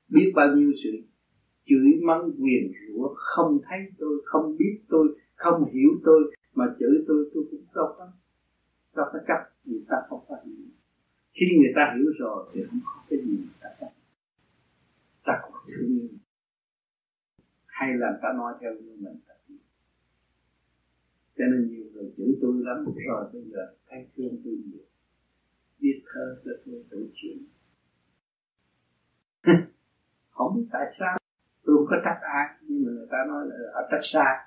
Biết bao nhiêu sự chửi mắng, quyền rủa, không thấy tôi, không biết tôi, không hiểu tôi, mà chửi tôi tôi cũng đâu có đâu có chấp người ta không có hiểu khi người ta hiểu rồi thì không có cái gì người ta chấp ta còn thương yêu hay là ta nói theo như mình ta hiểu. Cho nên nhiều người chửi tôi lắm. Rồi bây giờ thấy thương tôi nhiều. Biết thơ cho tôi tự chuyện không biết tại sao. Tôi không có trách ai. Nhưng mà người ta nói là họ trách sai.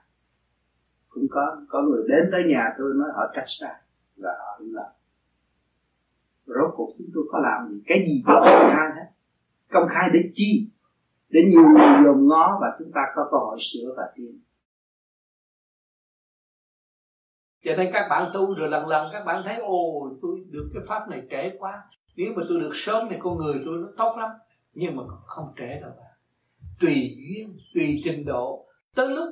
Cũng có có người đến tới nhà tôi nói họ trách sai. Là họ không làm rốt cuộc chúng tôi có làm gì? Cái gì cũng công khai hết. Công khai để chi? Để nhiều người dòm ngó và chúng ta có cơ hội sửa và tiến. Cho nên các bạn tu rồi lần lần các bạn thấy, ồ, tôi được cái pháp này trễ quá. Nếu mà tôi được sớm thì con người tôi nó tốt lắm. Nhưng mà không trễ đâu bạn tùy duyên, tùy trình độ. Tới lúc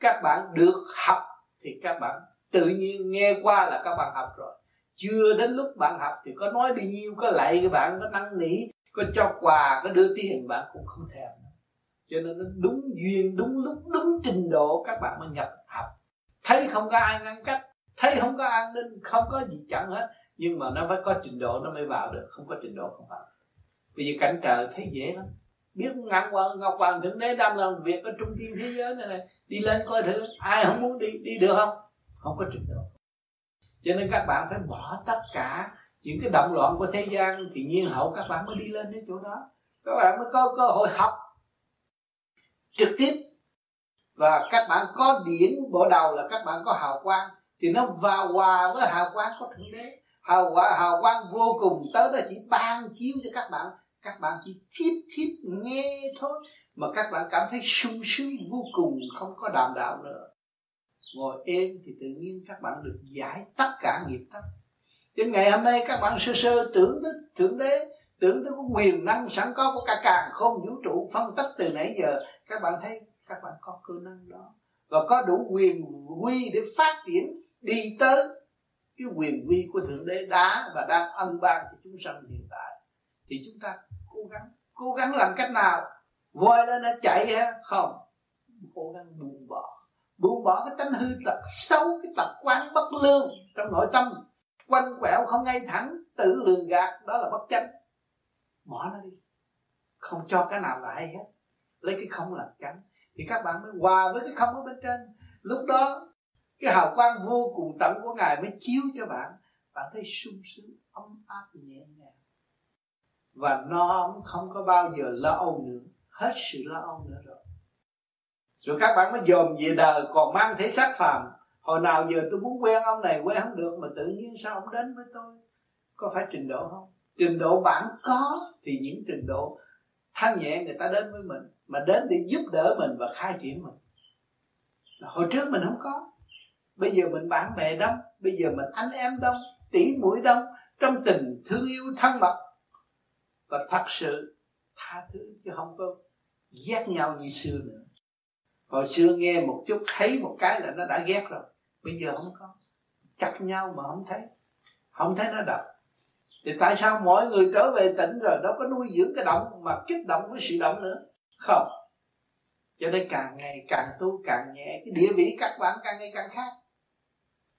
các bạn được học thì các bạn tự nhiên nghe qua là các bạn học rồi chưa đến lúc bạn học thì có nói bao nhiêu có lạy các bạn có năn nỉ có cho quà có đưa tiền bạn cũng không thèm. Cho nên nó đúng duyên đúng lúc đúng trình độ các bạn mới nhập học. Thấy không có ai ngăn cách thấy không có an ninh không có gì chẳng hết. Nhưng mà nó phải có trình độ nó mới vào được. Không có trình độ không vào. Bây giờ cảnh trời thấy dễ lắm. Biết ngọc hoàng ngọc hoàng thượng đế đang làm việc ở trung thiên thế giới này, này. Đi lên coi thử ai không muốn đi đi được không? Không có trình độ cho nên các bạn phải bỏ tất cả những cái động loạn của thế gian, thì nhiên hậu các bạn mới đi lên đến chỗ đó. Các bạn mới có cơ hội học trực tiếp. Và các bạn có điển bộ đầu là các bạn có hào quang, thì nó vào hòa với hào quang của thượng đế. Hào quang hào quang vô cùng, tới đó chỉ ban chiếu cho các bạn. Các bạn chỉ thiếp thiếp, nghe thôi, mà các bạn cảm thấy sung sướng vô cùng, không có đàm đạo nữa ngồi êm thì tự nhiên các bạn được giải tất cả nghiệp tất đến ngày hôm nay các bạn sơ sơ tưởng tới thượng đế tưởng tới cái quyền năng sẵn có của cả càng không vũ trụ phân tích từ nãy giờ, các bạn thấy các bạn có cơ năng đó. Và có đủ quyền quy để phát triển, đi tới cái quyền quy của thượng đế đã và đang ân ban cho chúng sanh hiện tại. Thì chúng ta cố gắng cố gắng làm cách nào? Voi lên nó chạy ha? Không. Cố gắng buông bỏ buông bỏ cái tánh hư tật, xấu cái tập quán bất lương trong nội tâm. Quanh quẹo không ngay thẳng, tự lường gạt, đó là bất chánh. Bỏ nó đi. Không cho cái nào là hay hết. Lấy cái không làm chánh. Thì các bạn mới hòa với cái không ở bên trên. Lúc đó, cái hào quang vô cùng tận của ngài mới chiếu cho bạn. Bạn thấy sung sướng, ấm áp, nhẹ nhàng. Và nó không có bao giờ lo âu nữa. Hết sự lo âu nữa rồi rồi các bạn mới dòm về đời, còn mang thể xác phàm. Hồi nào giờ tôi muốn quen ông này, quen không được, mà tự nhiên sao ông đến với tôi? Có phải trình độ không? Trình độ bạn có, thì những trình độ thanh nhẹ người ta đến với mình, mà đến để giúp đỡ mình và khai triển mình. Hồi trước mình không có. Bây giờ mình bạn bè đông, bây giờ mình anh em đông tỷ mũi đông, trong tình thương yêu thân mật. Và thật sự tha thứ chứ không có ghét nhau như xưa nữa hồi xưa nghe một chút, thấy một cái là nó đã ghét rồi. Bây giờ không có. Chặt nhau mà không thấy. Không thấy nó đập. Thì tại sao mọi người trở về tỉnh rồi đâu có nuôi dưỡng cái động mà kích động với sự động nữa? Không. Cho nên càng ngày càng tu, càng nhẹ, cái địa vị các bạn càng ngày càng khác.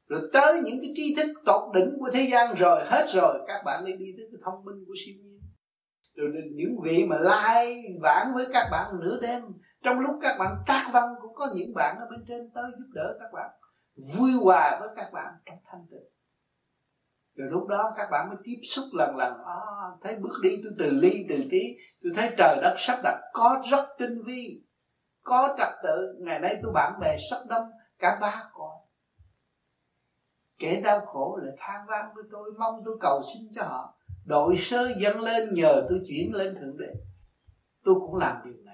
Rồi tới những cái tri thức tột đỉnh của thế gian rồi, hết rồi, các bạn mới đi tới cái thông minh của siêu nhiên. Rồi những vị mà lai vãng với các bạn nửa đêm trong lúc các bạn tác văn cũng có những bạn ở bên trên tới giúp đỡ các bạn vui hòa với các bạn trong thanh tịnh. Rồi lúc đó các bạn mới tiếp xúc lần lần. À, thấy bước đi tôi từ ly từ tí tôi thấy trời đất sắp đặt có rất tinh vi có trật tự. Ngày nay tôi bạn bè sắp đông cả ba cõi kẻ đau khổ lại than vang với tôi mong tôi cầu xin cho họ. Đội sơ dâng lên nhờ tôi chuyển lên thượng đế. Tôi cũng làm điều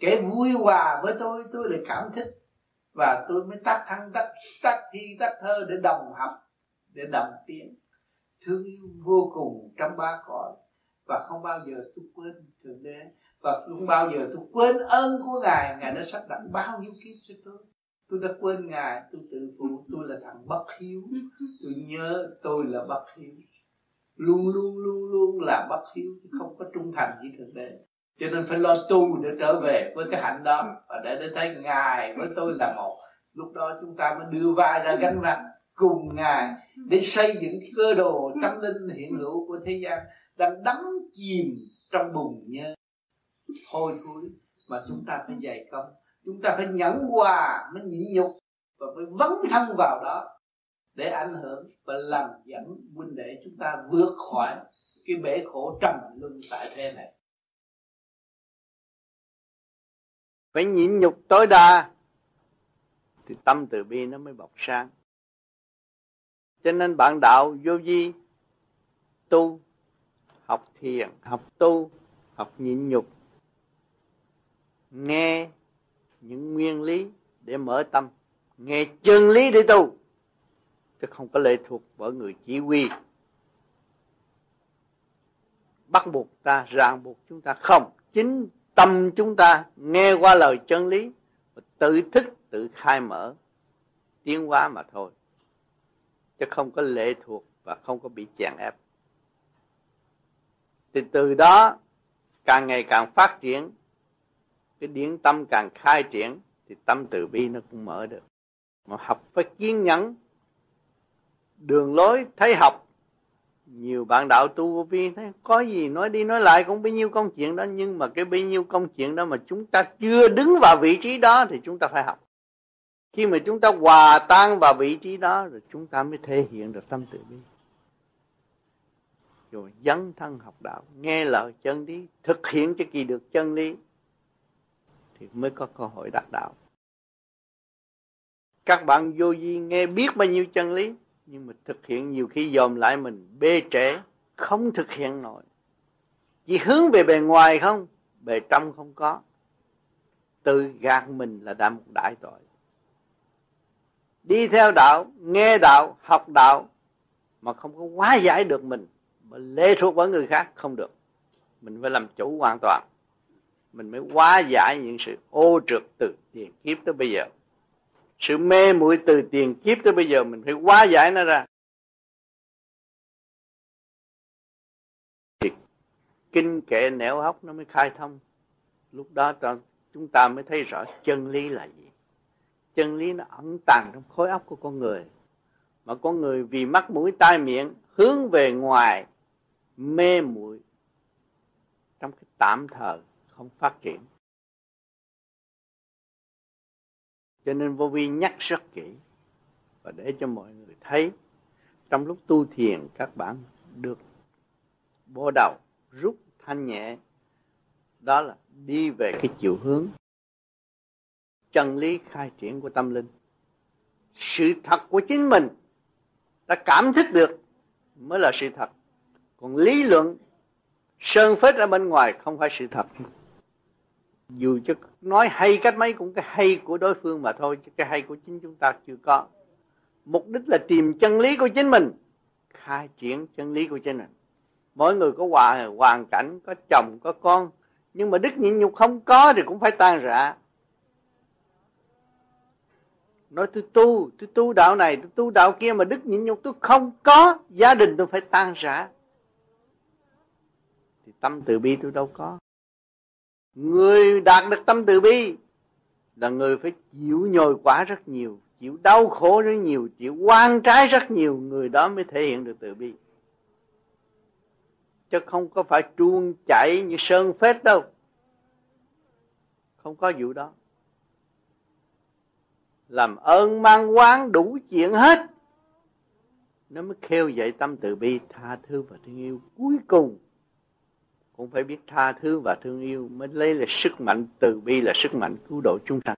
kẻ vui hòa với tôi tôi lại cảm thích. Và tôi mới tắt thăng tắt tắt thi, tắt thơ để đồng học, để đồng tiếng. Thương yêu vô cùng trong ba cõi. Và không bao giờ tôi quên thượng đế. Và không bao giờ tôi quên ơn của ngài. Ngài đã sắp đặt bao nhiêu kiếp cho tôi. Tôi đã quên ngài. Tôi tự phụ tôi là thằng bất hiếu. Tôi nhớ tôi là bất hiếu. Luôn luôn luôn luôn là bất hiếu không có trung thành với thượng đế cho nên phải lo tu để trở về với cái hạnh đó và để để thấy ngài với tôi là một. Lúc đó chúng ta mới đưa vai ra gánh vác cùng ngài để xây dựng cơ đồ tâm linh hiện hữu của thế gian đang đắm chìm trong bùn nhơ. Hôi thối mà chúng ta phải dày công, chúng ta phải nhẫn hòa mới nhịn nhục và phải vấn thân vào đó để ảnh hưởng và làm dẫn huynh đệ chúng ta vượt khỏi cái bể khổ trầm luân tại thế này. Phải nhịn nhục tối đa thì tâm từ bi nó mới bọc sáng. Cho nên bạn đạo vô vi, tu, học thiền, học tu, học nhịn nhục, nghe những nguyên lý để mở tâm, nghe chân lý để tu, chứ không có lệ thuộc vào người chỉ huy. Bắt buộc ta, ràng buộc chúng ta không, chính tâm chúng ta nghe qua lời chân lý, tự thức, tự khai mở, tiến hóa mà thôi. Chứ không có lệ thuộc và không có bị chèn ép. Thì từ đó, càng ngày càng phát triển, cái điển tâm càng khai triển, thì tâm từ bi nó cũng mở được. Mà học phải kiên nhẫn, đường lối thấy học nhiều bạn đạo tu vô vi thấy có gì nói đi nói lại cũng bấy nhiêu công chuyện đó, nhưng mà cái bấy nhiêu công chuyện đó mà chúng ta chưa đứng vào vị trí đó thì chúng ta phải học. Khi mà chúng ta hòa tan vào vị trí đó rồi chúng ta mới thể hiện được tâm từ bi. Rồi dấn thân học đạo, nghe lời chân lý, thực hiện cho kỳ được chân lý thì mới có cơ hội đạt đạo. Các bạn vô vi nghe biết bao nhiêu chân lý nhưng mà thực hiện nhiều khi dòm lại mình, bê trễ, không thực hiện nổi. Chỉ hướng về bề ngoài không, bề trong không có. Tự gạt mình là đã một đại tội. Đi theo đạo, nghe đạo, học đạo mà không có hóa giải được mình, mà lê thuộc vào người khác, không được. Mình phải làm chủ hoàn toàn. Mình mới hóa giải những sự ô trượt từ tiền kiếp tới bây giờ sự mê muội từ tiền kiếp tới bây giờ mình phải hóa giải nó ra. Thì kinh kệ nẻo hóc nó mới khai thông. Lúc đó ta, chúng ta mới thấy rõ chân lý là gì. Chân lý nó ẩn tàng trong khối óc của con người. Mà con người vì mắt mũi tai miệng hướng về ngoài, mê muội trong cái tạm thời không phát triển. Cho nên vô vi nhắc rất kỹ và để cho mọi người thấy trong lúc tu thiền các bạn được bô đầu, rút thanh nhẹ, đó là đi về cái chiều hướng chân lý khai triển của tâm linh. Sự thật của chính mình ta cảm thức được mới là sự thật. Còn lý luận sơn phết ở bên ngoài không phải sự thật dù cho nói hay cách mấy cũng cái hay của đối phương mà thôi chứ cái hay của chính chúng ta chưa có. Mục đích là tìm chân lý của chính mình khai triển chân lý của chính mình. Mỗi người có hoàn, hoàn cảnh có chồng có con nhưng mà đức nhịn nhục không có thì cũng phải tan rã. Nói tôi tu tôi tu đạo này tôi tu đạo kia mà đức nhịn nhục tôi không có gia đình tôi phải tan rã. Thì tâm từ bi tôi đâu có người đạt được tâm từ bi là người phải chịu nhồi quả rất nhiều, chịu đau khổ rất nhiều, chịu quan trái rất nhiều, người đó mới thể hiện được từ bi. Chứ không có phải chuông chảy như sơn phết đâu. Không có vụ đó. Làm ơn mang quán đủ chuyện hết, nó mới khêu dậy tâm từ bi, tha thứ và thương yêu cuối cùng cũng phải biết tha thứ và thương yêu mới lấy là sức mạnh, từ bi là sức mạnh cứu độ chúng sanh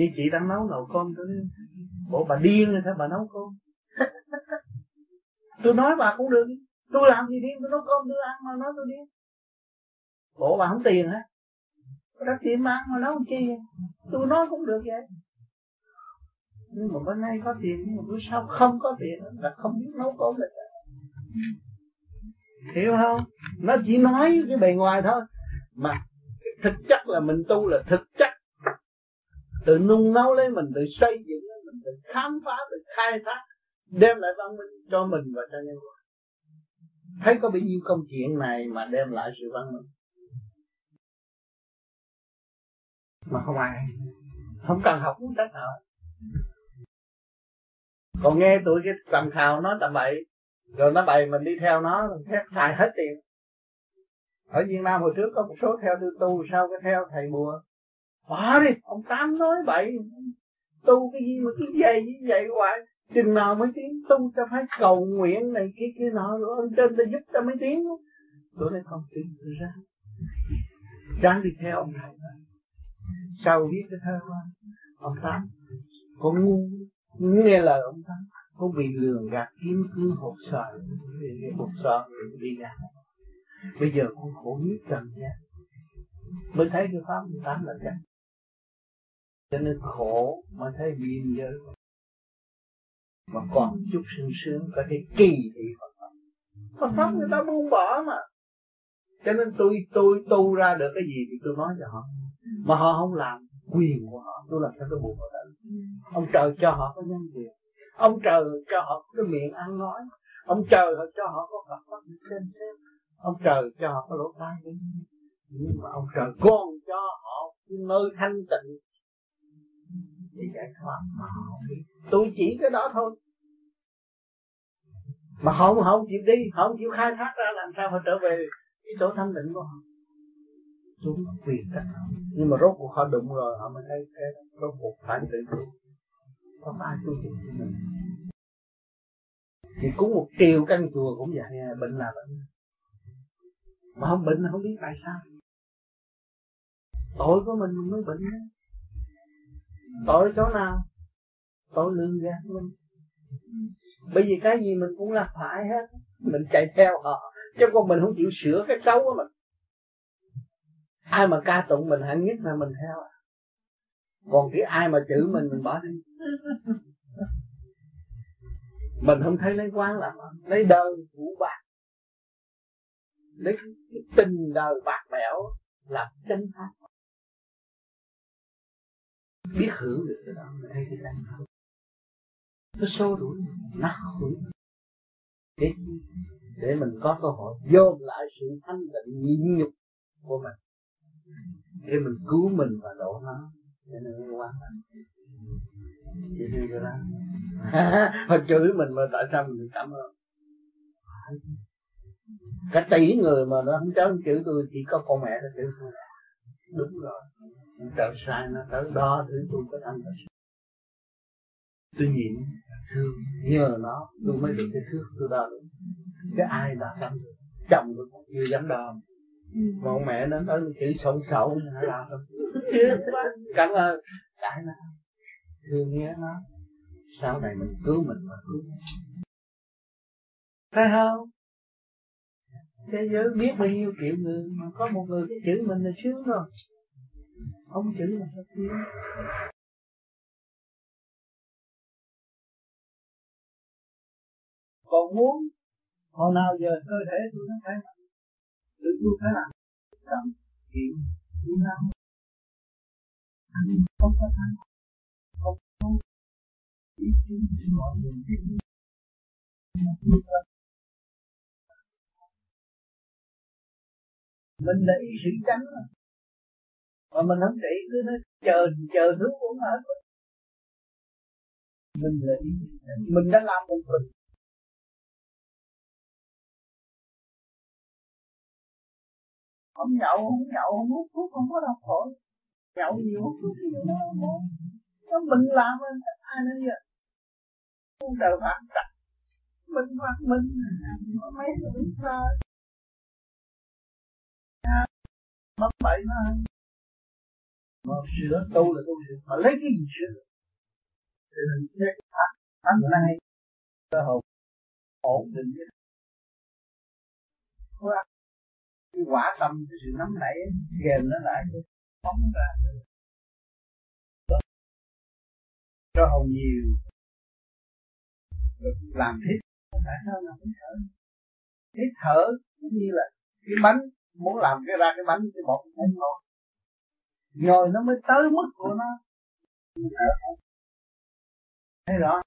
như chị đang nấu nồi cơm, tôi bộ bà điên rồi sao bà nấu cơm? Tôi nói bà cũng được. Tôi làm gì điên, tôi nấu cơm, tôi ăn mà nói tôi điên. Bộ bà không tiền hả? Rất tiền mà ăn mà nấu chi? Tôi nói cũng được vậy. Nhưng mà bữa nay có tiền, nhưng mà bữa sau không có tiền, là không biết nấu cơm được hiểu không? Nó chỉ nói cái bề ngoài thôi. Mà thực chất là mình tu là thực chất. Tự nung nấu lấy mình, tự xây dựng lấy mình, tự khám phá, tự khai thác, đem lại văn minh cho mình và cho nhân loại. Thấy có bao nhiêu công chuyện này mà đem lại sự văn minh? Mà không ai không cần học cũng sách nào. Còn nghe tụi cái tầm khào nó tầm bậy rồi nó bày mình đi theo nó thét xài hết tiền. Ở Việt Nam hồi trước có một số theo tư tu sau cái theo thầy bùa? Bỏ đi, ông tám nói bậy. Tu cái gì mà cái dày như vậy hoài? Chừng nào mới tiến tu ta phải cầu nguyện này kia kia nọ rồi ông trên ta giúp ta mới tiến. Tôi nói không tin tôi ra. Ráng đi theo ông thầy sau viết cái thơ qua ông tám? Con ngu nghe lời ông tám có bị lường gạt kiếm cứ hột sợi hột sợi bị gạt. Bây giờ con khổ nhất trần nha. Mới thấy cái pháp 18 là chắc. Cho nên khổ mà thấy biên giới mà còn chút sung sướng có thể kỳ thị Phật. Pháp Phật pháp người ta buông bỏ mà. Cho nên tôi tôi tu ra được cái gì thì tôi nói cho họ. Mà họ không làm quyền của họ, tôi làm sao tôi buộc họ đến ông trời cho họ có nhân quyền ông trời cho họ cái miệng ăn nói. Ông trời cho họ có cặp mắt xem xem ông trời cho họ có lỗ tai nhưng mà ông trời còn cho họ cái nơi thanh tịnh. Để giải thoát mà họ biết. Tôi chỉ cái đó thôi. Mà họ họ không chịu đi, họ không chịu khai thác ra, làm sao họ trở về cái chỗ thanh tịnh của họ? Chúng quyền cách nhưng mà rốt cuộc họ đụng rồi, họ mới thấy cái rốt cuộc phải tự tu không ai tu cho mình. Thì cũng một triệu căn chùa cũng vậy à, bệnh là bệnh. Mà không bệnh không biết tại sao. Tội của mình mới bệnh tội chỗ nào? Tội lương gạt mình. Bởi vì cái gì mình cũng là phải hết. Mình chạy theo họ. Chứ còn mình không chịu sửa cái xấu của mình. Ai mà ca tụng mình hạnh nhất là mình theo còn cái ai mà chữ mình mình bỏ đi. Mình không thấy lấy quán làm lấy đời vũ bạc lấy cái tình đời bạc bẽo làm chân pháp. Biết hưởng được cái đó, mình thấy cái cảnh đó. Nó xô đuổi, nó hủy để để mình có cơ hội dồn lại sự thanh tịnh nhịn nhục của mình. Để mình cứu mình và độ nó cho nên quan trọng chị đi cho ra họ chửi mình mà tại sao mình cảm ơn? Cả tỷ người mà nó không dám chửi tôi, chỉ có con mẹ nó chửi tôi. Đúng rồi. Trời sai nó tới đó, thứ tôi có thanh tịnh tôi nhịn thương, nhờ nó, tôi mới được cái thước tôi đo được. Cái ai đã tâm chồng tôi chưa dám đo mà ông mẹ nó nói chữ sậu sậu nó làm cảm ơn. Đại nó thương nghe nó. Sau này mình cứu mình mà cứu phải không? Thế giới biết bao nhiêu triệu người mà có một người cái chữ mình là sướng rồi. Không chữ là sao tiếng còn muốn hồi nào giờ cơ thể tôi nó phải tự tôi phải làm. Tâm hiểu tôi làm anh không có thắng. Không có ý kiến để mọi người biết mình là ý sĩ trắng mà. Mình không để cứ nó chờ chờ thứ cũng hết mình là ý mình đã làm một mình. Không nhậu không nhậu không hút thuốc không có đau khổ. Nhậu nhiều hút thuốc nhiều nó không nó mình làm nên ai nói vậy? Không trời phạt chặt mình phạt mình. Mấy người sao mất bậy nó mà sửa tu là tu sửa mà lấy cái gì sửa cho nên chết thắt thắt nay cơ hội ổn định cái cái quả tâm, cái sự nắm nảy kèm nó lại cái phóng ra cho hồn nhiều được làm thiết tại sao làm hít thở. Hít thở cũng như là cái bánh, muốn làm cái ra cái bánh cái bột cũng ngon. Rồi nó mới tới mức của nó. Thấy rõ?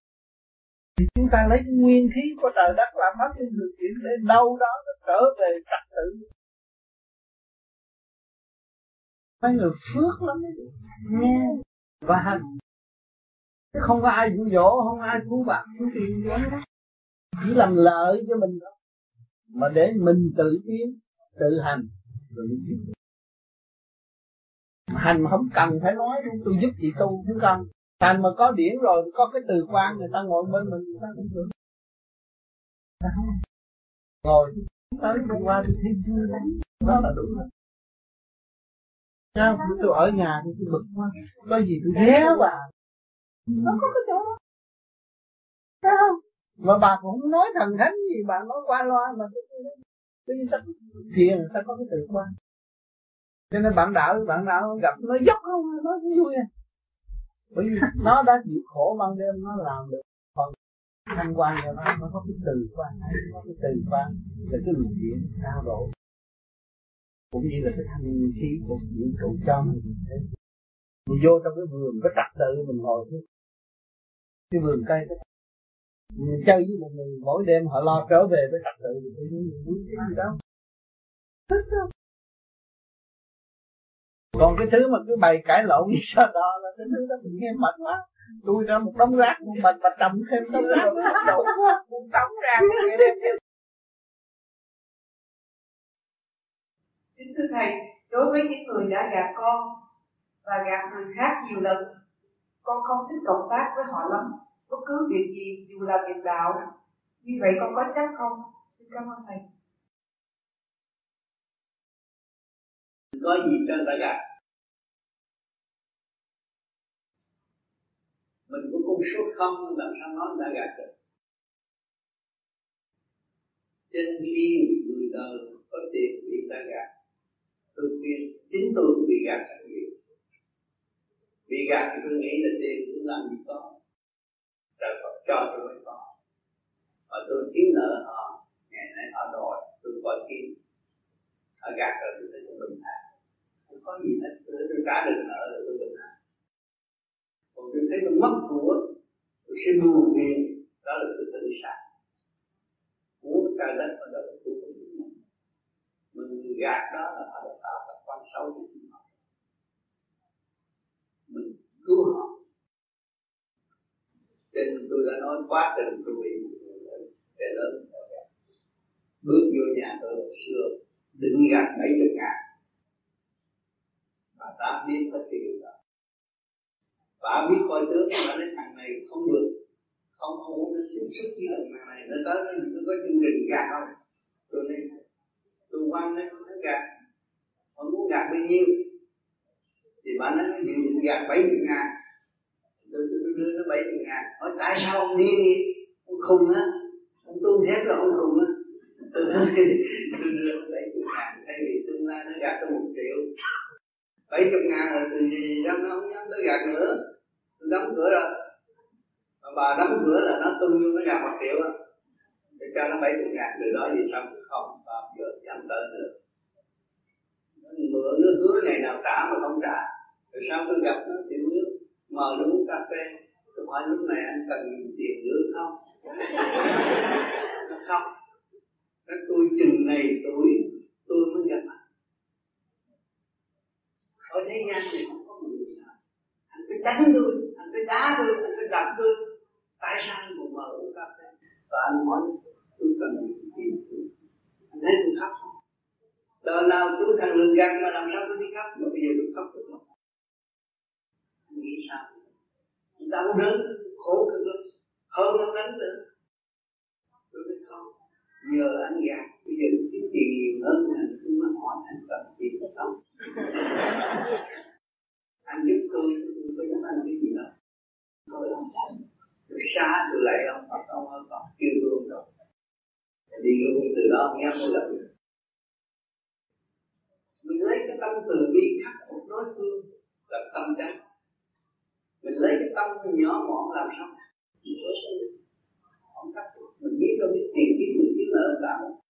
Thì chúng ta lấy nguyên khí của trời đất làm pháp trên điều kiện để đâu đó nó trở về trật tự mấy người phước lắm. Nghe. Và hành. Không có ai dụ dỗ, không ai cứu bạn, cứu tiền đó. Chỉ làm lợi cho mình thôi mà để mình tự tiến, tự hành, rồi mới tiến hành mà không cần phải nói, tôi giúp chị tu chứ cần. Hành mà có điển rồi, có cái từ quan, người ta ngồi bên mình, người ta cũng được. Ngồi. Tới hôm qua thì thấy vui lắm đó là đủ rồi. Sao? Tôi ở nhà thì tôi bực quá. Có gì tôi ghé vào Nó có cái chỗ đó. Không? Mà bà cũng không nói thần thánh gì Bà nói qua loa mà Tự nhiên ta thiền ta có cái tự quan Cho nên bạn đạo bạn đạo gặp nó dốc không Nó cũng vui à. Bởi vì nó đã chịu khổ ban đêm Nó làm được Còn thanh quan cho nó Nó có cái từ quan Nó có cái từ quan Là cái luồng điện cao độ cũng như là cái thanh khí của vũ trụ cho mình mình vô trong cái vườn có trật tự mình ngồi cái, cái vườn cây đó. Mình chơi với một người mỗi đêm họ lo trở về với trật tự thì mình muốn gì đâu thích đâu còn cái thứ mà cứ bày cãi lộn như sao đó là cái thứ đó mình nghe mệt quá. Tôi ra một đống rác một mình mà trồng thêm đống rác đổ quá một đống rác Kính thưa Thầy, đối với những người đã gạt con và gạt người khác nhiều lần, con không thích cộng tác với họ lắm. Bất cứ việc gì dù là việc đạo, như vậy con có chấp không? Xin cảm ơn Thầy. Có gì cho người ta gạt? Mình có công số không làm sao nói người ta gạt được. Trên khi người đời có tiền bị ta gạt tôi khuyên chính tôi cũng bị gạt thật nhiều. Bị gạt thì tôi nghĩ là tiền cũng làm gì có. Trời Phật cho tôi mới có. Và tôi thiếu nợ họ ngày nay họ đòi tôi gọi kiếm. Họ gạt rồi tôi thấy tôi bình thản không có gì hết tôi, tôi trả được nợ rồi tôi bình thản còn tôi thấy tôi mất của tôi sẽ buồn phiền đó là tôi tự sát. Của trời đất và đâu là của mà mình gạt đó là họ sâu tạo tập họ mình cứu họ nên tôi đã nói quá trình tôi bị trẻ lớn bước vô nhà tôi hồi xưa định gạt bảy chục ngàn. Và ta biết hết cái điều đó. Bà biết coi tướng mà nói thằng này không được, không không muốn tiếp xúc với thằng này. Nó tới nó có chương trình gạt không? Tôi nên tôi quan lên nó gạt ông muốn gạt bao nhiêu? Thì bà nói dự gạt bảy chục ngàn tôi, tôi, đưa nó bảy chục ngàn. Hỏi tại sao ông điên vậy? Ông khùng á ông tu thế rồi ông khùng á. Tôi nói tôi đưa nó bảy chục ngàn thay vì tương lai nó gạt tôi một triệu. Bảy chục ngàn rồi từ gì dám nó không dám tới gạt nữa. Tôi đóng cửa rồi. Mà bà đóng cửa là nó tung vô nó gạt một triệu á. Để cho nó bảy chục ngàn từ đó gì xong không bao giờ dám tới nữa mượn nó hứa ngày nào trả mà không trả. Rồi sau tôi gặp nó, thì nước mời nó uống cà phê. Tôi hỏi, lúc này anh cần tiền nữa không? Nó không. Các tôi chừng này tuổi, tôi mới gặp anh. Ở thế gian này không có người nào. Anh phải đánh tôi, anh phải đá tôi, anh phải đập tôi. Tại sao anh còn mời uống cà phê? Và anh hỏi, tôi cần tiền anh thấy tôi khóc không đời nào tôi thằng lường gạt mà làm sao tôi đi khóc? Mà bây giờ tôi khóc được không anh nghĩ sao? Đau đớn khổ cực lắm. Hơn nó đánh nữa. Tôi nói không nhờ anh gạt. Bây giờ tôi kiếm tiền nhiều hơn là tôi mới hỏi anh cần tiền không. Anh giúp tôi tôi có giúp anh cái gì đâu. Tôi không tôi xa tôi lại ông Phật ông ơi Phật kêu tôi không rồi đi luôn từ đó dám mới gặp được. mình lấy cái tâm từ bi khắc phục đối phương là tâm trắng mình lấy cái tâm nhỏ mọn làm sao? Không khắc phục. Mình biết đâu biết tiền biết mình biết nợ tạo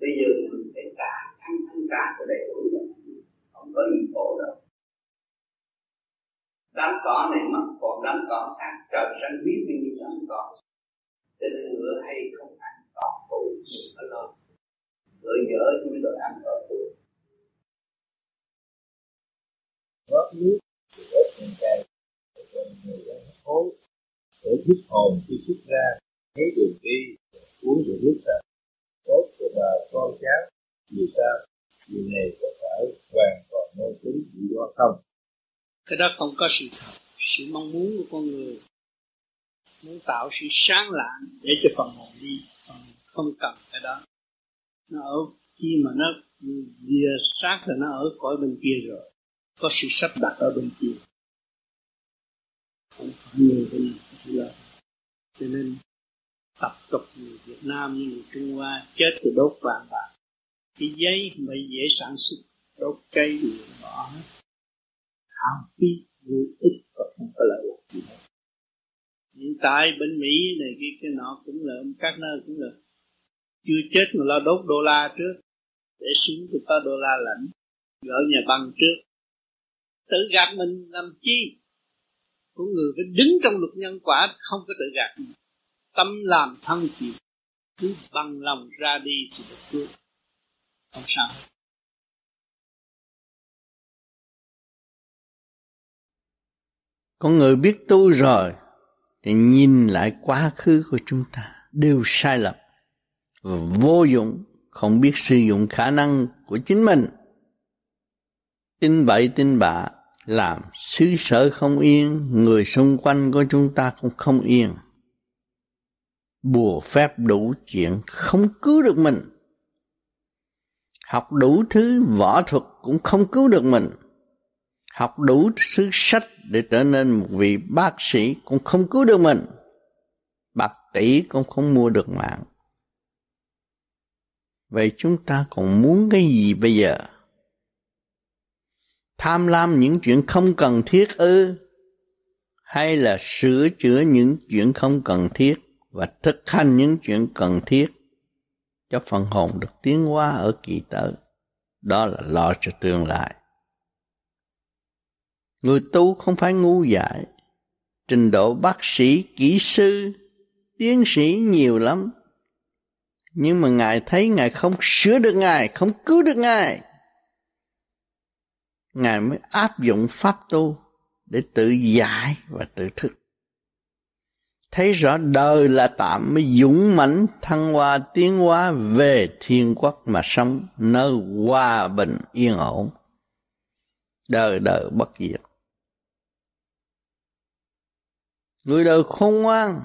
bây giờ mình phải cả thanh thanh cả cho đầy đủ rồi. Không có gì khổ đâu. Đám cỏ này mất, còn đám cỏ khác. Trời xanh biết bao nhiêu đám cỏ. Cho nên ngựa hay không ăn cỏ phụ ở lo. Ngựa dở chúng tôi ăn rồi góp rót nước để trên cây cho người ăn hối để giúp hồn khi xuất ra thấy đường đi uống được nước sạch tốt cho bà con cháu, vì sao? Vì này có phải hoàn toàn mê tín dị đoan không? Cái đó không có sự thật. Sự mong muốn của con người muốn tạo sự sáng lạng để cho phần hồn đi, phần không cần cái đó. Nó ở khi mà nó vừa sát là nó ở cõi bên kia rồi có sự sắp đặt ở bên kia. Không phải người bên này là. Cho nên, tập tục người Việt Nam như người Trung Hoa chết từ đốt vàng bạc. Cái giấy mà dễ sản xuất, đốt cây thì bỏ hết. Hao phí, vô ích và không có lợi gì hết. Hiện tại bên Mỹ này, cái cái nọ cũng là, các nơi cũng là chưa chết mà lo đốt đô la trước. Để xuống cho có đô la lãnh gỡ nhà băng trước tự gạt mình làm chi? Của người phải đứng trong luật nhân quả, không có tự gạt mình. Tâm làm thân chịu, cứ bằng lòng ra đi thì được cứu không sao con người biết tu rồi, thì nhìn lại quá khứ của chúng ta, đều sai lầm. Và vô dụng, không biết sử dụng khả năng của chính mình. Tin bậy, tin bạ làm xứ sở không yên, người xung quanh của chúng ta cũng không yên. Bùa phép đủ chuyện không cứu được mình. Học đủ thứ võ thuật cũng không cứu được mình. Học đủ thứ sách để trở nên một vị bác sĩ cũng không cứu được mình. Bạc tỷ cũng không mua được mạng. Vậy chúng ta còn muốn cái gì bây giờ? Tham lam những chuyện không cần thiết ư? Hay là sửa chữa những chuyện không cần thiết và thực hành những chuyện cần thiết cho phần hồn được tiến hóa ở kỳ tới đó là lo cho tương lai. Người tu không phải ngu dại. Trình độ bác sĩ, kỹ sư, tiến sĩ nhiều lắm. Nhưng mà ngài thấy ngài không sửa được ngài, không cứu được ngài ngài mới áp dụng pháp tu để tự giải và tự thức. Thấy rõ đời là tạm mới dũng mãnh, thăng hoa tiến hóa, về thiên quốc mà sống, nơi hòa bình, yên ổn. Đời đời bất diệt. Người đời khôn ngoan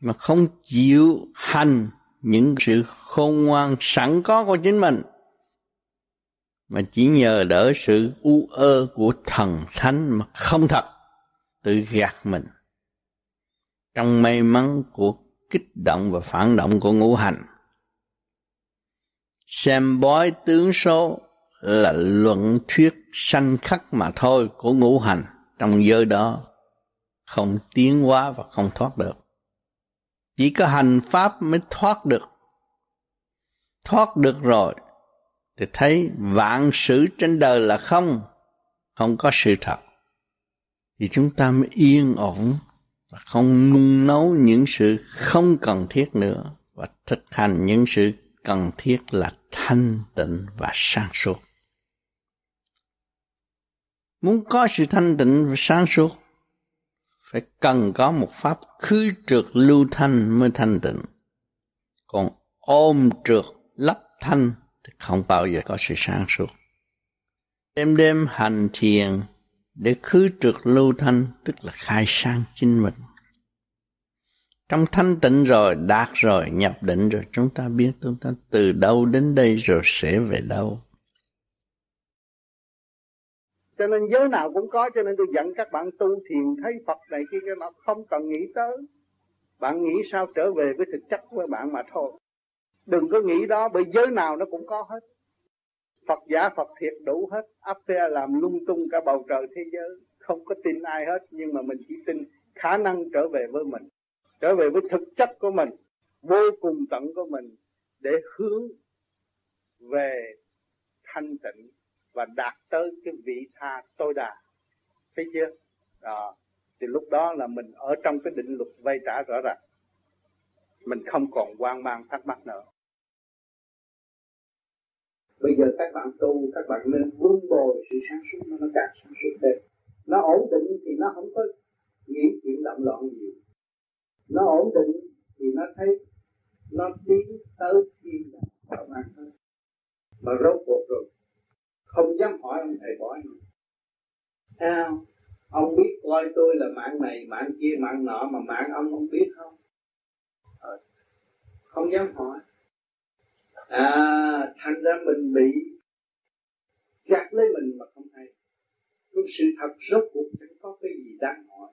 mà không chịu hành những sự khôn ngoan sẵn có của chính mình mà chỉ nhờ đỡ sự u ơ của thần thánh mà không thật, tự gạt mình. Trong may mắn của kích động và phản động của ngũ hành, xem bói tướng số là luận thuyết sanh khắc mà thôi của ngũ hành trong giới đó, không tiến hóa và không thoát được. Chỉ có hành pháp mới thoát được. Thoát được rồi thì thấy vạn sự trên đời là không không có sự thật. Thì chúng ta mới yên ổn và không nung nấu những sự không cần thiết nữa và thực hành những sự cần thiết là thanh tịnh và sáng suốt. Muốn có sự thanh tịnh và sáng suốt, phải cần có một pháp khứ trượt lưu thanh mới thanh tịnh. Còn ôm trượt lấp thanh thì không bao giờ có sự sáng suốt. Đêm đêm hành thiền để khứ trượt lưu thanh, tức là khai sang chính mình. Trong thanh tịnh rồi, đạt rồi, nhập định rồi, chúng ta biết chúng ta từ đâu đến đây rồi sẽ về đâu. Cho nên giới nào cũng có, cho nên tôi dẫn các bạn tu thiền thấy Phật này kia cái mà không cần nghĩ tới. Bạn nghĩ sao trở về với thực chất của bạn mà thôi đừng có nghĩ đó, bởi giới nào nó cũng có hết. Phật giả Phật thiệt đủ hết. Áp xe làm lung tung cả bầu trời thế giới. Không có tin ai hết, nhưng mà mình chỉ tin khả năng trở về với mình. Trở về với thực chất của mình, vô cùng tận của mình, để hướng về thanh tịnh và đạt tới cái vị tha tối đa. Thấy chưa? Đó. Thì lúc đó là mình ở trong cái định luật vay trả rõ ràng. Mình không còn hoang mang thắc mắc nữa bây giờ các bạn tu, các bạn nên vun bồi sự sáng suốt, nó càng sáng suốt thêm. Nó ổn định thì nó không có nghĩ chuyện động loạn nhiều. Nó ổn định thì nó thấy nó tiến tới thiên đàng an thôi. Mà rốt cuộc rồi, không dám hỏi ông thầy bói nữa. Sao? Ông biết coi tôi là mạng này, mạng kia, mạng nọ, mà mạng ông không biết không? Ờ, không dám hỏi à thành ra mình bị gạt lấy mình mà không hay. Nhưng sự thật, rốt cuộc chẳng có cái gì đáng hỏi.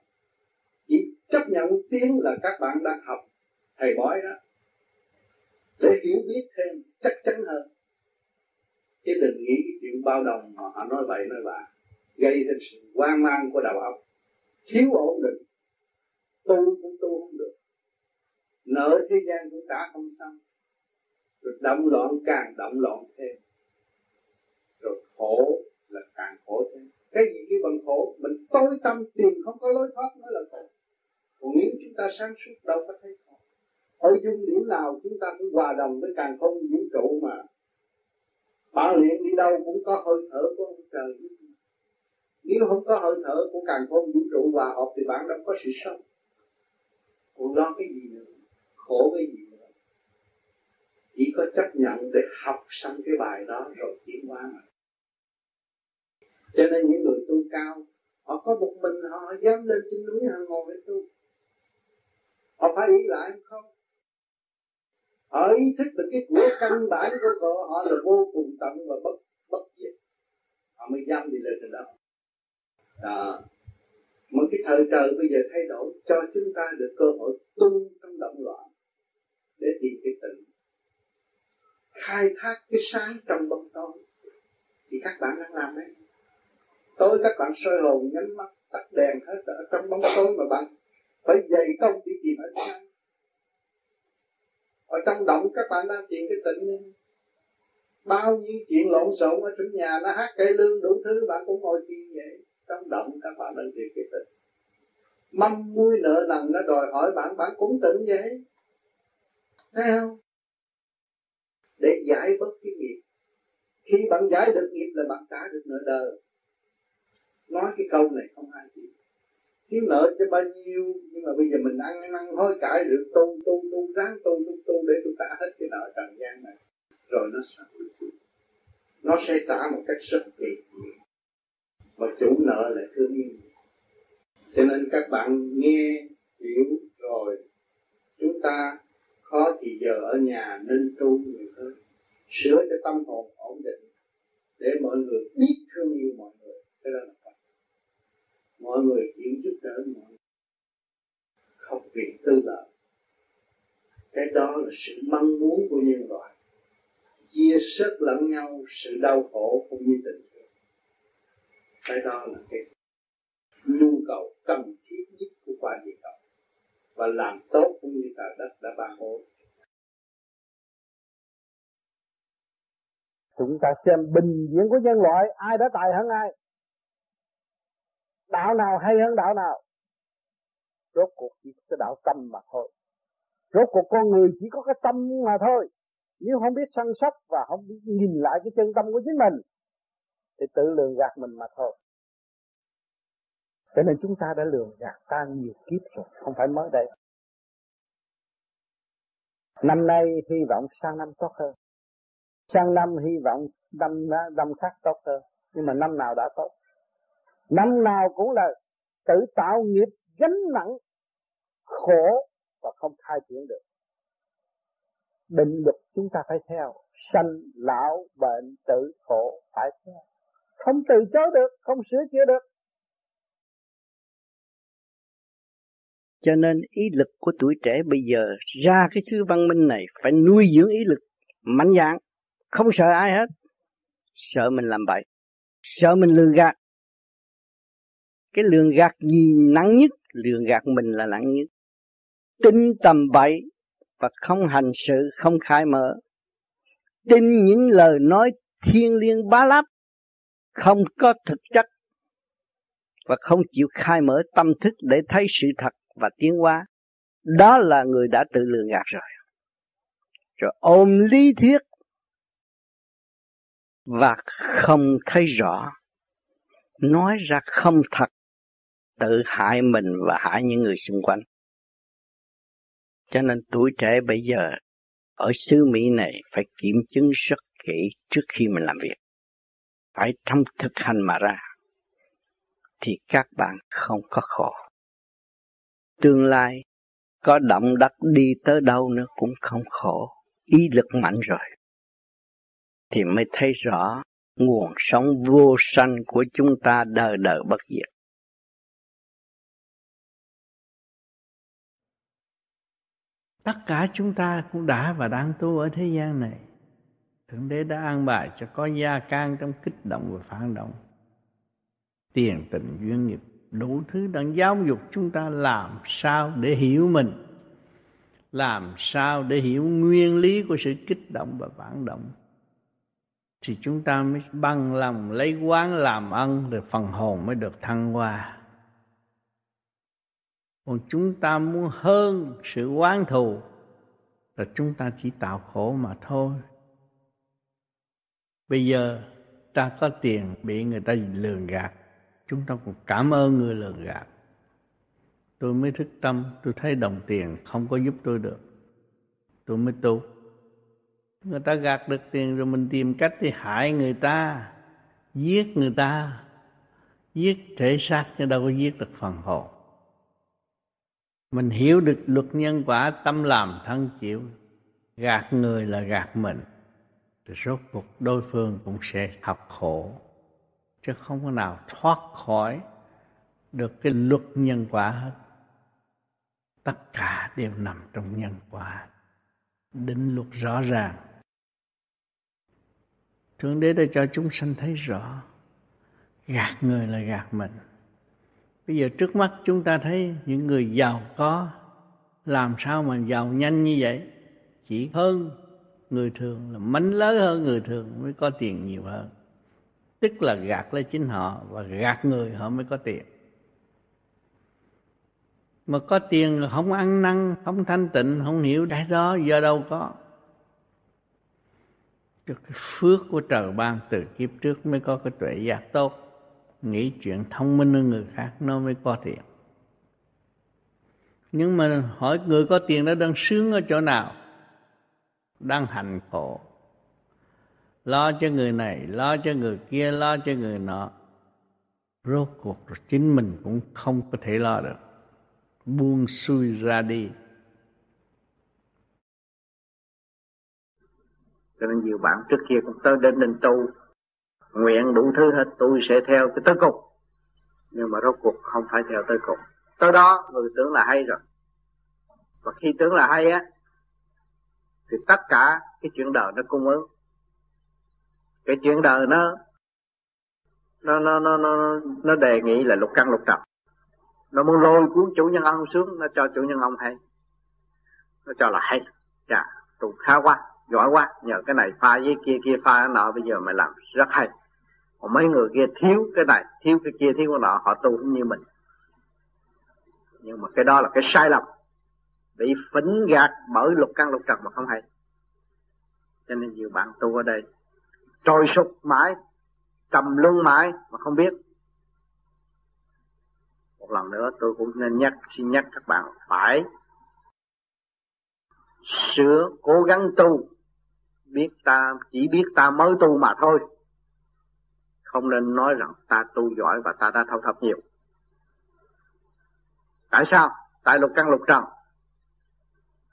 Chỉ chấp nhận tiếng là các bạn đang học. Thầy bói đó để hiểu biết thêm chắc chắn hơn. Chứ đừng nghĩ cái chuyện bao đồng mà họ nói vậy nói bạ, gây ra sự hoang mang của đầu óc thiếu ổn định. Tu cũng tu không được. Nợ thế gian cũng trả không xong rồi động loạn càng động loạn thêm. Rồi khổ là càng khổ thêm. Cái gì cái bằng khổ? Mình tối tâm tìm, không có lối thoát, mới là khổ. Còn nếu chúng ta sáng suốt, đâu có thấy khổ. Ở dung điểm nào chúng ta cũng hòa đồng với càng không vũ trụ mà bạn luyện đi đâu cũng có hơi thở của ông trời. Nếu không có hơi thở của càng không vũ trụ hòa hợp thì bạn đâu có sự sống. Còn lo cái gì nữa? Khổ cái gì? nữa chỉ có chấp nhận để học xong cái bài đó rồi tiến hóa mà. Cho nên những người tu cao họ có một mình họ dám lên trên núi họ ngồi để tu. Họ phải ý lại không? Họ ý thức được cái của căn bản của họ, họ là vô cùng tận và bất bất diệt. Họ mới dám đi lên trên đó. Đó. Một cái thời trời bây giờ thay đổi cho chúng ta được cơ hội tu trong động loạn để tìm cái tình khai thác cái sáng trong bóng tối. Thì các bạn đang làm đấy. Tối các bạn soi hồn nhắm mắt, tắt đèn hết ở trong bóng tối mà bạn phải dày công đi tìm ánh sáng. Ở trong động các bạn đang tìm cái tịnh bao nhiêu chuyện lộn xộn ở trong nhà, nó hát cây lương đủ thứ, bạn cũng ngồi thiền vậy. Trong động các bạn đang tìm cái tịnh. Mâm muối nợ nần nó đòi hỏi bạn bạn cũng tịnh vậy thấy không? Để giải bớt cái nghiệp. Khi bạn giải được nghiệp là bạn trả được nợ đời. Nói cái câu này không ai chịu. Thiếu nợ cho bao nhiêu, nhưng mà bây giờ mình ăn năn hối cải được tu tu tu, ráng tu tu tu để tôi trả hết cái nợ trần gian này. Rồi nó sẽ nó sẽ trả một cách rất kỳ và chủ nợ là thương yêu. Cho nên các bạn nghe, hiểu rồi, chúng ta khó thì giờ ở nhà nên tu nhiều hơn. Sửa cho tâm hồn ổn định để mọi người biết thương yêu mọi người. Cái đó là Phật. Mọi người chịu giúp đỡ mọi người. Không vì tư lợi. Cái đó là sự mong muốn của nhân loại. Chia sớt lẫn nhau sự đau khổ cũng như tình thương. Cái đó là cái nhu cầu cần thiết nhất của quả địa và làm tốt cũng như trời đất đã ban bố. Chúng ta xem bình diện của nhân loại, ai đã tài hơn ai? Đạo nào hay hơn đạo nào? Rốt cuộc chỉ có cái đạo tâm mà thôi. Rốt cuộc con người chỉ có cái tâm mà thôi. Nếu không biết săn sóc và không biết nhìn lại cái chân tâm của chính mình, thì tự lường gạt mình mà thôi cho nên chúng ta đã lường gạt ta nhiều kiếp rồi, không phải mới đây. Năm nay hy vọng sang năm tốt hơn. Sang năm hy vọng năm năm khác tốt hơn. Nhưng mà năm nào đã tốt? Năm nào cũng là tự tạo nghiệp gánh nặng khổ và không khai triển được. Định luật chúng ta phải theo. Sanh, lão, bệnh, tử, khổ phải theo. Không từ chối được, không sửa chữa được. Cho nên ý lực của tuổi trẻ bây giờ ra cái thứ văn minh này phải nuôi dưỡng ý lực mạnh dạng không sợ ai hết. Sợ mình làm bậy. Sợ mình lường gạt. Cái lường gạt gì nặng nhất? Lường gạt mình là nặng nhất. Tin tầm bậy và không hành sự, không khai mở. Tin những lời nói thiên liêng bá láp, không có thực chất và không chịu khai mở tâm thức để thấy sự thật và tiến hóa đó là người đã tự lường gạt rồi rồi ôm lý thuyết và không thấy rõ nói ra không thật, tự hại mình và hại những người xung quanh cho nên tuổi trẻ bây giờ, ở xứ Mỹ này, phải kiểm chứng rất kỹ trước khi mình làm việc. Phải trong thực hành mà ra. Thì các bạn không có khổ. Tương lai có động đất đi tới đâu nữa cũng không khổ. Ý lực mạnh rồi. Thì mới thấy rõ nguồn sống vô sanh của chúng ta đời đời bất diệt. Tất cả chúng ta cũng đã và đang tu ở thế gian này. Thượng Đế đã an bài cho có gia can trong kích động và phản động. Tiền, tình, duyên nghiệp đủ thứ đang giáo dục chúng ta làm sao để hiểu mình. Làm sao để hiểu nguyên lý của sự kích động và phản động. Thì chúng ta mới bằng lòng lấy quán làm ân rồi phần hồn mới được thăng hoa còn chúng ta muốn hơn sự oán thù là chúng ta chỉ tạo khổ mà thôi bây giờ ta có tiền bị người ta lường gạt chúng ta cũng cảm ơn người lường gạt. Tôi mới thức tâm, tôi thấy đồng tiền không có giúp tôi được. Tôi mới tu. Người ta gạt được tiền rồi mình tìm cách đi hại người ta, giết người ta. Giết thể xác chứ đâu có giết được phần hồn. Mình hiểu được luật nhân quả tâm làm thân chịu. Gạt người là gạt mình. Thì rốt cuộc đối phương cũng sẽ học khổ chứ không có nào thoát khỏi được cái luật nhân quả hết. Tất cả đều nằm trong nhân quả. Định luật rõ ràng. Thượng đế đã cho chúng sanh thấy rõ. Gạt người là gạt mình. Bây giờ trước mắt chúng ta thấy những người giàu có, làm sao mà giàu nhanh như vậy? Chỉ hơn người thường là mánh lớn hơn người thường mới có tiền nhiều hơn tức là gạt lấy chính họ và gạt người, họ mới có tiền. Mà có tiền không ăn năn, không thanh tịnh, không hiểu cái đó, do đâu có. Cái phước của trời ban từ kiếp trước mới có cái tuệ giác tốt. Nghĩ chuyện thông minh hơn người khác, nó mới có tiền. Nhưng mà hỏi người có tiền đó đang sướng ở chỗ nào? Đang hành khổ lo cho người này, lo cho người kia, lo cho người nọ. Rốt cuộc rồi chính mình cũng không có thể lo được. Buông xuôi ra đi. Cho nên nhiều bạn trước kia cũng tới đến đình tu, nguyện đủ thứ hết, tôi sẽ theo cái tới cùng. Nhưng mà rốt cuộc không phải theo tới cùng. Tới đó, người tưởng là hay rồi. Và khi tưởng là hay á, thì tất cả cái chuyện đời nó cung ứng cái chuyện đời nó nó nó nó nó nó đề nghị là lục căn lục trần. Nó muốn lôi cuốn chủ nhân ông xuống, nó cho chủ nhân ông hay. Nó cho là hay. Dạ tôi khá quá, giỏi quá. Nhờ cái này pha với kia kia pha cái nọ, bây giờ mày làm rất hay. Còn mấy người kia thiếu cái này, thiếu cái kia, thiếu cái nọ, họ tu cũng như mình. Nhưng mà cái đó là cái sai lầm. Bị phỉnh gạt bởi lục căn lục trần mà không hay. Cho nên nhiều bạn tu ở đây trồi sụp mãi, trầm luân mãi mà không biết. Một lần nữa tôi cũng nên nhắc, xin nhắc các bạn phải sửa cố gắng tu. Biết ta, chỉ biết ta mới tu mà thôi. Không nên nói rằng ta tu giỏi và ta đã thâu thập nhiều. Tại sao? Tại lục căn lục trần.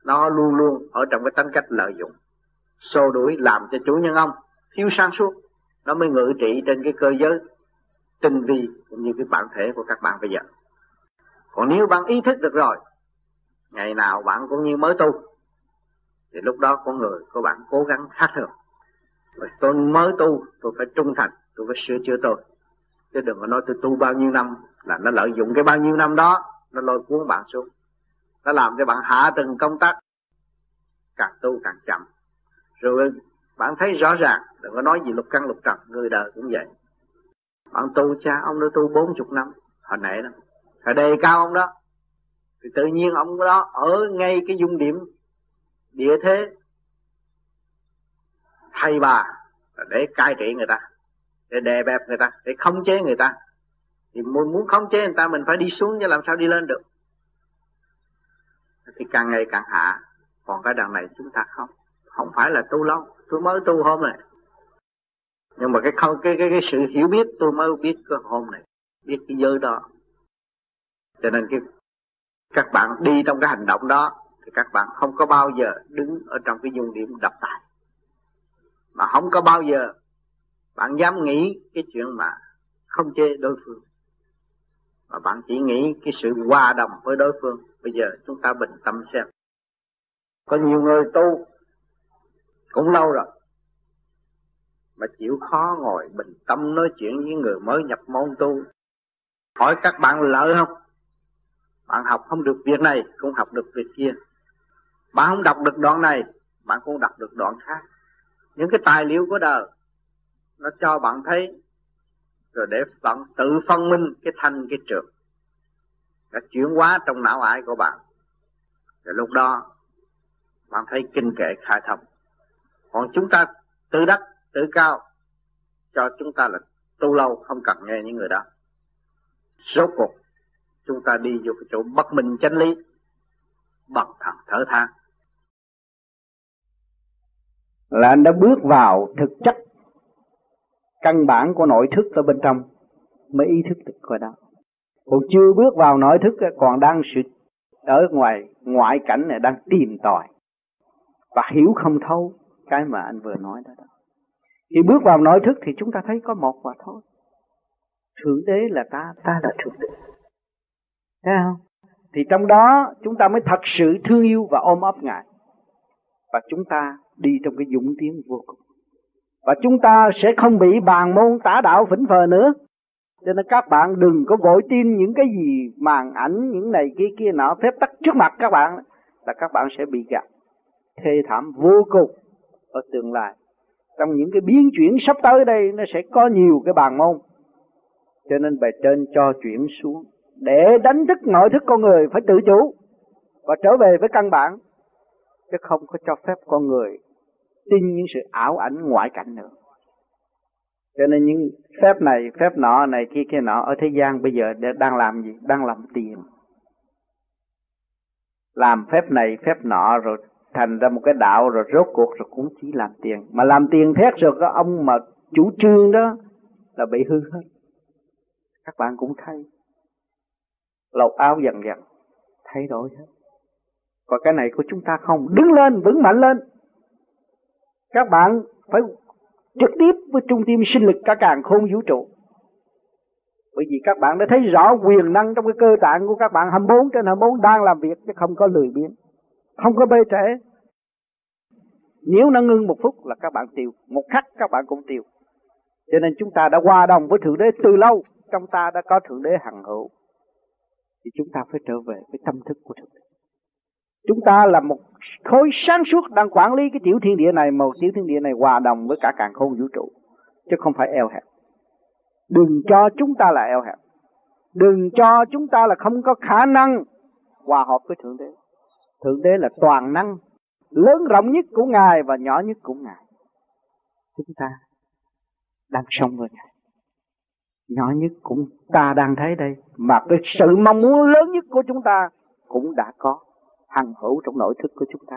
Nó luôn luôn ở trong cái tính cách lợi dụng, xô đuổi làm cho chủ nhân ông thiếu sáng suốt. Nó mới ngự trị trên cái cơ giới tinh vi cũng như cái bản thể của các bạn bây giờ. Còn nếu bạn ý thức được rồi, ngày nào bạn cũng như mới tu, thì lúc đó con người của bạn cố gắng khác thường. Rồi tôi mới tu, tôi phải trung thành, tôi phải sửa chữa tôi. Chứ đừng có nói tôi tu bao nhiêu năm là nó lợi dụng cái bao nhiêu năm đó, nó lôi cuốn bạn xuống. Nó làm cho bạn hạ từng công tác, càng tu càng chậm. Rồi bạn thấy rõ ràng đừng có nói gì lục căn lục trần, người đời cũng vậy. Ông tu cha, ông đã tu bốn chục năm, hồi nãy đó. Hồi đề cao ông đó, thì tự nhiên ông đó ở ngay cái dung điểm địa thế thầy bà, để cai trị người ta, để đè bẹp người ta, để khống chế người ta. Thì muốn muốn khống chế người ta, mình phải đi xuống chứ làm sao đi lên được. Thì càng ngày càng hạ, còn cái đằng này chúng ta không không phải là tu lâu tôi mới tu hôm này nhưng mà cái không, cái cái cái sự hiểu biết tôi mới biết cái hôm này, biết cái giới đó. Cho nên cái, các bạn đi trong cái hành động đó, thì các bạn không có bao giờ đứng ở trong cái dung điểm đập tài. Mà không có bao giờ bạn dám nghĩ cái chuyện mà không chê đối phương. Mà bạn chỉ nghĩ cái sự hòa đồng với đối phương. Bây giờ chúng ta bình tâm xem. Có nhiều người tu, cũng lâu rồi mà chịu khó ngồi bình tâm nói chuyện với người mới nhập môn tu. Hỏi các bạn lợi không? Bạn học không được việc này, cũng học được việc kia. Bạn không đọc được đoạn này, bạn cũng đọc được đoạn khác. Những cái tài liệu của đời, nó cho bạn thấy, rồi để bạn tự phân minh cái thanh, cái trường. Đã chuyển hóa trong não ải của bạn. Rồi lúc đó, bạn thấy kinh kệ khai thông. Còn chúng ta tự đắc tự cao cho chúng ta là tu lâu không cần nghe những người đó. Rốt cuộc chúng ta đi vô cái chỗ bất minh chánh lý bằng thằng thở than là anh đã bước vào thực chất căn bản của nội thức ở bên trong mới ý thức được coi đó. Còn chưa bước vào nội thức còn đang sự ở ngoài ngoại cảnh này đang tìm tòi và hiểu không thấu cái mà anh vừa nói đó, đó. Khi bước vào nội thức thì chúng ta thấy có một và thôi. Thượng đế là ta, ta là thượng đế. Thấy không? Thì trong đó chúng ta mới thật sự thương yêu và ôm ấp Ngài. Và chúng ta đi trong cái dũng tiến vô cùng. Và chúng ta sẽ không bị bàn môn tả đạo vĩnh phờ nữa. Cho nên các bạn đừng có vội tin những cái gì màn ảnh, những này kia kia nọ phép tắc trước mặt các bạn là các bạn sẽ bị gạt thê thảm vô cùng ở tương lai trong những cái biến chuyển sắp tới đây, nó sẽ có nhiều cái bàn môn. Cho nên bài trên cho chuyển xuống. Để đánh thức nội thức con người phải tự chủ và trở về với căn bản, chứ không có cho phép con người tin những sự ảo ảnh ngoại cảnh nữa. Cho nên những phép này, phép nọ này, kia kia nọ ở thế gian bây giờ đang làm gì? Đang làm tiền. Làm phép này, phép nọ rồi thành ra một cái đạo rồi rốt cuộc rồi cũng chỉ làm tiền. Mà làm tiền thét rồi có ông mà chủ trương đó là bị hư hết. Các bạn cũng thấy. Lột áo dần dần, thay đổi hết. Còn cái này của chúng ta không. Đứng lên, vững mạnh lên. Các bạn phải trực tiếp với trung tâm sinh lực cả càng khôn vũ trụ. Bởi vì các bạn đã thấy rõ quyền năng trong cái cơ tạng của các bạn. 24 trên 24 đang làm việc chứ không có lười biếng không có bê trễ. Nếu nó ngưng một phút là các bạn tiêu. Một khắc các bạn cũng tiêu. Cho nên chúng ta đã hòa đồng với thượng đế từ lâu. Trong ta đã có thượng đế hằng hữu. Thì chúng ta phải trở về với tâm thức của thượng đế. Chúng ta là một khối sáng suốt đang quản lý cái tiểu thiên địa này một tiểu thiên địa này hòa đồng với cả càng khôn vũ trụ, chứ không phải eo hẹp. Đừng cho chúng ta là eo hẹp. Đừng cho chúng ta là không có khả năng hòa hợp với thượng đế thượng đế là toàn năng, lớn rộng nhất của ngài và nhỏ nhất của ngài. Chúng ta đang sống với ngài. Nhỏ nhất cũng ta đang thấy đây, mà cái sự mong muốn lớn nhất của chúng ta cũng đã có, hằng hữu trong nội thức của chúng ta.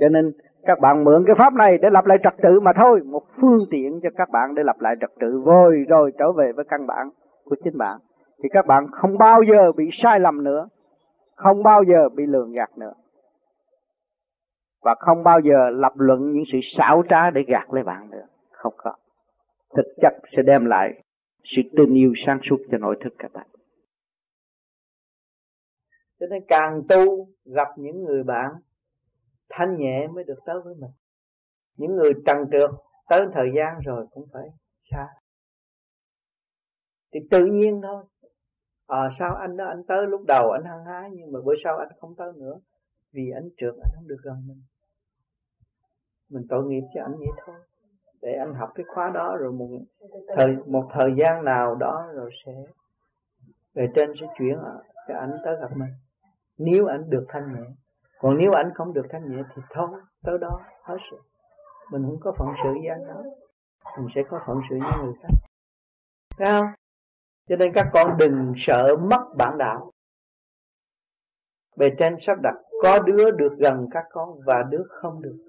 Cho nên các bạn mượn cái pháp này để lập lại trật tự mà thôi, một phương tiện cho các bạn để lập lại trật tự vơi rồi trở về với căn bản của chính bạn. Thì các bạn không bao giờ bị sai lầm nữa không bao giờ bị lường gạt nữa. Và không bao giờ lập luận những sự xảo trá để gạt lấy bạn nữa. Không có. Thực chất sẽ đem lại sự tình yêu sáng suốt cho nội thức các bạn. Cho nên càng tu, gặp những người bạn thanh nhẹ mới được tới với mình. Những người trần trượt tới thời gian rồi cũng phải xa. Thì tự nhiên thôi à, sao anh đó anh tới lúc đầu anh hăng hái nhưng mà bữa sau anh không tới nữa? Vì anh trượt anh không được gần mình. Mình tội nghiệp cho anh vậy thôi. Để anh học cái khóa đó rồi một thời một thời gian nào đó rồi sẽ về trên sẽ chuyển cho anh tới gặp mình. Nếu anh được thanh nhẹ. Còn nếu anh không được thanh nhẹ thì thôi tới đó hết sự. Mình không có phận sự với anh đó mình sẽ có phận sự với người khác. Thấy không? Cho nên các con đừng sợ mất bản đạo. Bề trên sắp đặt, Có đứa được gần các con Và đứa không được.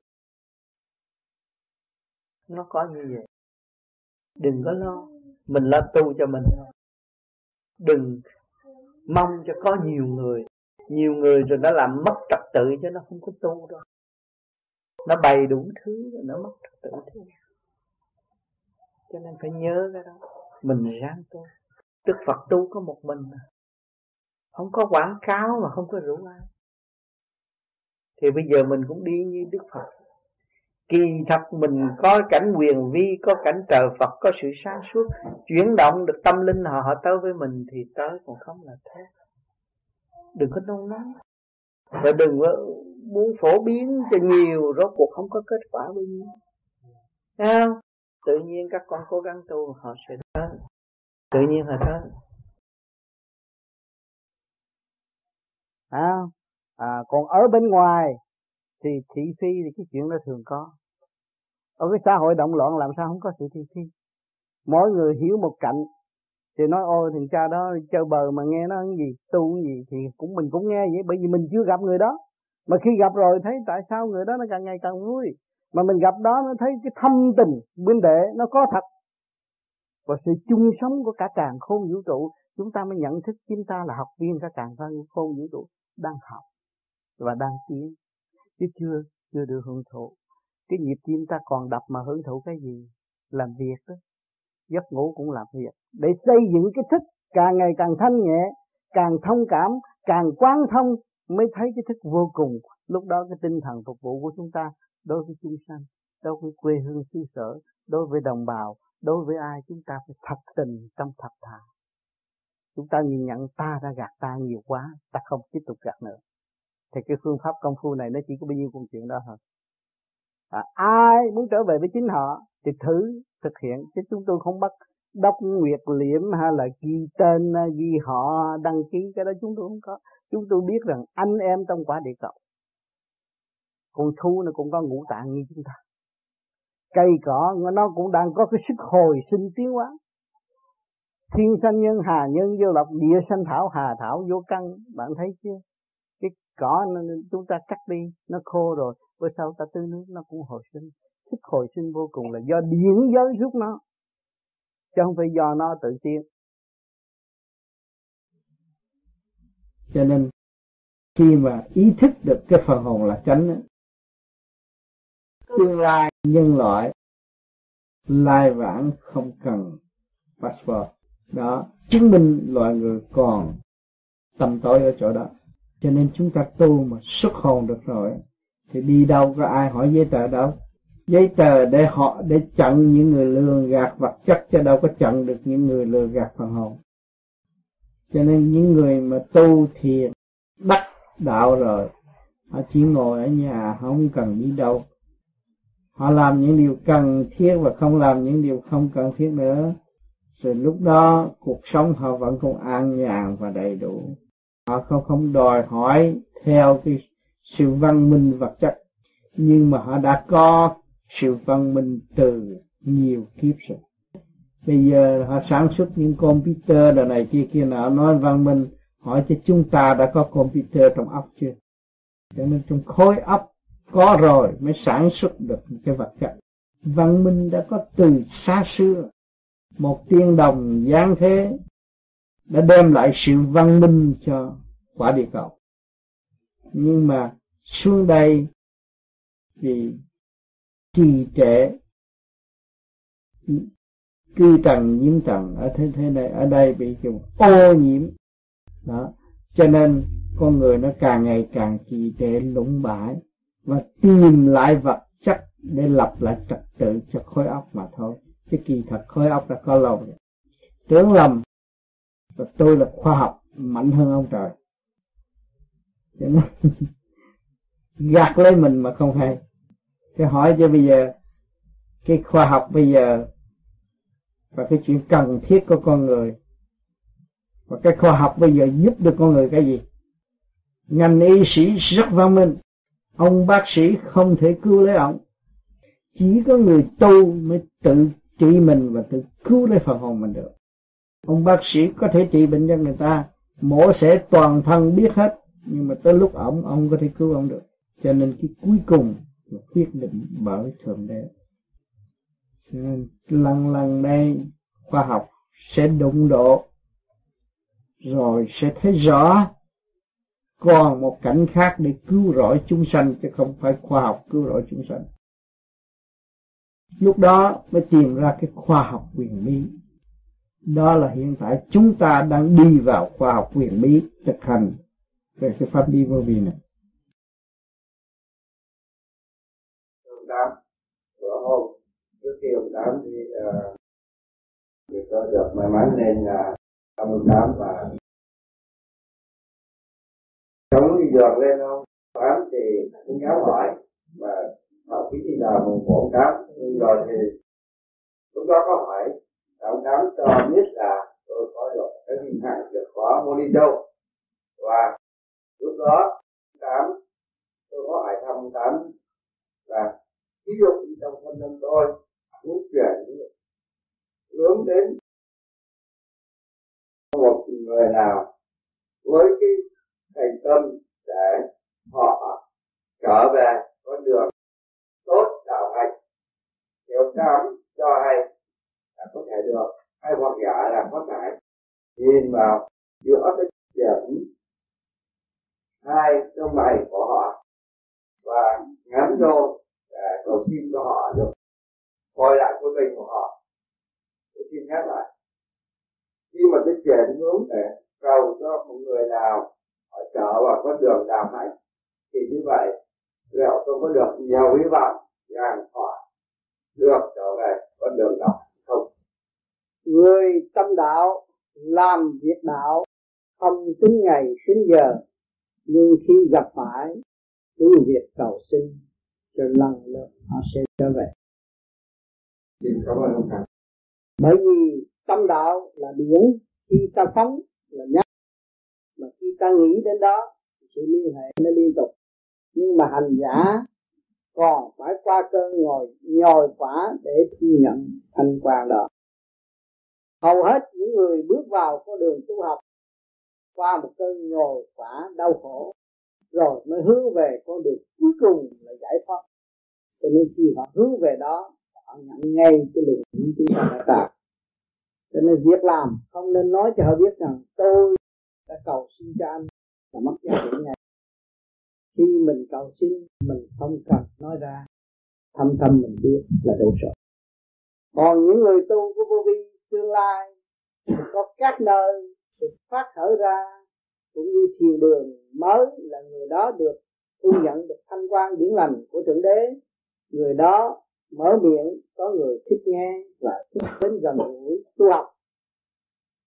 Nó có như vậy. Đừng có lo. Mình lo tu cho mình Đừng mong cho có nhiều người. Nhiều người rồi nó làm mất trật tự cho nó không có tu đâu. Nó bày đủ thứ rồi nó mất trật tự. Thế cho nên phải nhớ cái đó. Mình ráng tu đức phật tu có một mình mà. Không có quảng cáo mà không có rủ ai. Thì bây giờ mình cũng đi như đức phật. Kỳ thật mình có cảnh quyền vi, có cảnh trời phật, có sự sáng suốt, chuyển động được tâm linh họ họ tới với mình thì tới còn không là thế. Đừng có nôn nóng. Và đừng có muốn phổ biến cho nhiều, rốt cuộc không có kết quả bao nhiêu. Thấy không? tự nhiên các con cố gắng tu, họ sẽ tự nhiên là tới à, à còn ở bên ngoài thì thị phi thì cái chuyện đó thường có. Ở cái xã hội động loạn làm sao không có sự thị phi? Mỗi người hiểu một cạnh thì nói ôi thằng cha đó chơi bờ mà nghe nó cái gì tu cái gì thì cũng mình cũng nghe vậy bởi vì mình chưa gặp người đó. Mà khi gặp rồi thấy tại sao người đó nó càng ngày càng vui. Mà mình gặp đó nó thấy cái thâm tình bên đệ nó có thật và sự chung sống của cả càng khôn vũ trụ, chúng ta mới nhận thức chúng ta là học viên cả càng khôn vũ trụ đang học và đang tiến. Chứ chưa chưa được hưởng thụ. Cái nhịp tim ta còn đập mà hưởng thụ cái gì? Làm việc đó. Giấc ngủ cũng làm việc. Để xây dựng cái thức càng ngày càng thanh nhẹ, càng thông cảm, càng quán thông mới thấy cái thức vô cùng. Lúc đó cái tinh thần phục vụ của chúng ta đối với chúng sanh, đối với quê hương xứ sở, đối với đồng bào đối với ai chúng ta phải thật tình trong thật thà. Chúng ta nhìn nhận ta đã gạt ta nhiều quá ta không tiếp tục gạt nữa. Thì cái phương pháp công phu này nó chỉ có bao nhiêu công chuyện đó thôi. À, ai muốn trở về với chính họ thì thử thực hiện chứ chúng tôi không bắt đốc nguyệt liễm hay là ghi tên ghi họ đăng ký cái đó chúng tôi không có. Chúng tôi biết rằng anh em trong quả địa cầu con thu nó cũng có ngũ tạng như chúng ta cây cỏ nó cũng đang có cái sức hồi sinh tiến hóa. Thiên sanh nhân hà nhân vô lộc địa sanh thảo hà thảo vô căn. Bạn thấy chưa? Cái cỏ nó, chúng ta cắt đi nó khô rồi bữa sau ta tưới nước nó cũng hồi sinh. Sức hồi sinh vô cùng là do điển giới giúp nó chứ không phải do nó tự tiên cho nên khi mà ý thức được cái phần hồn là chánh tương lai nhân loại lai vãng không cần passport. Đó, chứng minh loài người còn tầm tối ở chỗ đó. Cho nên chúng ta tu mà xuất hồn được rồi, thì đi đâu có ai hỏi giấy tờ đâu. Giấy tờ để họ, để chặn những người lừa gạt vật chất cho đâu có chặn được những người lừa gạt phần hồn. Cho nên những người mà tu thiền, đắc đạo rồi, họ chỉ ngồi ở nhà, không cần đi đâu họ làm những điều cần thiết và không làm những điều không cần thiết nữa. Rồi lúc đó, cuộc sống họ vẫn còn an nhàn và đầy đủ. Họ không không đòi hỏi theo cái sự văn minh vật chất. Nhưng mà họ đã có sự văn minh từ nhiều kiếp rồi. Bây giờ họ sản xuất những computer đời này kia kia nào nói văn minh, hỏi cho chúng ta đã có computer trong óc chưa? Cho nên trong khối óc có rồi, mới sản xuất được cái vật chất văn minh đã có từ xa xưa. Một tiên đồng giáng thế đã đem lại sự văn minh cho quả địa cầu. Nhưng mà xuống đây vì trì trệ, cư trần nhiễm trần ở thế thế này, ở đây bị kiểu ô nhiễm. Đó. Cho nên con người nó càng ngày càng trì trệ, lũng bãi và tìm lại vật chất để lập lại trật tự cho khối óc mà thôi. Cái kỳ thật khối óc đã có lâu rồi tưởng lầm, và tôi là khoa học mạnh hơn ông trời. Cho nên gạt lấy mình mà không hay. Cái hỏi cho bây giờ, cái khoa học bây giờ, và cái chuyện cần thiết của con người. Và cái khoa học bây giờ giúp được con người cái gì? Ngành y sĩ rất văn minh ông bác sĩ không thể cứu lấy ông. Chỉ có người tu mới tự trị mình và tự cứu lấy phần hồn mình được. Ông bác sĩ có thể trị bệnh cho người ta. Mổ sẽ toàn thân biết hết. Nhưng mà tới lúc ổng, ông có thể cứu ông được. Cho nên cái cuối cùng là quyết định bởi thượng đế. Cho nên lần lần đây, khoa học sẽ đụng độ, rồi sẽ thấy rõ còn một cảnh khác để cứu rỗi chúng sanh chứ không phải khoa học cứu rỗi chúng sanh. Lúc đó mới tìm ra cái khoa học quyền bí. Đó là hiện tại chúng ta đang đi vào khoa học quyền bí thực hành về cái pháp đi vô vi này. Tám bữa hôm trước khi ông tám ờ, thì uh, thì tôi được may mắn nên là ờ, uh, ông tám và sống đi lên không? Tám thì cũng giáo hỏi mà học cái gì nào mùng bốn tám. Nhưng rồi thì lúc đó có hỏi ông tám cho biết là tôi có được cái hình hạng được khó mô đi đâu? Và lúc đó tám, tôi có hỏi thăm tám là ví dụ như trong thân nhân tôi muốn chuyển hướng đến một người nào với cái thành tâm để họ trở về con đường tốt đạo hạnh hiểu cảm cho hay là có thể được, hay hoặc giả là có thể. Nhìn vào giữa cái điểm hai lông mày của họ và ngắn vô để cầu xin cho họ được coi lại quân mình của họ. Tôi xin nhắc lại. Khi mà cái chuyển hướng để cầu cho một người nào họ trở vào con đường đạo hạnh thì như vậy liệu tôi có được nhiều hy vọng rằng họ được trở về con đường đạo không? Người tâm đạo làm việc đạo không tính ngày tính giờ nhưng khi gặp phải cứ việc cầu xin rồi lần lượt họ sẽ trở về. Xin cảm ơn ông thầy. Bởi vì tâm đạo là điển khi ta phóng là nhắc mà khi ta nghĩ đến đó, sự liên hệ nó liên tục. Nhưng mà hành giả còn phải qua cơn ngồi, nhồi quả để thu nhận thành quả đó. Hầu hết những người bước vào con đường tu học, qua một cơn nhồi quả đau khổ, rồi mới hướng về con đường cuối cùng là giải thoát. Cho nên khi họ hướng về đó, họ nhận ngay cái luồng điển chúng ta đã tạo. Cho nên việc làm không nên nói cho họ biết rằng tôi đã cầu xin cho anh là mất giá trị ngay khi mình cầu xin, mình không cần nói ra. Thâm thâm mình biết là đủ rồi. Còn những người tu của vô vi tương lai có các nơi được phát khởi ra, cũng như thiền đường mới là người đó được thu nhận, được thanh quan điển lành của thượng đế. Người đó mở miệng, có người thích nghe và thích đến gần gũi tu học.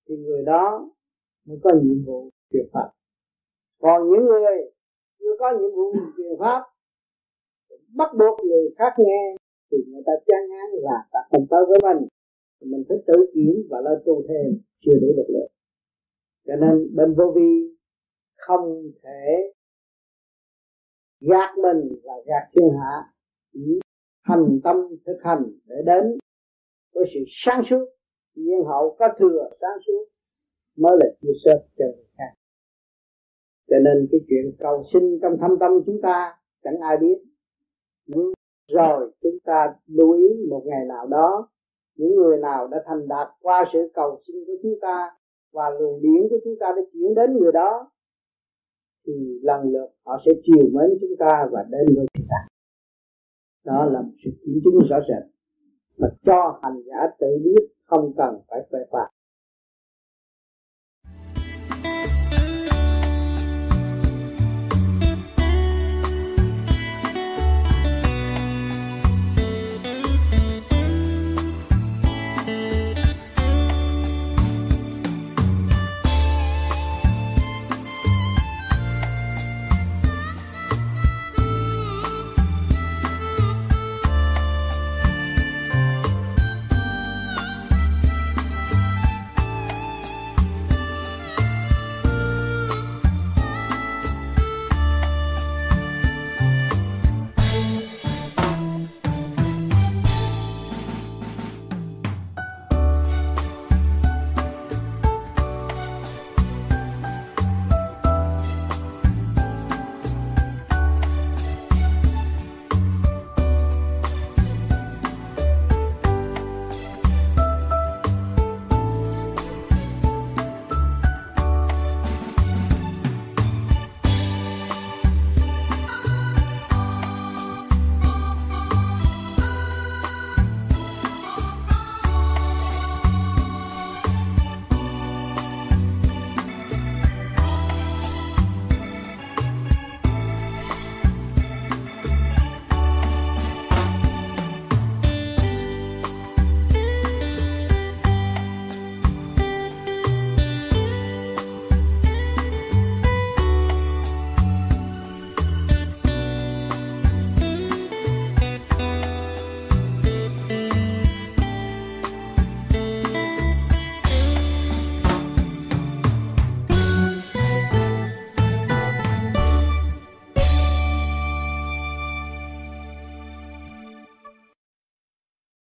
Thì người đó mới có nhiệm vụ truyền pháp. Còn những người chưa có nhiệm vụ truyền pháp, bắt buộc người khác nghe, thì người ta chán ngán là ta không tới với mình. Mình phải tự kiểm và lên tu thêm, chưa đủ lực lượng. Cho nên bên vô vi không thể gạt mình và gạt thiên hạ, chỉ hành tâm thực hành để đến với sự sáng suốt. Nhiên hậu có thừa, sáng suốt mới là chia sẻ cho người khác. Cho nên cái chuyện cầu sinh trong thâm tâm chúng ta, chẳng ai biết. Nhưng rồi chúng ta lưu ý một ngày nào đó, những người nào đã thành đạt qua sự cầu xin của chúng ta và luồng điển của chúng ta đã chuyển đến người đó, thì lần lượt họ sẽ chiều mến chúng ta và đến với chúng ta. Đó là một sự kiểm chứng rõ rệt mà cho hành giả tự biết không cần phải phê phạt